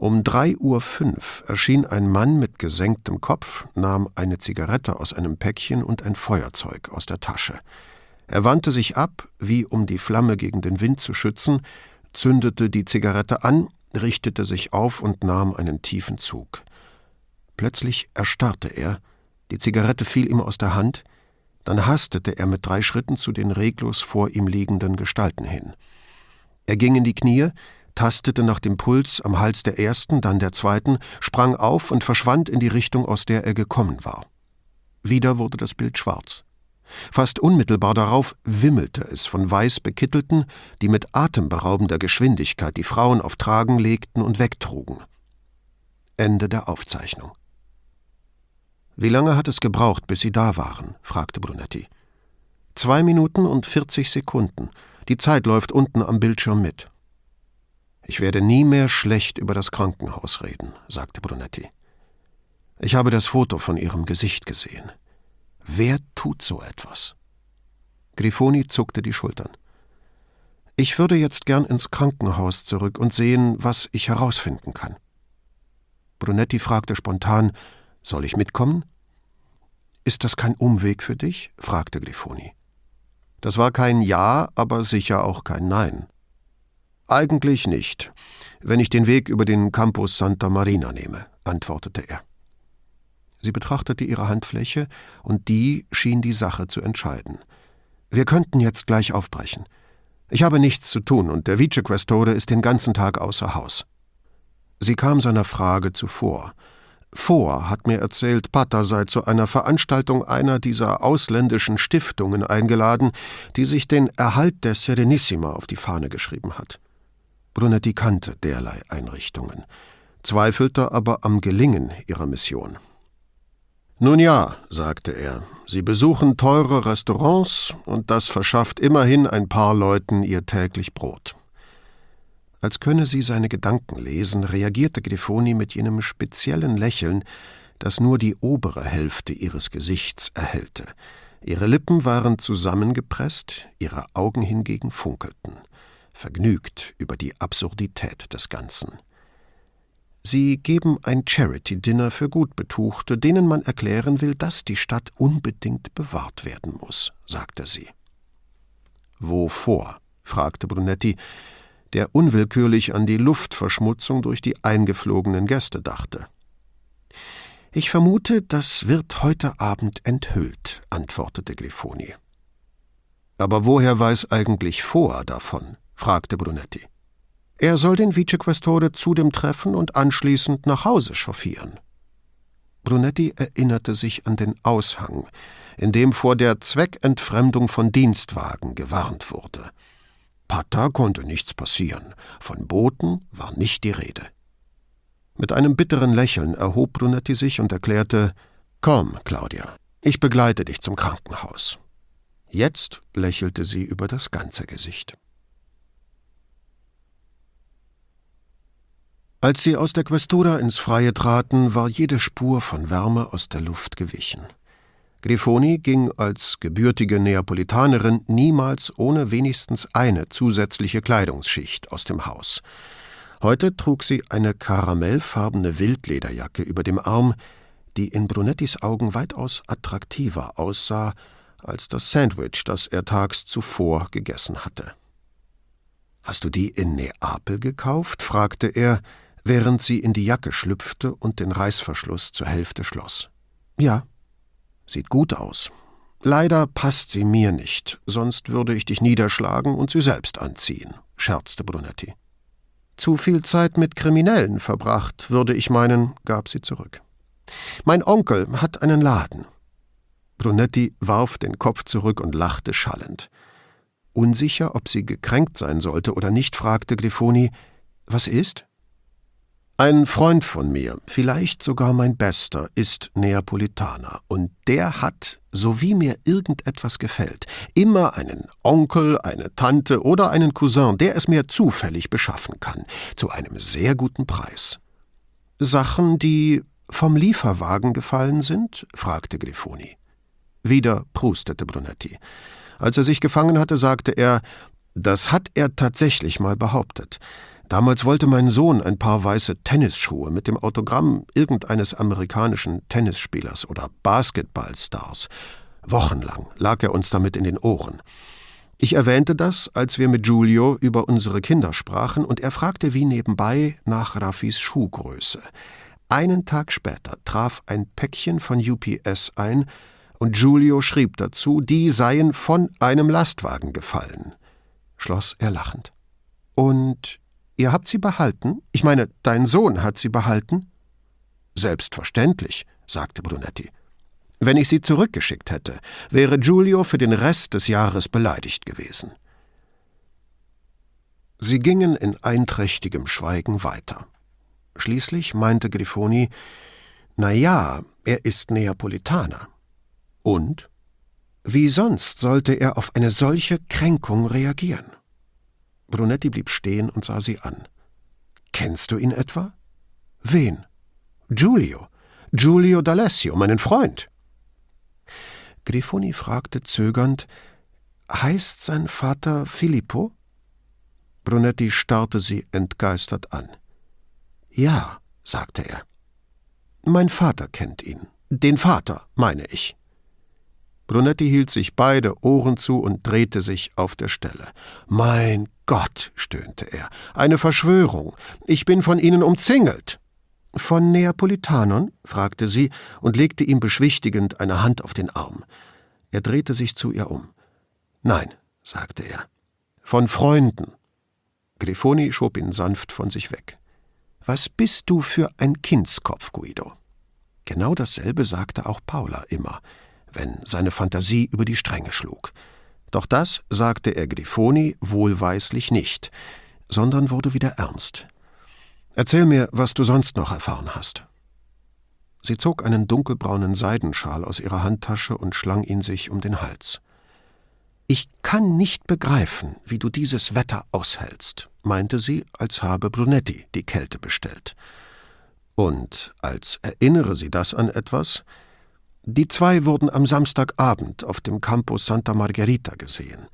Um drei Uhr fünf erschien ein Mann mit gesenktem Kopf, nahm eine Zigarette aus einem Päckchen und ein Feuerzeug aus der Tasche. Er wandte sich ab, wie um die Flamme gegen den Wind zu schützen, zündete die Zigarette an, richtete sich auf und nahm einen tiefen Zug. Plötzlich erstarrte er, die Zigarette fiel ihm aus der Hand, dann hastete er mit drei Schritten zu den reglos vor ihm liegenden Gestalten hin. Er ging in die Knie, tastete nach dem Puls am Hals der ersten, dann der zweiten, sprang auf und verschwand in die Richtung, aus der er gekommen war. Wieder wurde das Bild schwarz. Fast unmittelbar darauf wimmelte es von weiß bekittelten, die mit atemberaubender Geschwindigkeit die Frauen auf Tragen legten und wegtrugen. Ende der Aufzeichnung. Wie lange hat es gebraucht, bis Sie da waren? fragte Brunetti. Zwei Minuten und vierzig Sekunden. Die Zeit läuft unten am Bildschirm mit. Ich werde nie mehr schlecht über das Krankenhaus reden, sagte Brunetti. Ich habe das Foto von Ihrem Gesicht gesehen. Wer tut so etwas? Grifoni zuckte die Schultern. Ich würde jetzt gern ins Krankenhaus zurück und sehen, was ich herausfinden kann. Brunetti fragte spontan, soll ich mitkommen? Ist das kein Umweg für dich? fragte Grifoni. Das war kein Ja, aber sicher auch kein Nein. Eigentlich nicht, wenn ich den Weg über den Campus Santa Marina nehme, antwortete er. Sie betrachtete ihre Handfläche, und die schien die Sache zu entscheiden. Wir könnten jetzt gleich aufbrechen. Ich habe nichts zu tun, und der Vicequestore ist den ganzen Tag außer Haus. Sie kam seiner Frage zuvor. Vor hat mir erzählt, Pata sei zu einer Veranstaltung einer dieser ausländischen Stiftungen eingeladen, die sich den Erhalt der Serenissima auf die Fahne geschrieben hat. Brunetti kannte derlei Einrichtungen, zweifelte aber am Gelingen ihrer Mission. Nun ja, sagte er, Sie besuchen teure Restaurants, und das verschafft immerhin ein paar Leuten ihr täglich Brot. Als könne sie seine Gedanken lesen, reagierte Grifoni mit jenem speziellen Lächeln, das nur die obere Hälfte ihres Gesichts erhellte. Ihre Lippen waren zusammengepresst, ihre Augen hingegen funkelten, vergnügt über die Absurdität des Ganzen. Sie geben ein Charity-Dinner für Gutbetuchte, denen man erklären will, dass die Stadt unbedingt bewahrt werden muss, sagte sie. Wovor? fragte Brunetti, der unwillkürlich an die Luftverschmutzung durch die eingeflogenen Gäste dachte. Ich vermute, das wird heute Abend enthüllt, antwortete Grifoni. Aber woher weiß eigentlich Foa davon? Fragte Brunetti. Er soll den Vicequestore zu dem Treffen und anschließend nach Hause chauffieren. Brunetti erinnerte sich an den Aushang, in dem vor der Zweckentfremdung von Dienstwagen gewarnt wurde. Pata konnte nichts passieren, von Booten war nicht die Rede. Mit einem bitteren Lächeln erhob Brunetti sich und erklärte Komm, Claudia, ich begleite dich zum Krankenhaus. Jetzt lächelte sie über das ganze Gesicht. Als sie aus der Questura ins Freie traten, war jede Spur von Wärme aus der Luft gewichen. Grifoni ging als gebürtige Neapolitanerin niemals ohne wenigstens eine zusätzliche Kleidungsschicht aus dem Haus. Heute trug sie eine karamellfarbene Wildlederjacke über dem Arm, die in Brunettis Augen weitaus attraktiver aussah als das Sandwich, das er tags zuvor gegessen hatte. Hast du die in Neapel gekauft? fragte er, während sie in die Jacke schlüpfte und den Reißverschluss zur Hälfte schloss. Ja. Sieht gut aus. Leider passt sie mir nicht, sonst würde ich dich niederschlagen und sie selbst anziehen, scherzte Brunetti. Zu viel Zeit mit Kriminellen verbracht, würde ich meinen, gab sie zurück. Mein Onkel hat einen Laden. Brunetti warf den Kopf zurück und lachte schallend. Unsicher, ob sie gekränkt sein sollte oder nicht, fragte Grifoni: Was ist? Ein Freund von mir, vielleicht sogar mein bester, ist Neapolitaner, und der hat, so wie mir irgendetwas gefällt, immer einen Onkel, eine Tante oder einen Cousin, der es mir zufällig beschaffen kann, zu einem sehr guten Preis. Sachen, die vom Lieferwagen gefallen sind? fragte Grifoni. Wieder prustete Brunetti. Als er sich gefangen hatte, sagte er, das hat er tatsächlich mal behauptet. Damals wollte mein Sohn ein paar weiße Tennisschuhe mit dem Autogramm irgendeines amerikanischen Tennisspielers oder Basketballstars. Wochenlang lag er uns damit in den Ohren. Ich erwähnte das, als wir mit Giulio über unsere Kinder sprachen, und er fragte wie nebenbei nach Raffis Schuhgröße. Einen Tag später traf ein Päckchen von UPS ein, und Giulio schrieb dazu, die seien von einem Lastwagen gefallen. Schloss er lachend. Und Ihr habt sie behalten? Ich meine, dein Sohn hat sie behalten? Selbstverständlich, sagte Brunetti. Wenn ich sie zurückgeschickt hätte, wäre Giulio für den Rest des Jahres beleidigt gewesen. Sie gingen in einträchtigem Schweigen weiter. Schließlich meinte Grifoni, na ja, er ist Neapolitaner. Und? Wie sonst sollte er auf eine solche Kränkung reagieren? Brunetti blieb stehen und sah sie an. Kennst du ihn etwa? Wen? Giulio. Giulio D'Alessio, meinen Freund. Grifoni fragte zögernd: Heißt sein Vater Filippo? Brunetti starrte sie entgeistert an. Ja, sagte er. Mein Vater kennt ihn. Den Vater, meine ich. Brunetti hielt sich beide Ohren zu und drehte sich auf der Stelle. Mein Gott, stöhnte er, eine Verschwörung. Ich bin von Ihnen umzingelt. Von Neapolitanern? fragte sie und legte ihm beschwichtigend eine Hand auf den Arm. Er drehte sich zu ihr um. Nein, sagte er. Von Freunden. Grifoni schob ihn sanft von sich weg. Was bist du für ein Kindskopf, Guido? Genau dasselbe sagte auch Paula immer, wenn seine Fantasie über die Stränge schlug. Doch das sagte er Grifoni wohlweislich nicht, sondern wurde wieder ernst. Erzähl mir, was du sonst noch erfahren hast. Sie zog einen dunkelbraunen Seidenschal aus ihrer Handtasche und schlang ihn sich um den Hals. Ich kann nicht begreifen, wie du dieses Wetter aushältst, meinte sie, als habe Brunetti die Kälte bestellt. Und als erinnere sie das an etwas, die zwei wurden am Samstagabend auf dem Campus Santa Margherita gesehen.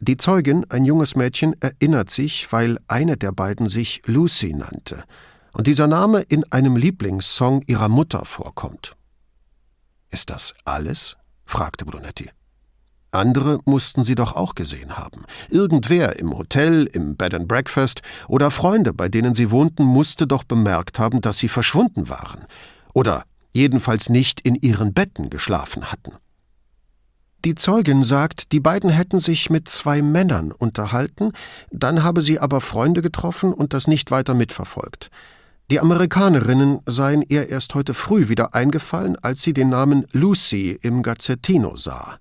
Die Zeugin, ein junges Mädchen, erinnert sich, weil eine der beiden sich Lucy nannte und dieser Name in einem Lieblingssong ihrer Mutter vorkommt. Ist das alles? fragte Brunetti. Andere mussten sie doch auch gesehen haben. Irgendwer im Hotel, im Bed and Breakfast oder Freunde, bei denen sie wohnten, musste doch bemerkt haben, dass sie verschwunden waren. Oder jedenfalls nicht in ihren Betten geschlafen hatten. Die Zeugin sagt, die beiden hätten sich mit zwei Männern unterhalten, dann habe sie aber Freunde getroffen und das nicht weiter mitverfolgt. Die Amerikanerinnen seien ihr erst heute früh wieder eingefallen, als sie den Namen Lucy im Gazzettino sah.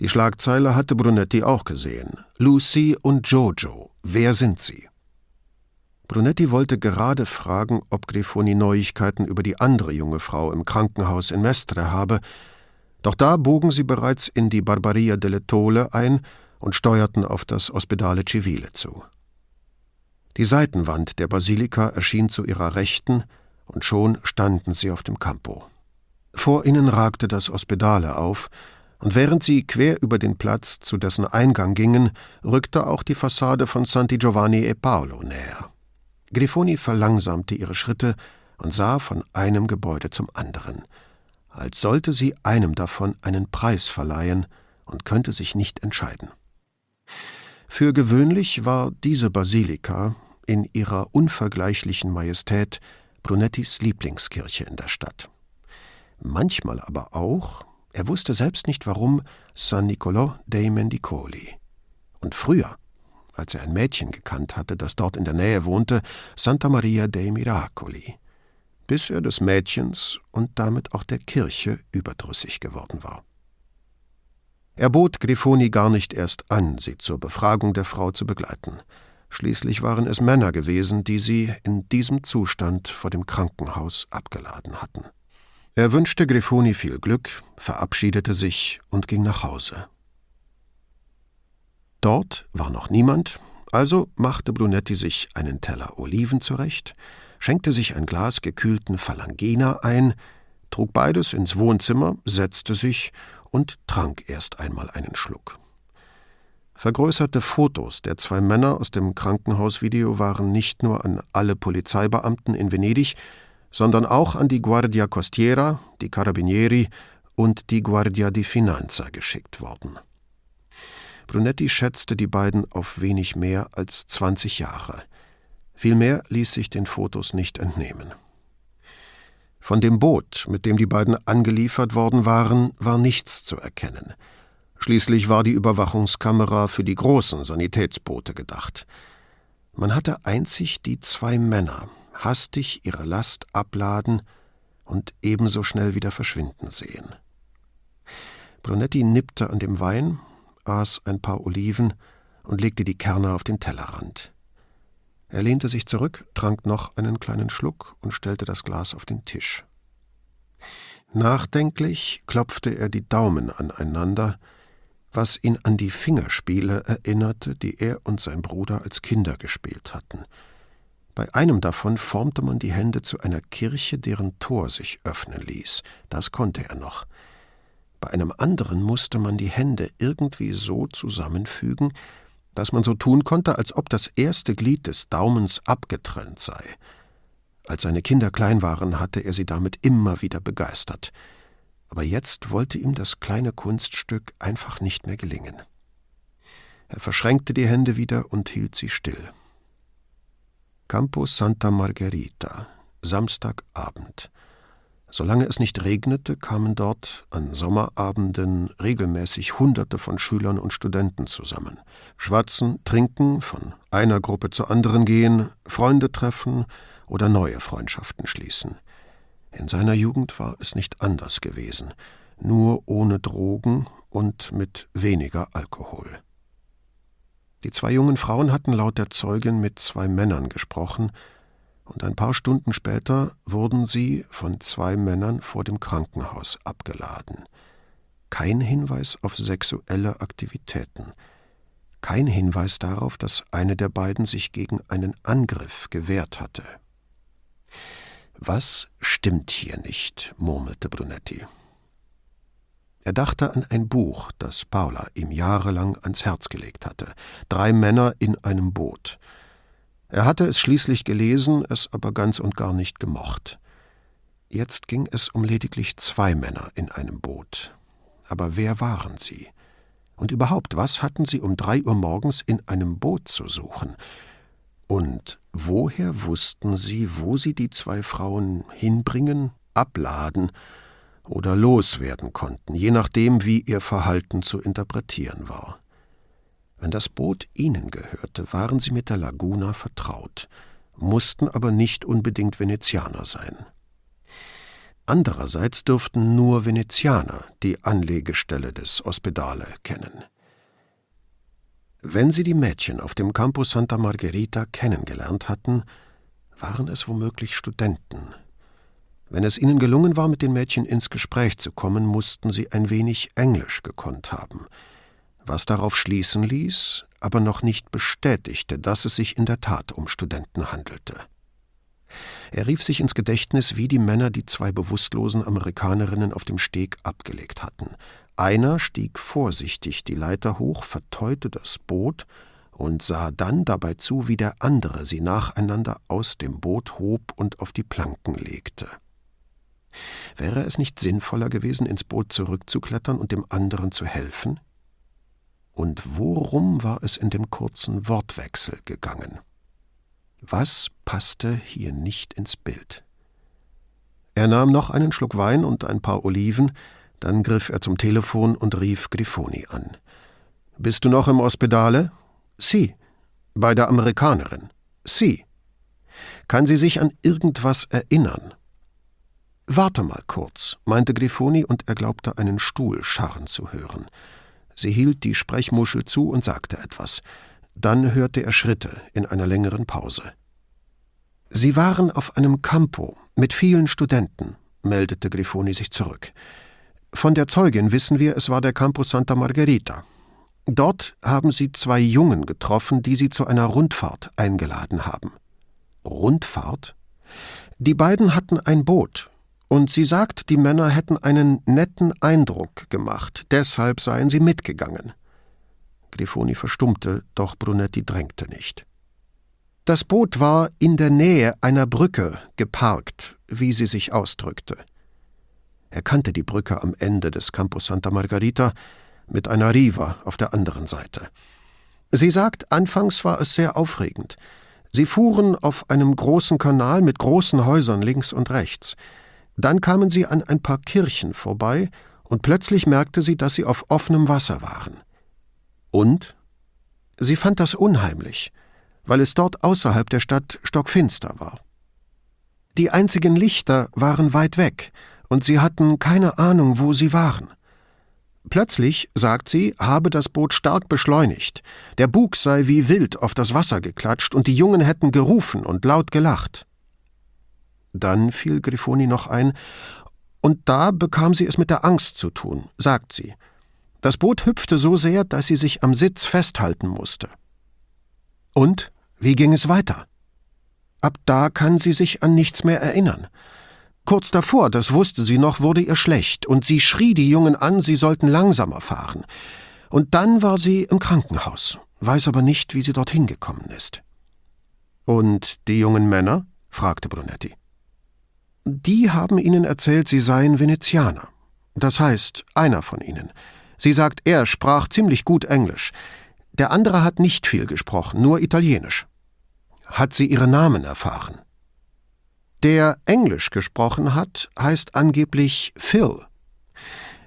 Die Schlagzeile hatte Brunetti auch gesehen. Lucy und Jojo. Wer sind sie? Brunetti wollte gerade fragen, ob Grifoni Neuigkeiten über die andere junge Frau im Krankenhaus in Mestre habe, doch da bogen sie bereits in die Barbaria delle Tole ein und steuerten auf das Ospedale Civile zu. Die Seitenwand der Basilika erschien zu ihrer Rechten, und schon standen sie auf dem Campo. Vor ihnen ragte das Ospedale auf, und während sie quer über den Platz zu dessen Eingang gingen, rückte auch die Fassade von Santi Giovanni e Paolo näher. Grifoni verlangsamte ihre Schritte und sah von einem Gebäude zum anderen, als sollte sie einem davon einen Preis verleihen und könnte sich nicht entscheiden. Für gewöhnlich war diese Basilika in ihrer unvergleichlichen Majestät Brunettis Lieblingskirche in der Stadt. Manchmal aber auch, er wusste selbst nicht warum, San Niccolò dei Mendicoli. Und früher, als er ein Mädchen gekannt hatte, das dort in der Nähe wohnte, Santa Maria dei Miracoli, bis er des Mädchens und damit auch der Kirche überdrüssig geworden war. Er bot Grifoni gar nicht erst an, sie zur Befragung der Frau zu begleiten. Schließlich waren es Männer gewesen, die sie in diesem Zustand vor dem Krankenhaus abgeladen hatten. Er wünschte Grifoni viel Glück, verabschiedete sich und ging nach Hause. Dort war noch niemand, also machte Brunetti sich einen Teller Oliven zurecht, schenkte sich ein Glas gekühlten Phalangina ein, trug beides ins Wohnzimmer, setzte sich und trank erst einmal einen Schluck. Vergrößerte Fotos der zwei Männer aus dem Krankenhausvideo waren nicht nur an alle Polizeibeamten in Venedig, sondern auch an die Guardia Costiera, die Carabinieri und die Guardia di Finanza geschickt worden. Brunetti schätzte die beiden auf wenig mehr als 20 Jahre. Viel mehr ließ sich den Fotos nicht entnehmen. Von dem Boot, mit dem die beiden angeliefert worden waren, war nichts zu erkennen. Schließlich war die Überwachungskamera für die großen Sanitätsboote gedacht. Man hatte einzig die zwei Männer hastig ihre Last abladen und ebenso schnell wieder verschwinden sehen. Brunetti nippte an dem Wein, aß ein paar Oliven und legte die Kerne auf den Tellerrand. Er lehnte sich zurück, trank noch einen kleinen Schluck und stellte das Glas auf den Tisch. Nachdenklich klopfte er die Daumen aneinander, was ihn an die Fingerspiele erinnerte, die er und sein Bruder als Kinder gespielt hatten. Bei einem davon formte man die Hände zu einer Kirche, deren Tor sich öffnen ließ. Das konnte er noch. Bei einem anderen musste man die Hände irgendwie so zusammenfügen, dass man so tun konnte, als ob das erste Glied des Daumens abgetrennt sei. Als seine Kinder klein waren, hatte er sie damit immer wieder begeistert. Aber jetzt wollte ihm das kleine Kunststück einfach nicht mehr gelingen. Er verschränkte die Hände wieder und hielt sie still. Campo Santa Margherita, Samstagabend. Solange es nicht regnete, kamen dort an Sommerabenden regelmäßig Hunderte von Schülern und Studenten zusammen. Schwatzen, trinken, von einer Gruppe zur anderen gehen, Freunde treffen oder neue Freundschaften schließen. In seiner Jugend war es nicht anders gewesen, nur ohne Drogen und mit weniger Alkohol. Die zwei jungen Frauen hatten laut der Zeugin mit zwei Männern gesprochen, und ein paar Stunden später wurden sie von zwei Männern vor dem Krankenhaus abgeladen. Kein Hinweis auf sexuelle Aktivitäten, kein Hinweis darauf, dass eine der beiden sich gegen einen Angriff gewehrt hatte. Was stimmt hier nicht? murmelte Brunetti. Er dachte an ein Buch, das Paula ihm jahrelang ans Herz gelegt hatte. Drei Männer in einem Boot. Er hatte es schließlich gelesen, es aber ganz und gar nicht gemocht. Jetzt ging es um lediglich zwei Männer in einem Boot. Aber wer waren sie? Und überhaupt, was hatten sie um drei Uhr morgens in einem Boot zu suchen? Und woher wussten sie, wo sie die zwei Frauen hinbringen, abladen oder loswerden konnten, je nachdem, wie ihr Verhalten zu interpretieren war? Wenn das Boot ihnen gehörte, waren sie mit der Laguna vertraut, mussten aber nicht unbedingt Venezianer sein. Andererseits dürften nur Venezianer die Anlegestelle des Ospedale kennen. Wenn sie die Mädchen auf dem Campo Santa Margherita kennengelernt hatten, waren es womöglich Studenten. Wenn es ihnen gelungen war, mit den Mädchen ins Gespräch zu kommen, mussten sie ein wenig Englisch gekonnt haben – was darauf schließen ließ, aber noch nicht bestätigte, dass es sich in der Tat um Studenten handelte. Er rief sich ins Gedächtnis, wie die Männer die zwei bewusstlosen Amerikanerinnen auf dem Steg abgelegt hatten. Einer stieg vorsichtig die Leiter hoch, verteute das Boot und sah dann dabei zu, wie der andere sie nacheinander aus dem Boot hob und auf die Planken legte. Wäre es nicht sinnvoller gewesen, ins Boot zurückzuklettern und dem anderen zu helfen? Und worum war es in dem kurzen Wortwechsel gegangen? Was passte hier nicht ins Bild? Er nahm noch einen Schluck Wein und ein paar Oliven, dann griff er zum Telefon und rief Grifoni an. Bist du noch im Ospedale? Sie. Bei der Amerikanerin. Sie. Kann sie sich an irgendwas erinnern? Warte mal kurz, meinte Grifoni und er glaubte einen Stuhl scharren zu hören. Sie hielt die Sprechmuschel zu und sagte etwas. Dann hörte er Schritte in einer längeren Pause. Sie waren auf einem Campo mit vielen Studenten, meldete Grifoni sich zurück. Von der Zeugin wissen wir, es war der Campus Santa Margherita. Dort haben sie zwei Jungen getroffen, die sie zu einer Rundfahrt eingeladen haben. Rundfahrt? Die beiden hatten ein Boot, und sie sagt, die Männer hätten einen netten Eindruck gemacht, deshalb seien sie mitgegangen. Grifoni verstummte, doch Brunetti drängte nicht. Das Boot war in der Nähe einer Brücke geparkt, wie sie sich ausdrückte. Er kannte die Brücke am Ende des Campus Santa Margarita mit einer Riva auf der anderen Seite. Sie sagt, anfangs war es sehr aufregend. Sie fuhren auf einem großen Kanal mit großen Häusern links und rechts. Dann kamen sie an ein paar Kirchen vorbei, und plötzlich merkte sie, dass sie auf offenem Wasser waren. Und? Sie fand das unheimlich, weil es dort außerhalb der Stadt stockfinster war. Die einzigen Lichter waren weit weg, und sie hatten keine Ahnung, wo sie waren. Plötzlich, sagt sie, habe das Boot stark beschleunigt, der Bug sei wie wild auf das Wasser geklatscht und die Jungen hätten gerufen und laut gelacht. Dann fiel Grifoni noch ein, und da bekam sie es mit der Angst zu tun, sagt sie. Das Boot hüpfte so sehr, dass sie sich am Sitz festhalten musste. Und wie ging es weiter? Ab da kann sie sich an nichts mehr erinnern. Kurz davor, das wusste sie noch, wurde ihr schlecht, und sie schrie die Jungen an, sie sollten langsamer fahren. Und dann war sie im Krankenhaus, weiß aber nicht, wie sie dorthin gekommen ist. Und die jungen Männer? fragte Brunetti. Die haben ihnen erzählt, sie seien Venezianer. Das heißt, einer von ihnen. Sie sagt, er sprach ziemlich gut Englisch. Der andere hat nicht viel gesprochen, nur Italienisch. Hat sie ihre Namen erfahren? Der Englisch gesprochen hat, heißt angeblich Phil.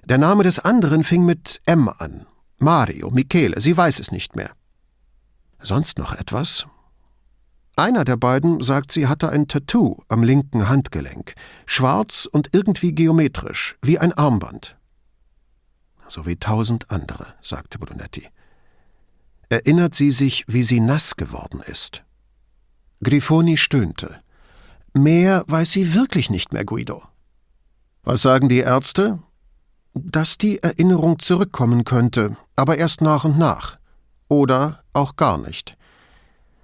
Der Name des anderen fing mit M an. Mario, Michele, sie weiß es nicht mehr. Sonst noch etwas? Einer der beiden sagt, sie hatte ein Tattoo am linken Handgelenk, schwarz und irgendwie geometrisch, wie ein Armband. So wie tausend andere, sagte Brunetti. Erinnert sie sich, wie sie nass geworden ist? Grifoni stöhnte. Mehr weiß sie wirklich nicht mehr, Guido. Was sagen die Ärzte? Dass die Erinnerung zurückkommen könnte, aber erst nach und nach. Oder auch gar nicht.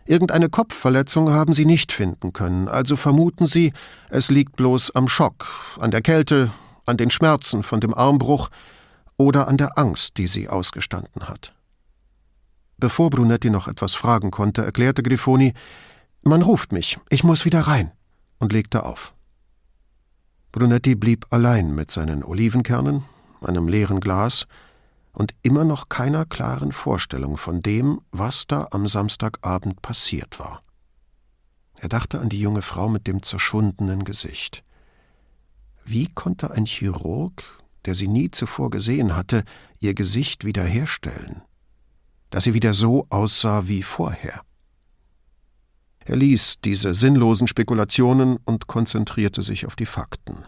Irgendeine Kopfverletzung haben sie nicht finden können, also vermuten sie, es liegt bloß am Schock, an der Kälte, an den Schmerzen von dem Armbruch oder an der Angst, die sie ausgestanden hat. Bevor Brunetti noch etwas fragen konnte, erklärte Grifoni, man ruft mich, ich muss wieder rein, und legte auf. Brunetti blieb allein mit seinen Olivenkernen, einem leeren Glas und immer noch keiner klaren Vorstellung von dem, was da am Samstagabend passiert war. Er dachte an die junge Frau mit dem zerschwundenen Gesicht. Wie konnte ein Chirurg, der sie nie zuvor gesehen hatte, ihr Gesicht wiederherstellen, dass sie wieder so aussah wie vorher? Er ließ diese sinnlosen Spekulationen und konzentrierte sich auf die Fakten.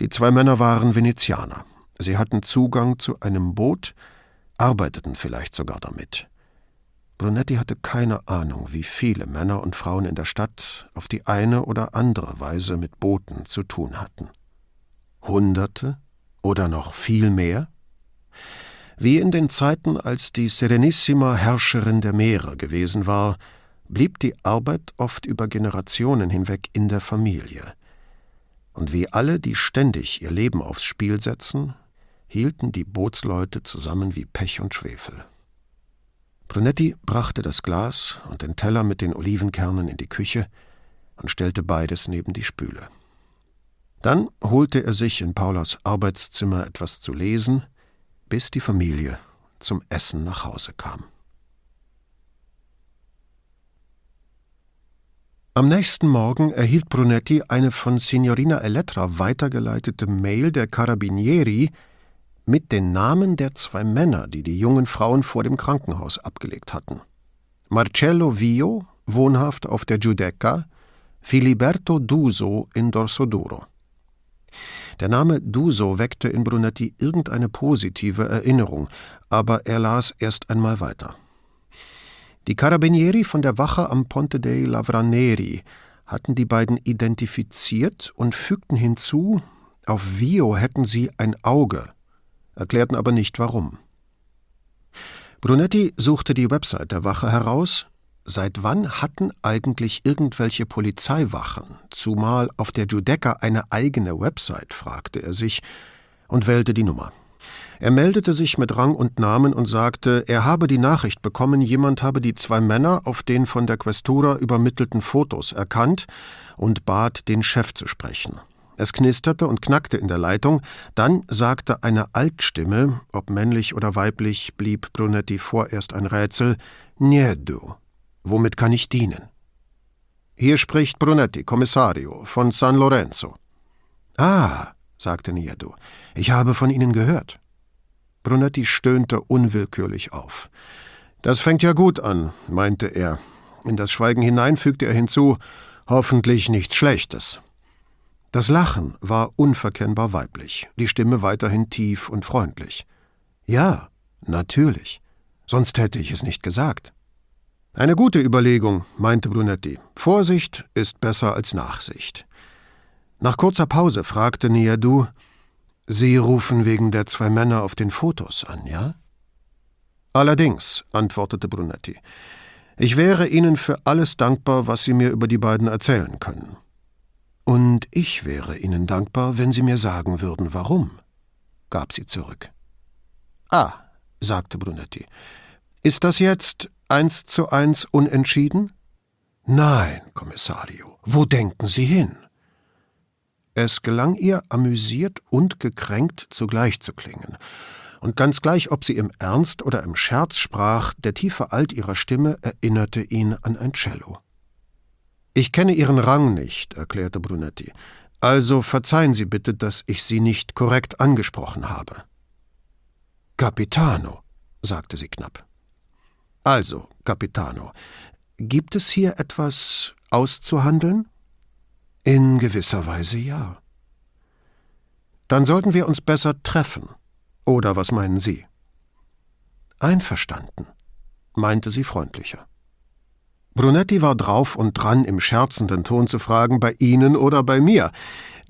Die zwei Männer waren Venezianer. Sie hatten Zugang zu einem Boot, arbeiteten vielleicht sogar damit. Brunetti hatte keine Ahnung, wie viele Männer und Frauen in der Stadt auf die eine oder andere Weise mit Booten zu tun hatten. Hunderte oder noch viel mehr? Wie in den Zeiten, als die Serenissima Herrscherin der Meere gewesen war, blieb die Arbeit oft über Generationen hinweg in der Familie. Und wie alle, die ständig ihr Leben aufs Spiel setzen, hielten die Bootsleute zusammen wie Pech und Schwefel. Brunetti brachte das Glas und den Teller mit den Olivenkernen in die Küche und stellte beides neben die Spüle. Dann holte er sich in Paulas Arbeitszimmer etwas zu lesen, bis die Familie zum Essen nach Hause kam. Am nächsten Morgen erhielt Brunetti eine von Signorina Elettra weitergeleitete Mail der Carabinieri mit den Namen der zwei Männer, die die jungen Frauen vor dem Krankenhaus abgelegt hatten. Marcello Vio, wohnhaft auf der Giudecca, Filiberto Duso in Dorsoduro. Der Name Duso weckte in Brunetti irgendeine positive Erinnerung, aber er las erst einmal weiter. Die Carabinieri von der Wache am Ponte dei Lavraneri hatten die beiden identifiziert und fügten hinzu, auf Vio hätten sie ein Auge, erklärten aber nicht warum. Brunetti suchte die Website der Wache heraus. Seit wann hatten eigentlich irgendwelche Polizeiwachen, zumal auf der Giudecca eine eigene Website, fragte er sich und wählte die Nummer. Er meldete sich mit Rang und Namen und sagte, er habe die Nachricht bekommen, jemand habe die zwei Männer auf den von der Questura übermittelten Fotos erkannt und bat, den Chef zu sprechen. Es knisterte und knackte in der Leitung, dann sagte eine Altstimme, ob männlich oder weiblich, blieb Brunetti vorerst ein Rätsel, Niedu, womit kann ich dienen? Hier spricht Brunetti, Kommissario, von San Lorenzo. Ah, sagte Niedu, ich habe von Ihnen gehört. Brunetti stöhnte unwillkürlich auf. Das fängt ja gut an, meinte er. In das Schweigen hinein fügte er hinzu, hoffentlich nichts Schlechtes. Das Lachen war unverkennbar weiblich, die Stimme weiterhin tief und freundlich. Ja, natürlich. Sonst hätte ich es nicht gesagt. Eine gute Überlegung, meinte Brunetti. Vorsicht ist besser als Nachsicht. Nach kurzer Pause fragte Niadu, Sie rufen wegen der zwei Männer auf den Fotos an, ja? Allerdings, antwortete Brunetti. Ich wäre Ihnen für alles dankbar, was Sie mir über die beiden erzählen können. Und ich wäre Ihnen dankbar, wenn Sie mir sagen würden, warum, gab sie zurück. Ah, sagte Brunetti. Ist das jetzt eins zu eins unentschieden? Nein, Kommissario, wo denken Sie hin? Es gelang ihr, amüsiert und gekränkt zugleich zu klingen. Und ganz gleich, ob sie im Ernst oder im Scherz sprach, der tiefe Alt ihrer Stimme erinnerte ihn an ein Cello. Ich kenne Ihren Rang nicht, erklärte Brunetti. Also verzeihen Sie bitte, dass ich Sie nicht korrekt angesprochen habe. Capitano, sagte sie knapp. Also, Capitano, gibt es hier etwas auszuhandeln? In gewisser Weise ja. Dann sollten wir uns besser treffen. Oder was meinen Sie? Einverstanden, meinte sie freundlicher. Brunetti war drauf und dran, im scherzenden Ton zu fragen, bei Ihnen oder bei mir,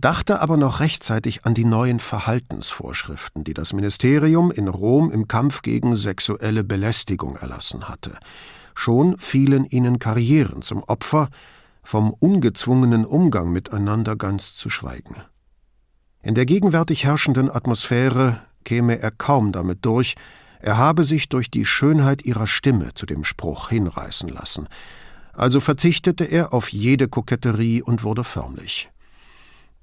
dachte aber noch rechtzeitig an die neuen Verhaltensvorschriften, die das Ministerium in Rom im Kampf gegen sexuelle Belästigung erlassen hatte. Schon fielen ihnen Karrieren zum Opfer, vom ungezwungenen Umgang miteinander ganz zu schweigen. In der gegenwärtig herrschenden Atmosphäre käme er kaum damit durch, er habe sich durch die Schönheit ihrer Stimme zu dem Spruch hinreißen lassen, also verzichtete er auf jede Koketterie und wurde förmlich.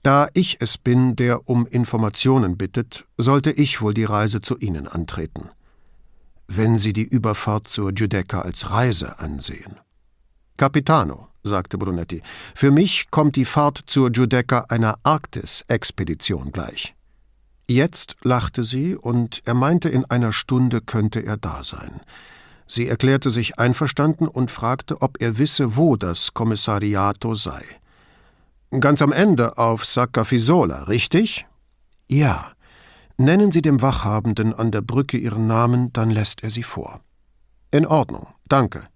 Da ich es bin, der um Informationen bittet, sollte ich wohl die Reise zu Ihnen antreten. Wenn Sie die Überfahrt zur Giudecca als Reise ansehen. Capitano, sagte Brunetti. Für mich kommt die Fahrt zur Giudecca einer Arktis-Expedition gleich. Jetzt lachte sie, und er meinte, in einer Stunde könnte er da sein. Sie erklärte sich einverstanden und fragte, ob er wisse, wo das Kommissariato sei. Ganz am Ende auf Saccafisola, richtig? Ja. Nennen Sie dem Wachhabenden an der Brücke Ihren Namen, dann lässt er Sie vor. In Ordnung, danke.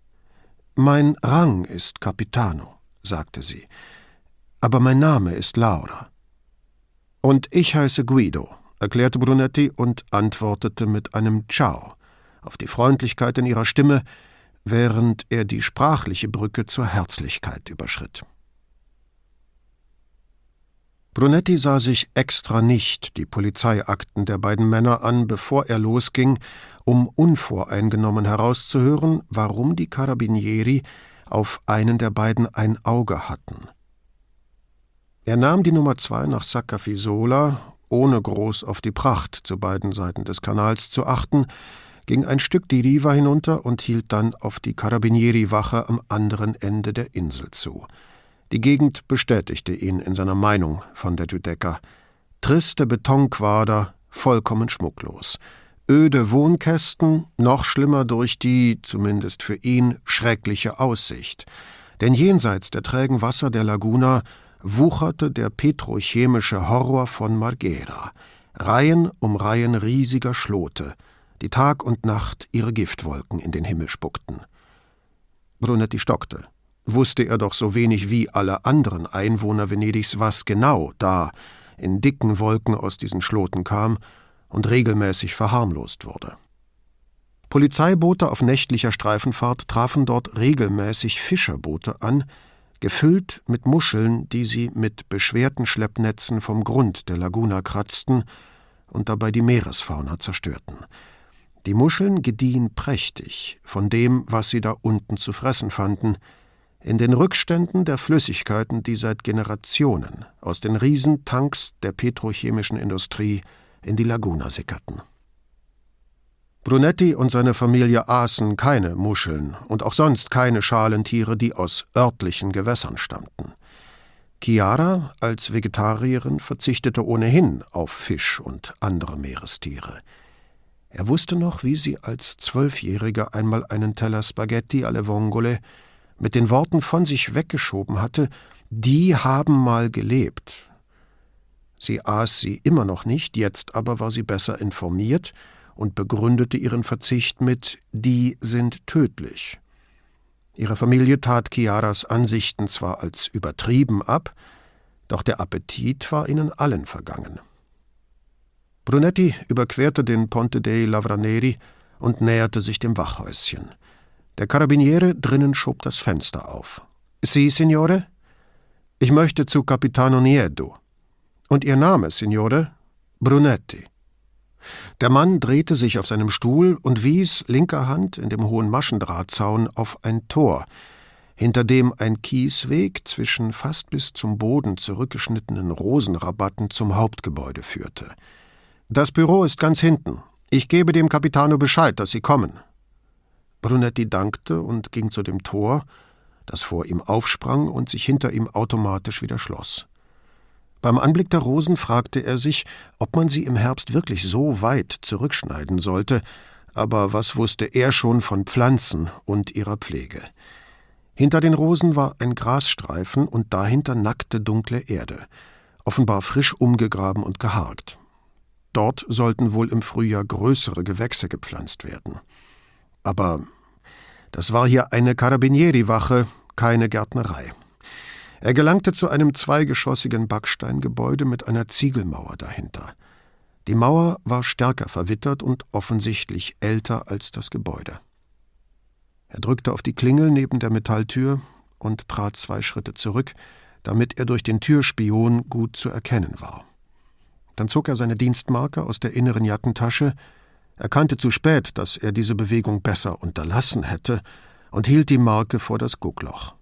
Mein Rang ist Capitano, sagte sie, aber mein Name ist Laura. Und ich heiße Guido, erklärte Brunetti und antwortete mit einem Ciao auf die Freundlichkeit in ihrer Stimme, während er die sprachliche Brücke zur Herzlichkeit überschritt. Brunetti sah sich extra nicht die Polizeiakten der beiden Männer an, bevor er losging um unvoreingenommen herauszuhören, warum die Carabinieri auf einen der beiden ein Auge hatten. Er nahm die Nummer zwei nach Saccafisola, ohne groß auf die Pracht zu beiden Seiten des Kanals zu achten, ging ein Stück die Riva hinunter und hielt dann auf die Carabinieri-Wache am anderen Ende der Insel zu. Die Gegend bestätigte ihn in seiner Meinung von der Giudecca. Triste Betonquader, vollkommen schmucklos. Öde Wohnkästen, noch schlimmer durch die, zumindest für ihn, schreckliche Aussicht. Denn jenseits der trägen Wasser der Laguna wucherte der petrochemische Horror von Marghera. Reihen um Reihen riesiger Schlote, die Tag und Nacht ihre Giftwolken in den Himmel spuckten. Brunetti stockte. Wusste er doch so wenig wie alle anderen Einwohner Venedigs, was genau da in dicken Wolken aus diesen Schloten kam und regelmäßig verharmlost wurde. Polizeiboote auf nächtlicher Streifenfahrt trafen dort regelmäßig Fischerboote an, gefüllt mit Muscheln, die sie mit beschwerten Schleppnetzen vom Grund der Laguna kratzten und dabei die Meeresfauna zerstörten. Die Muscheln gediehen prächtig von dem, was sie da unten zu fressen fanden, in den Rückständen der Flüssigkeiten, die seit Generationen aus den Riesentanks der petrochemischen Industrie in die Laguna sickerten. Brunetti und seine Familie aßen keine Muscheln und auch sonst keine Schalentiere, die aus örtlichen Gewässern stammten. Chiara als Vegetarierin verzichtete ohnehin auf Fisch und andere Meerestiere. Er wusste noch, wie sie als Zwölfjähriger einmal einen Teller Spaghetti alle Vongole mit den Worten von sich weggeschoben hatte, die haben mal gelebt. Sie aß sie immer noch nicht, jetzt aber war sie besser informiert und begründete ihren Verzicht mit die sind tödlich. Ihre Familie tat Chiaras Ansichten zwar als übertrieben ab, doch der Appetit war ihnen allen vergangen. Brunetti überquerte den Ponte dei Lavraneri und näherte sich dem Wachhäuschen. Der Karabiniere drinnen schob das Fenster auf. Sie, Signore? Ich möchte zu Capitano Niedo. Und Ihr Name, Signore? Brunetti. Der Mann drehte sich auf seinem Stuhl und wies linker Hand in dem hohen Maschendrahtzaun auf ein Tor, hinter dem ein Kiesweg zwischen fast bis zum Boden zurückgeschnittenen Rosenrabatten zum Hauptgebäude führte. Das Büro ist ganz hinten. Ich gebe dem Capitano Bescheid, dass Sie kommen. Brunetti dankte und ging zu dem Tor, das vor ihm aufsprang und sich hinter ihm automatisch wieder schloss. Beim Anblick der Rosen fragte er sich, ob man sie im Herbst wirklich so weit zurückschneiden sollte, aber was wusste er schon von Pflanzen und ihrer Pflege? Hinter den Rosen war ein Grasstreifen und dahinter nackte dunkle Erde, offenbar frisch umgegraben und geharkt. Dort sollten wohl im Frühjahr größere Gewächse gepflanzt werden. Aber das war hier eine Carabinieri-Wache, keine Gärtnerei. Er gelangte zu einem zweigeschossigen Backsteingebäude mit einer Ziegelmauer dahinter. Die Mauer war stärker verwittert und offensichtlich älter als das Gebäude. Er drückte auf die Klingel neben der Metalltür und trat zwei Schritte zurück, damit er durch den Türspion gut zu erkennen war. Dann zog er seine Dienstmarke aus der inneren Jackentasche, erkannte zu spät, dass er diese Bewegung besser unterlassen hätte, und hielt die Marke vor das Guckloch.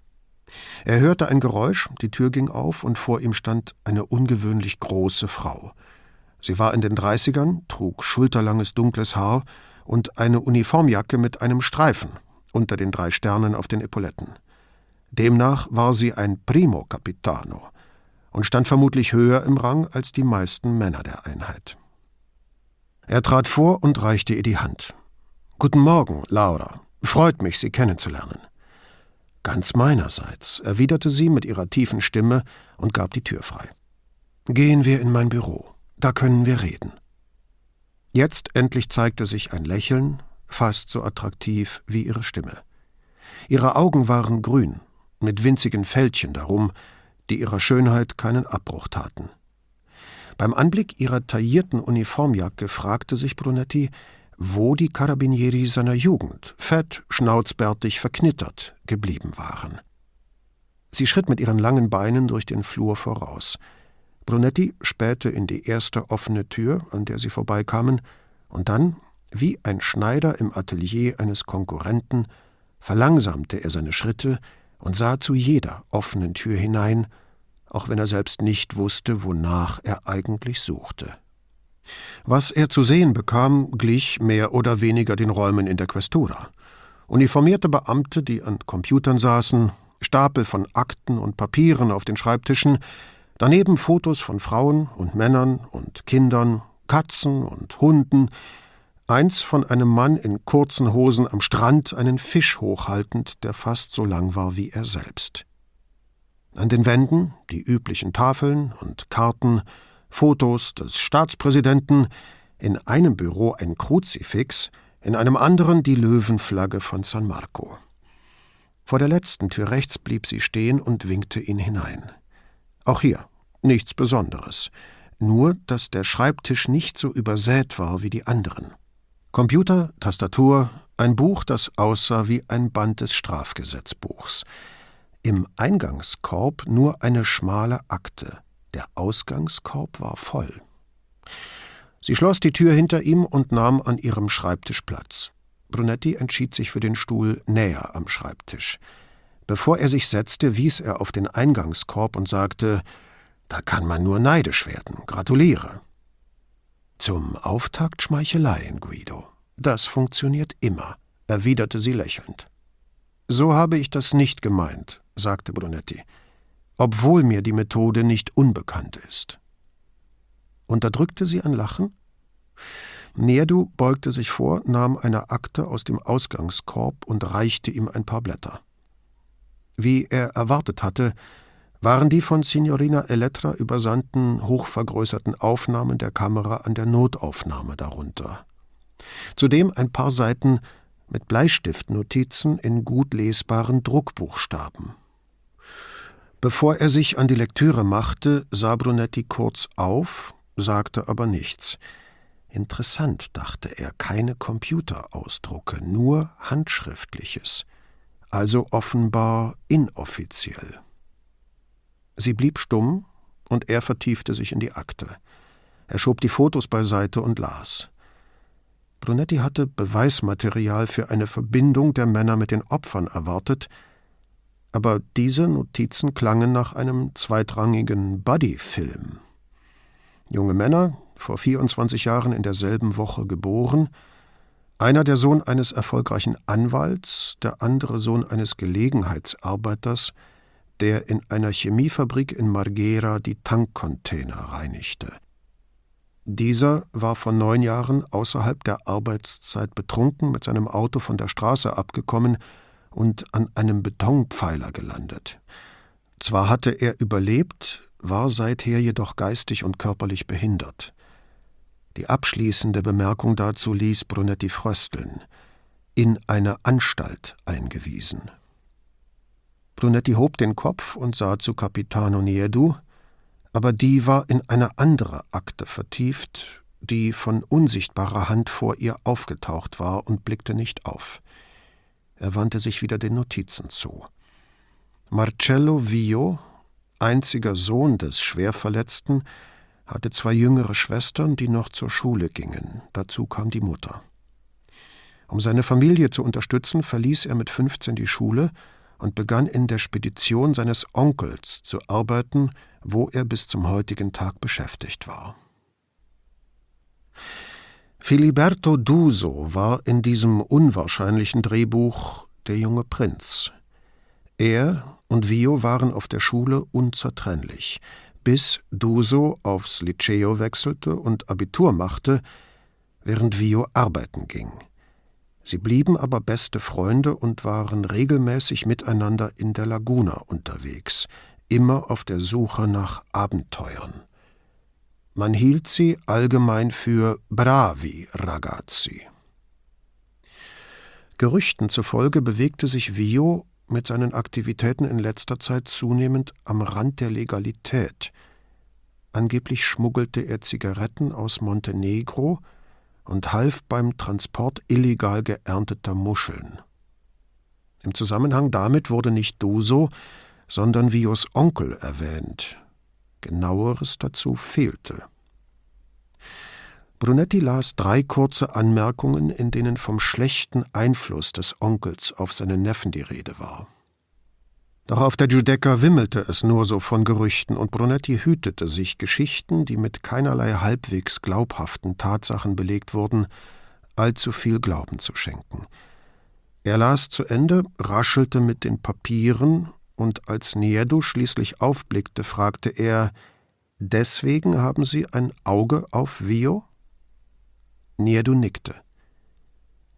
Er hörte ein Geräusch, die Tür ging auf, und vor ihm stand eine ungewöhnlich große Frau. Sie war in den Dreißigern, trug schulterlanges dunkles Haar und eine Uniformjacke mit einem Streifen unter den drei Sternen auf den Epauletten. Demnach war sie ein Primo Capitano und stand vermutlich höher im Rang als die meisten Männer der Einheit. Er trat vor und reichte ihr die Hand. Guten Morgen, Laura. Freut mich, Sie kennenzulernen. Ganz meinerseits, erwiderte sie mit ihrer tiefen Stimme und gab die Tür frei. Gehen wir in mein Büro, da können wir reden. Jetzt endlich zeigte sich ein Lächeln, fast so attraktiv wie ihre Stimme. Ihre Augen waren grün, mit winzigen Fältchen darum, die ihrer Schönheit keinen Abbruch taten. Beim Anblick ihrer taillierten Uniformjacke fragte sich Brunetti, wo die Carabinieri seiner Jugend, fett, schnauzbärtig, verknittert, geblieben waren. Sie schritt mit ihren langen Beinen durch den Flur voraus. Brunetti spähte in die erste offene Tür, an der sie vorbeikamen, und dann, wie ein Schneider im Atelier eines Konkurrenten, verlangsamte er seine Schritte und sah zu jeder offenen Tür hinein, auch wenn er selbst nicht wusste, wonach er eigentlich suchte. Was er zu sehen bekam, glich mehr oder weniger den Räumen in der Questura. Uniformierte Beamte, die an Computern saßen, Stapel von Akten und Papieren auf den Schreibtischen, daneben Fotos von Frauen und Männern und Kindern, Katzen und Hunden, eins von einem Mann in kurzen Hosen am Strand einen Fisch hochhaltend, der fast so lang war wie er selbst. An den Wänden die üblichen Tafeln und Karten, Fotos des Staatspräsidenten, in einem Büro ein Kruzifix, in einem anderen die Löwenflagge von San Marco. Vor der letzten Tür rechts blieb sie stehen und winkte ihn hinein. Auch hier nichts Besonderes, nur dass der Schreibtisch nicht so übersät war wie die anderen. Computer, Tastatur, ein Buch, das aussah wie ein Band des Strafgesetzbuchs. Im Eingangskorb nur eine schmale Akte, der Ausgangskorb war voll. Sie schloss die Tür hinter ihm und nahm an ihrem Schreibtisch Platz. Brunetti entschied sich für den Stuhl näher am Schreibtisch. Bevor er sich setzte, wies er auf den Eingangskorb und sagte Da kann man nur neidisch werden. Gratuliere. Zum Auftakt Schmeicheleien, Guido. Das funktioniert immer, erwiderte sie lächelnd. So habe ich das nicht gemeint, sagte Brunetti obwohl mir die Methode nicht unbekannt ist. Unterdrückte sie ein Lachen? Nerdu beugte sich vor, nahm eine Akte aus dem Ausgangskorb und reichte ihm ein paar Blätter. Wie er erwartet hatte, waren die von Signorina Elettra übersandten, hochvergrößerten Aufnahmen der Kamera an der Notaufnahme darunter. Zudem ein paar Seiten mit Bleistiftnotizen in gut lesbaren Druckbuchstaben. Bevor er sich an die Lektüre machte, sah Brunetti kurz auf, sagte aber nichts. Interessant, dachte er, keine Computerausdrucke, nur handschriftliches, also offenbar inoffiziell. Sie blieb stumm, und er vertiefte sich in die Akte. Er schob die Fotos beiseite und las. Brunetti hatte Beweismaterial für eine Verbindung der Männer mit den Opfern erwartet, aber diese Notizen klangen nach einem zweitrangigen Buddy-Film. Junge Männer, vor 24 Jahren in derselben Woche geboren, einer der Sohn eines erfolgreichen Anwalts, der andere Sohn eines Gelegenheitsarbeiters, der in einer Chemiefabrik in Marghera die Tankcontainer reinigte. Dieser war vor neun Jahren außerhalb der Arbeitszeit betrunken mit seinem Auto von der Straße abgekommen und an einem Betonpfeiler gelandet. Zwar hatte er überlebt, war seither jedoch geistig und körperlich behindert. Die abschließende Bemerkung dazu ließ Brunetti frösteln. In eine Anstalt eingewiesen. Brunetti hob den Kopf und sah zu Capitano Niedu, aber die war in eine andere Akte vertieft, die von unsichtbarer Hand vor ihr aufgetaucht war und blickte nicht auf. Er wandte sich wieder den Notizen zu. Marcello Vio, einziger Sohn des Schwerverletzten, hatte zwei jüngere Schwestern, die noch zur Schule gingen. Dazu kam die Mutter. Um seine Familie zu unterstützen, verließ er mit 15 die Schule und begann in der Spedition seines Onkels zu arbeiten, wo er bis zum heutigen Tag beschäftigt war. Filiberto Duso war in diesem unwahrscheinlichen Drehbuch der junge Prinz. Er und Vio waren auf der Schule unzertrennlich, bis Duso aufs Liceo wechselte und Abitur machte, während Vio arbeiten ging. Sie blieben aber beste Freunde und waren regelmäßig miteinander in der Laguna unterwegs, immer auf der Suche nach Abenteuern. Man hielt sie allgemein für bravi ragazzi. Gerüchten zufolge bewegte sich Vio mit seinen Aktivitäten in letzter Zeit zunehmend am Rand der Legalität. Angeblich schmuggelte er Zigaretten aus Montenegro und half beim Transport illegal geernteter Muscheln. Im Zusammenhang damit wurde nicht Duso, sondern Vios Onkel erwähnt, Genaueres dazu fehlte. Brunetti las drei kurze Anmerkungen, in denen vom schlechten Einfluss des Onkels auf seinen Neffen die Rede war. Doch auf der Giudecca wimmelte es nur so von Gerüchten, und Brunetti hütete sich, Geschichten, die mit keinerlei halbwegs glaubhaften Tatsachen belegt wurden, allzu viel Glauben zu schenken. Er las zu Ende, raschelte mit den Papieren, und als Niedu schließlich aufblickte, fragte er Deswegen haben Sie ein Auge auf Vio? Niedu nickte.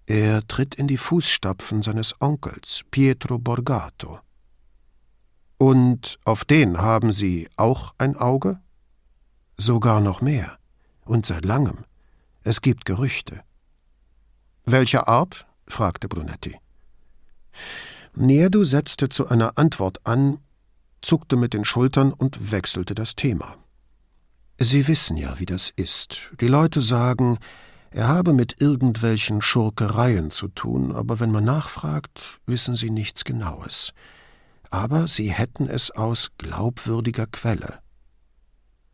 Er tritt in die Fußstapfen seines Onkels, Pietro Borgato. Und auf den haben Sie auch ein Auge? Sogar noch mehr. Und seit langem. Es gibt Gerüchte. Welcher Art? fragte Brunetti. Nerdu setzte zu einer Antwort an, zuckte mit den Schultern und wechselte das Thema. Sie wissen ja, wie das ist. Die Leute sagen, er habe mit irgendwelchen Schurkereien zu tun, aber wenn man nachfragt, wissen sie nichts Genaues. Aber sie hätten es aus glaubwürdiger Quelle.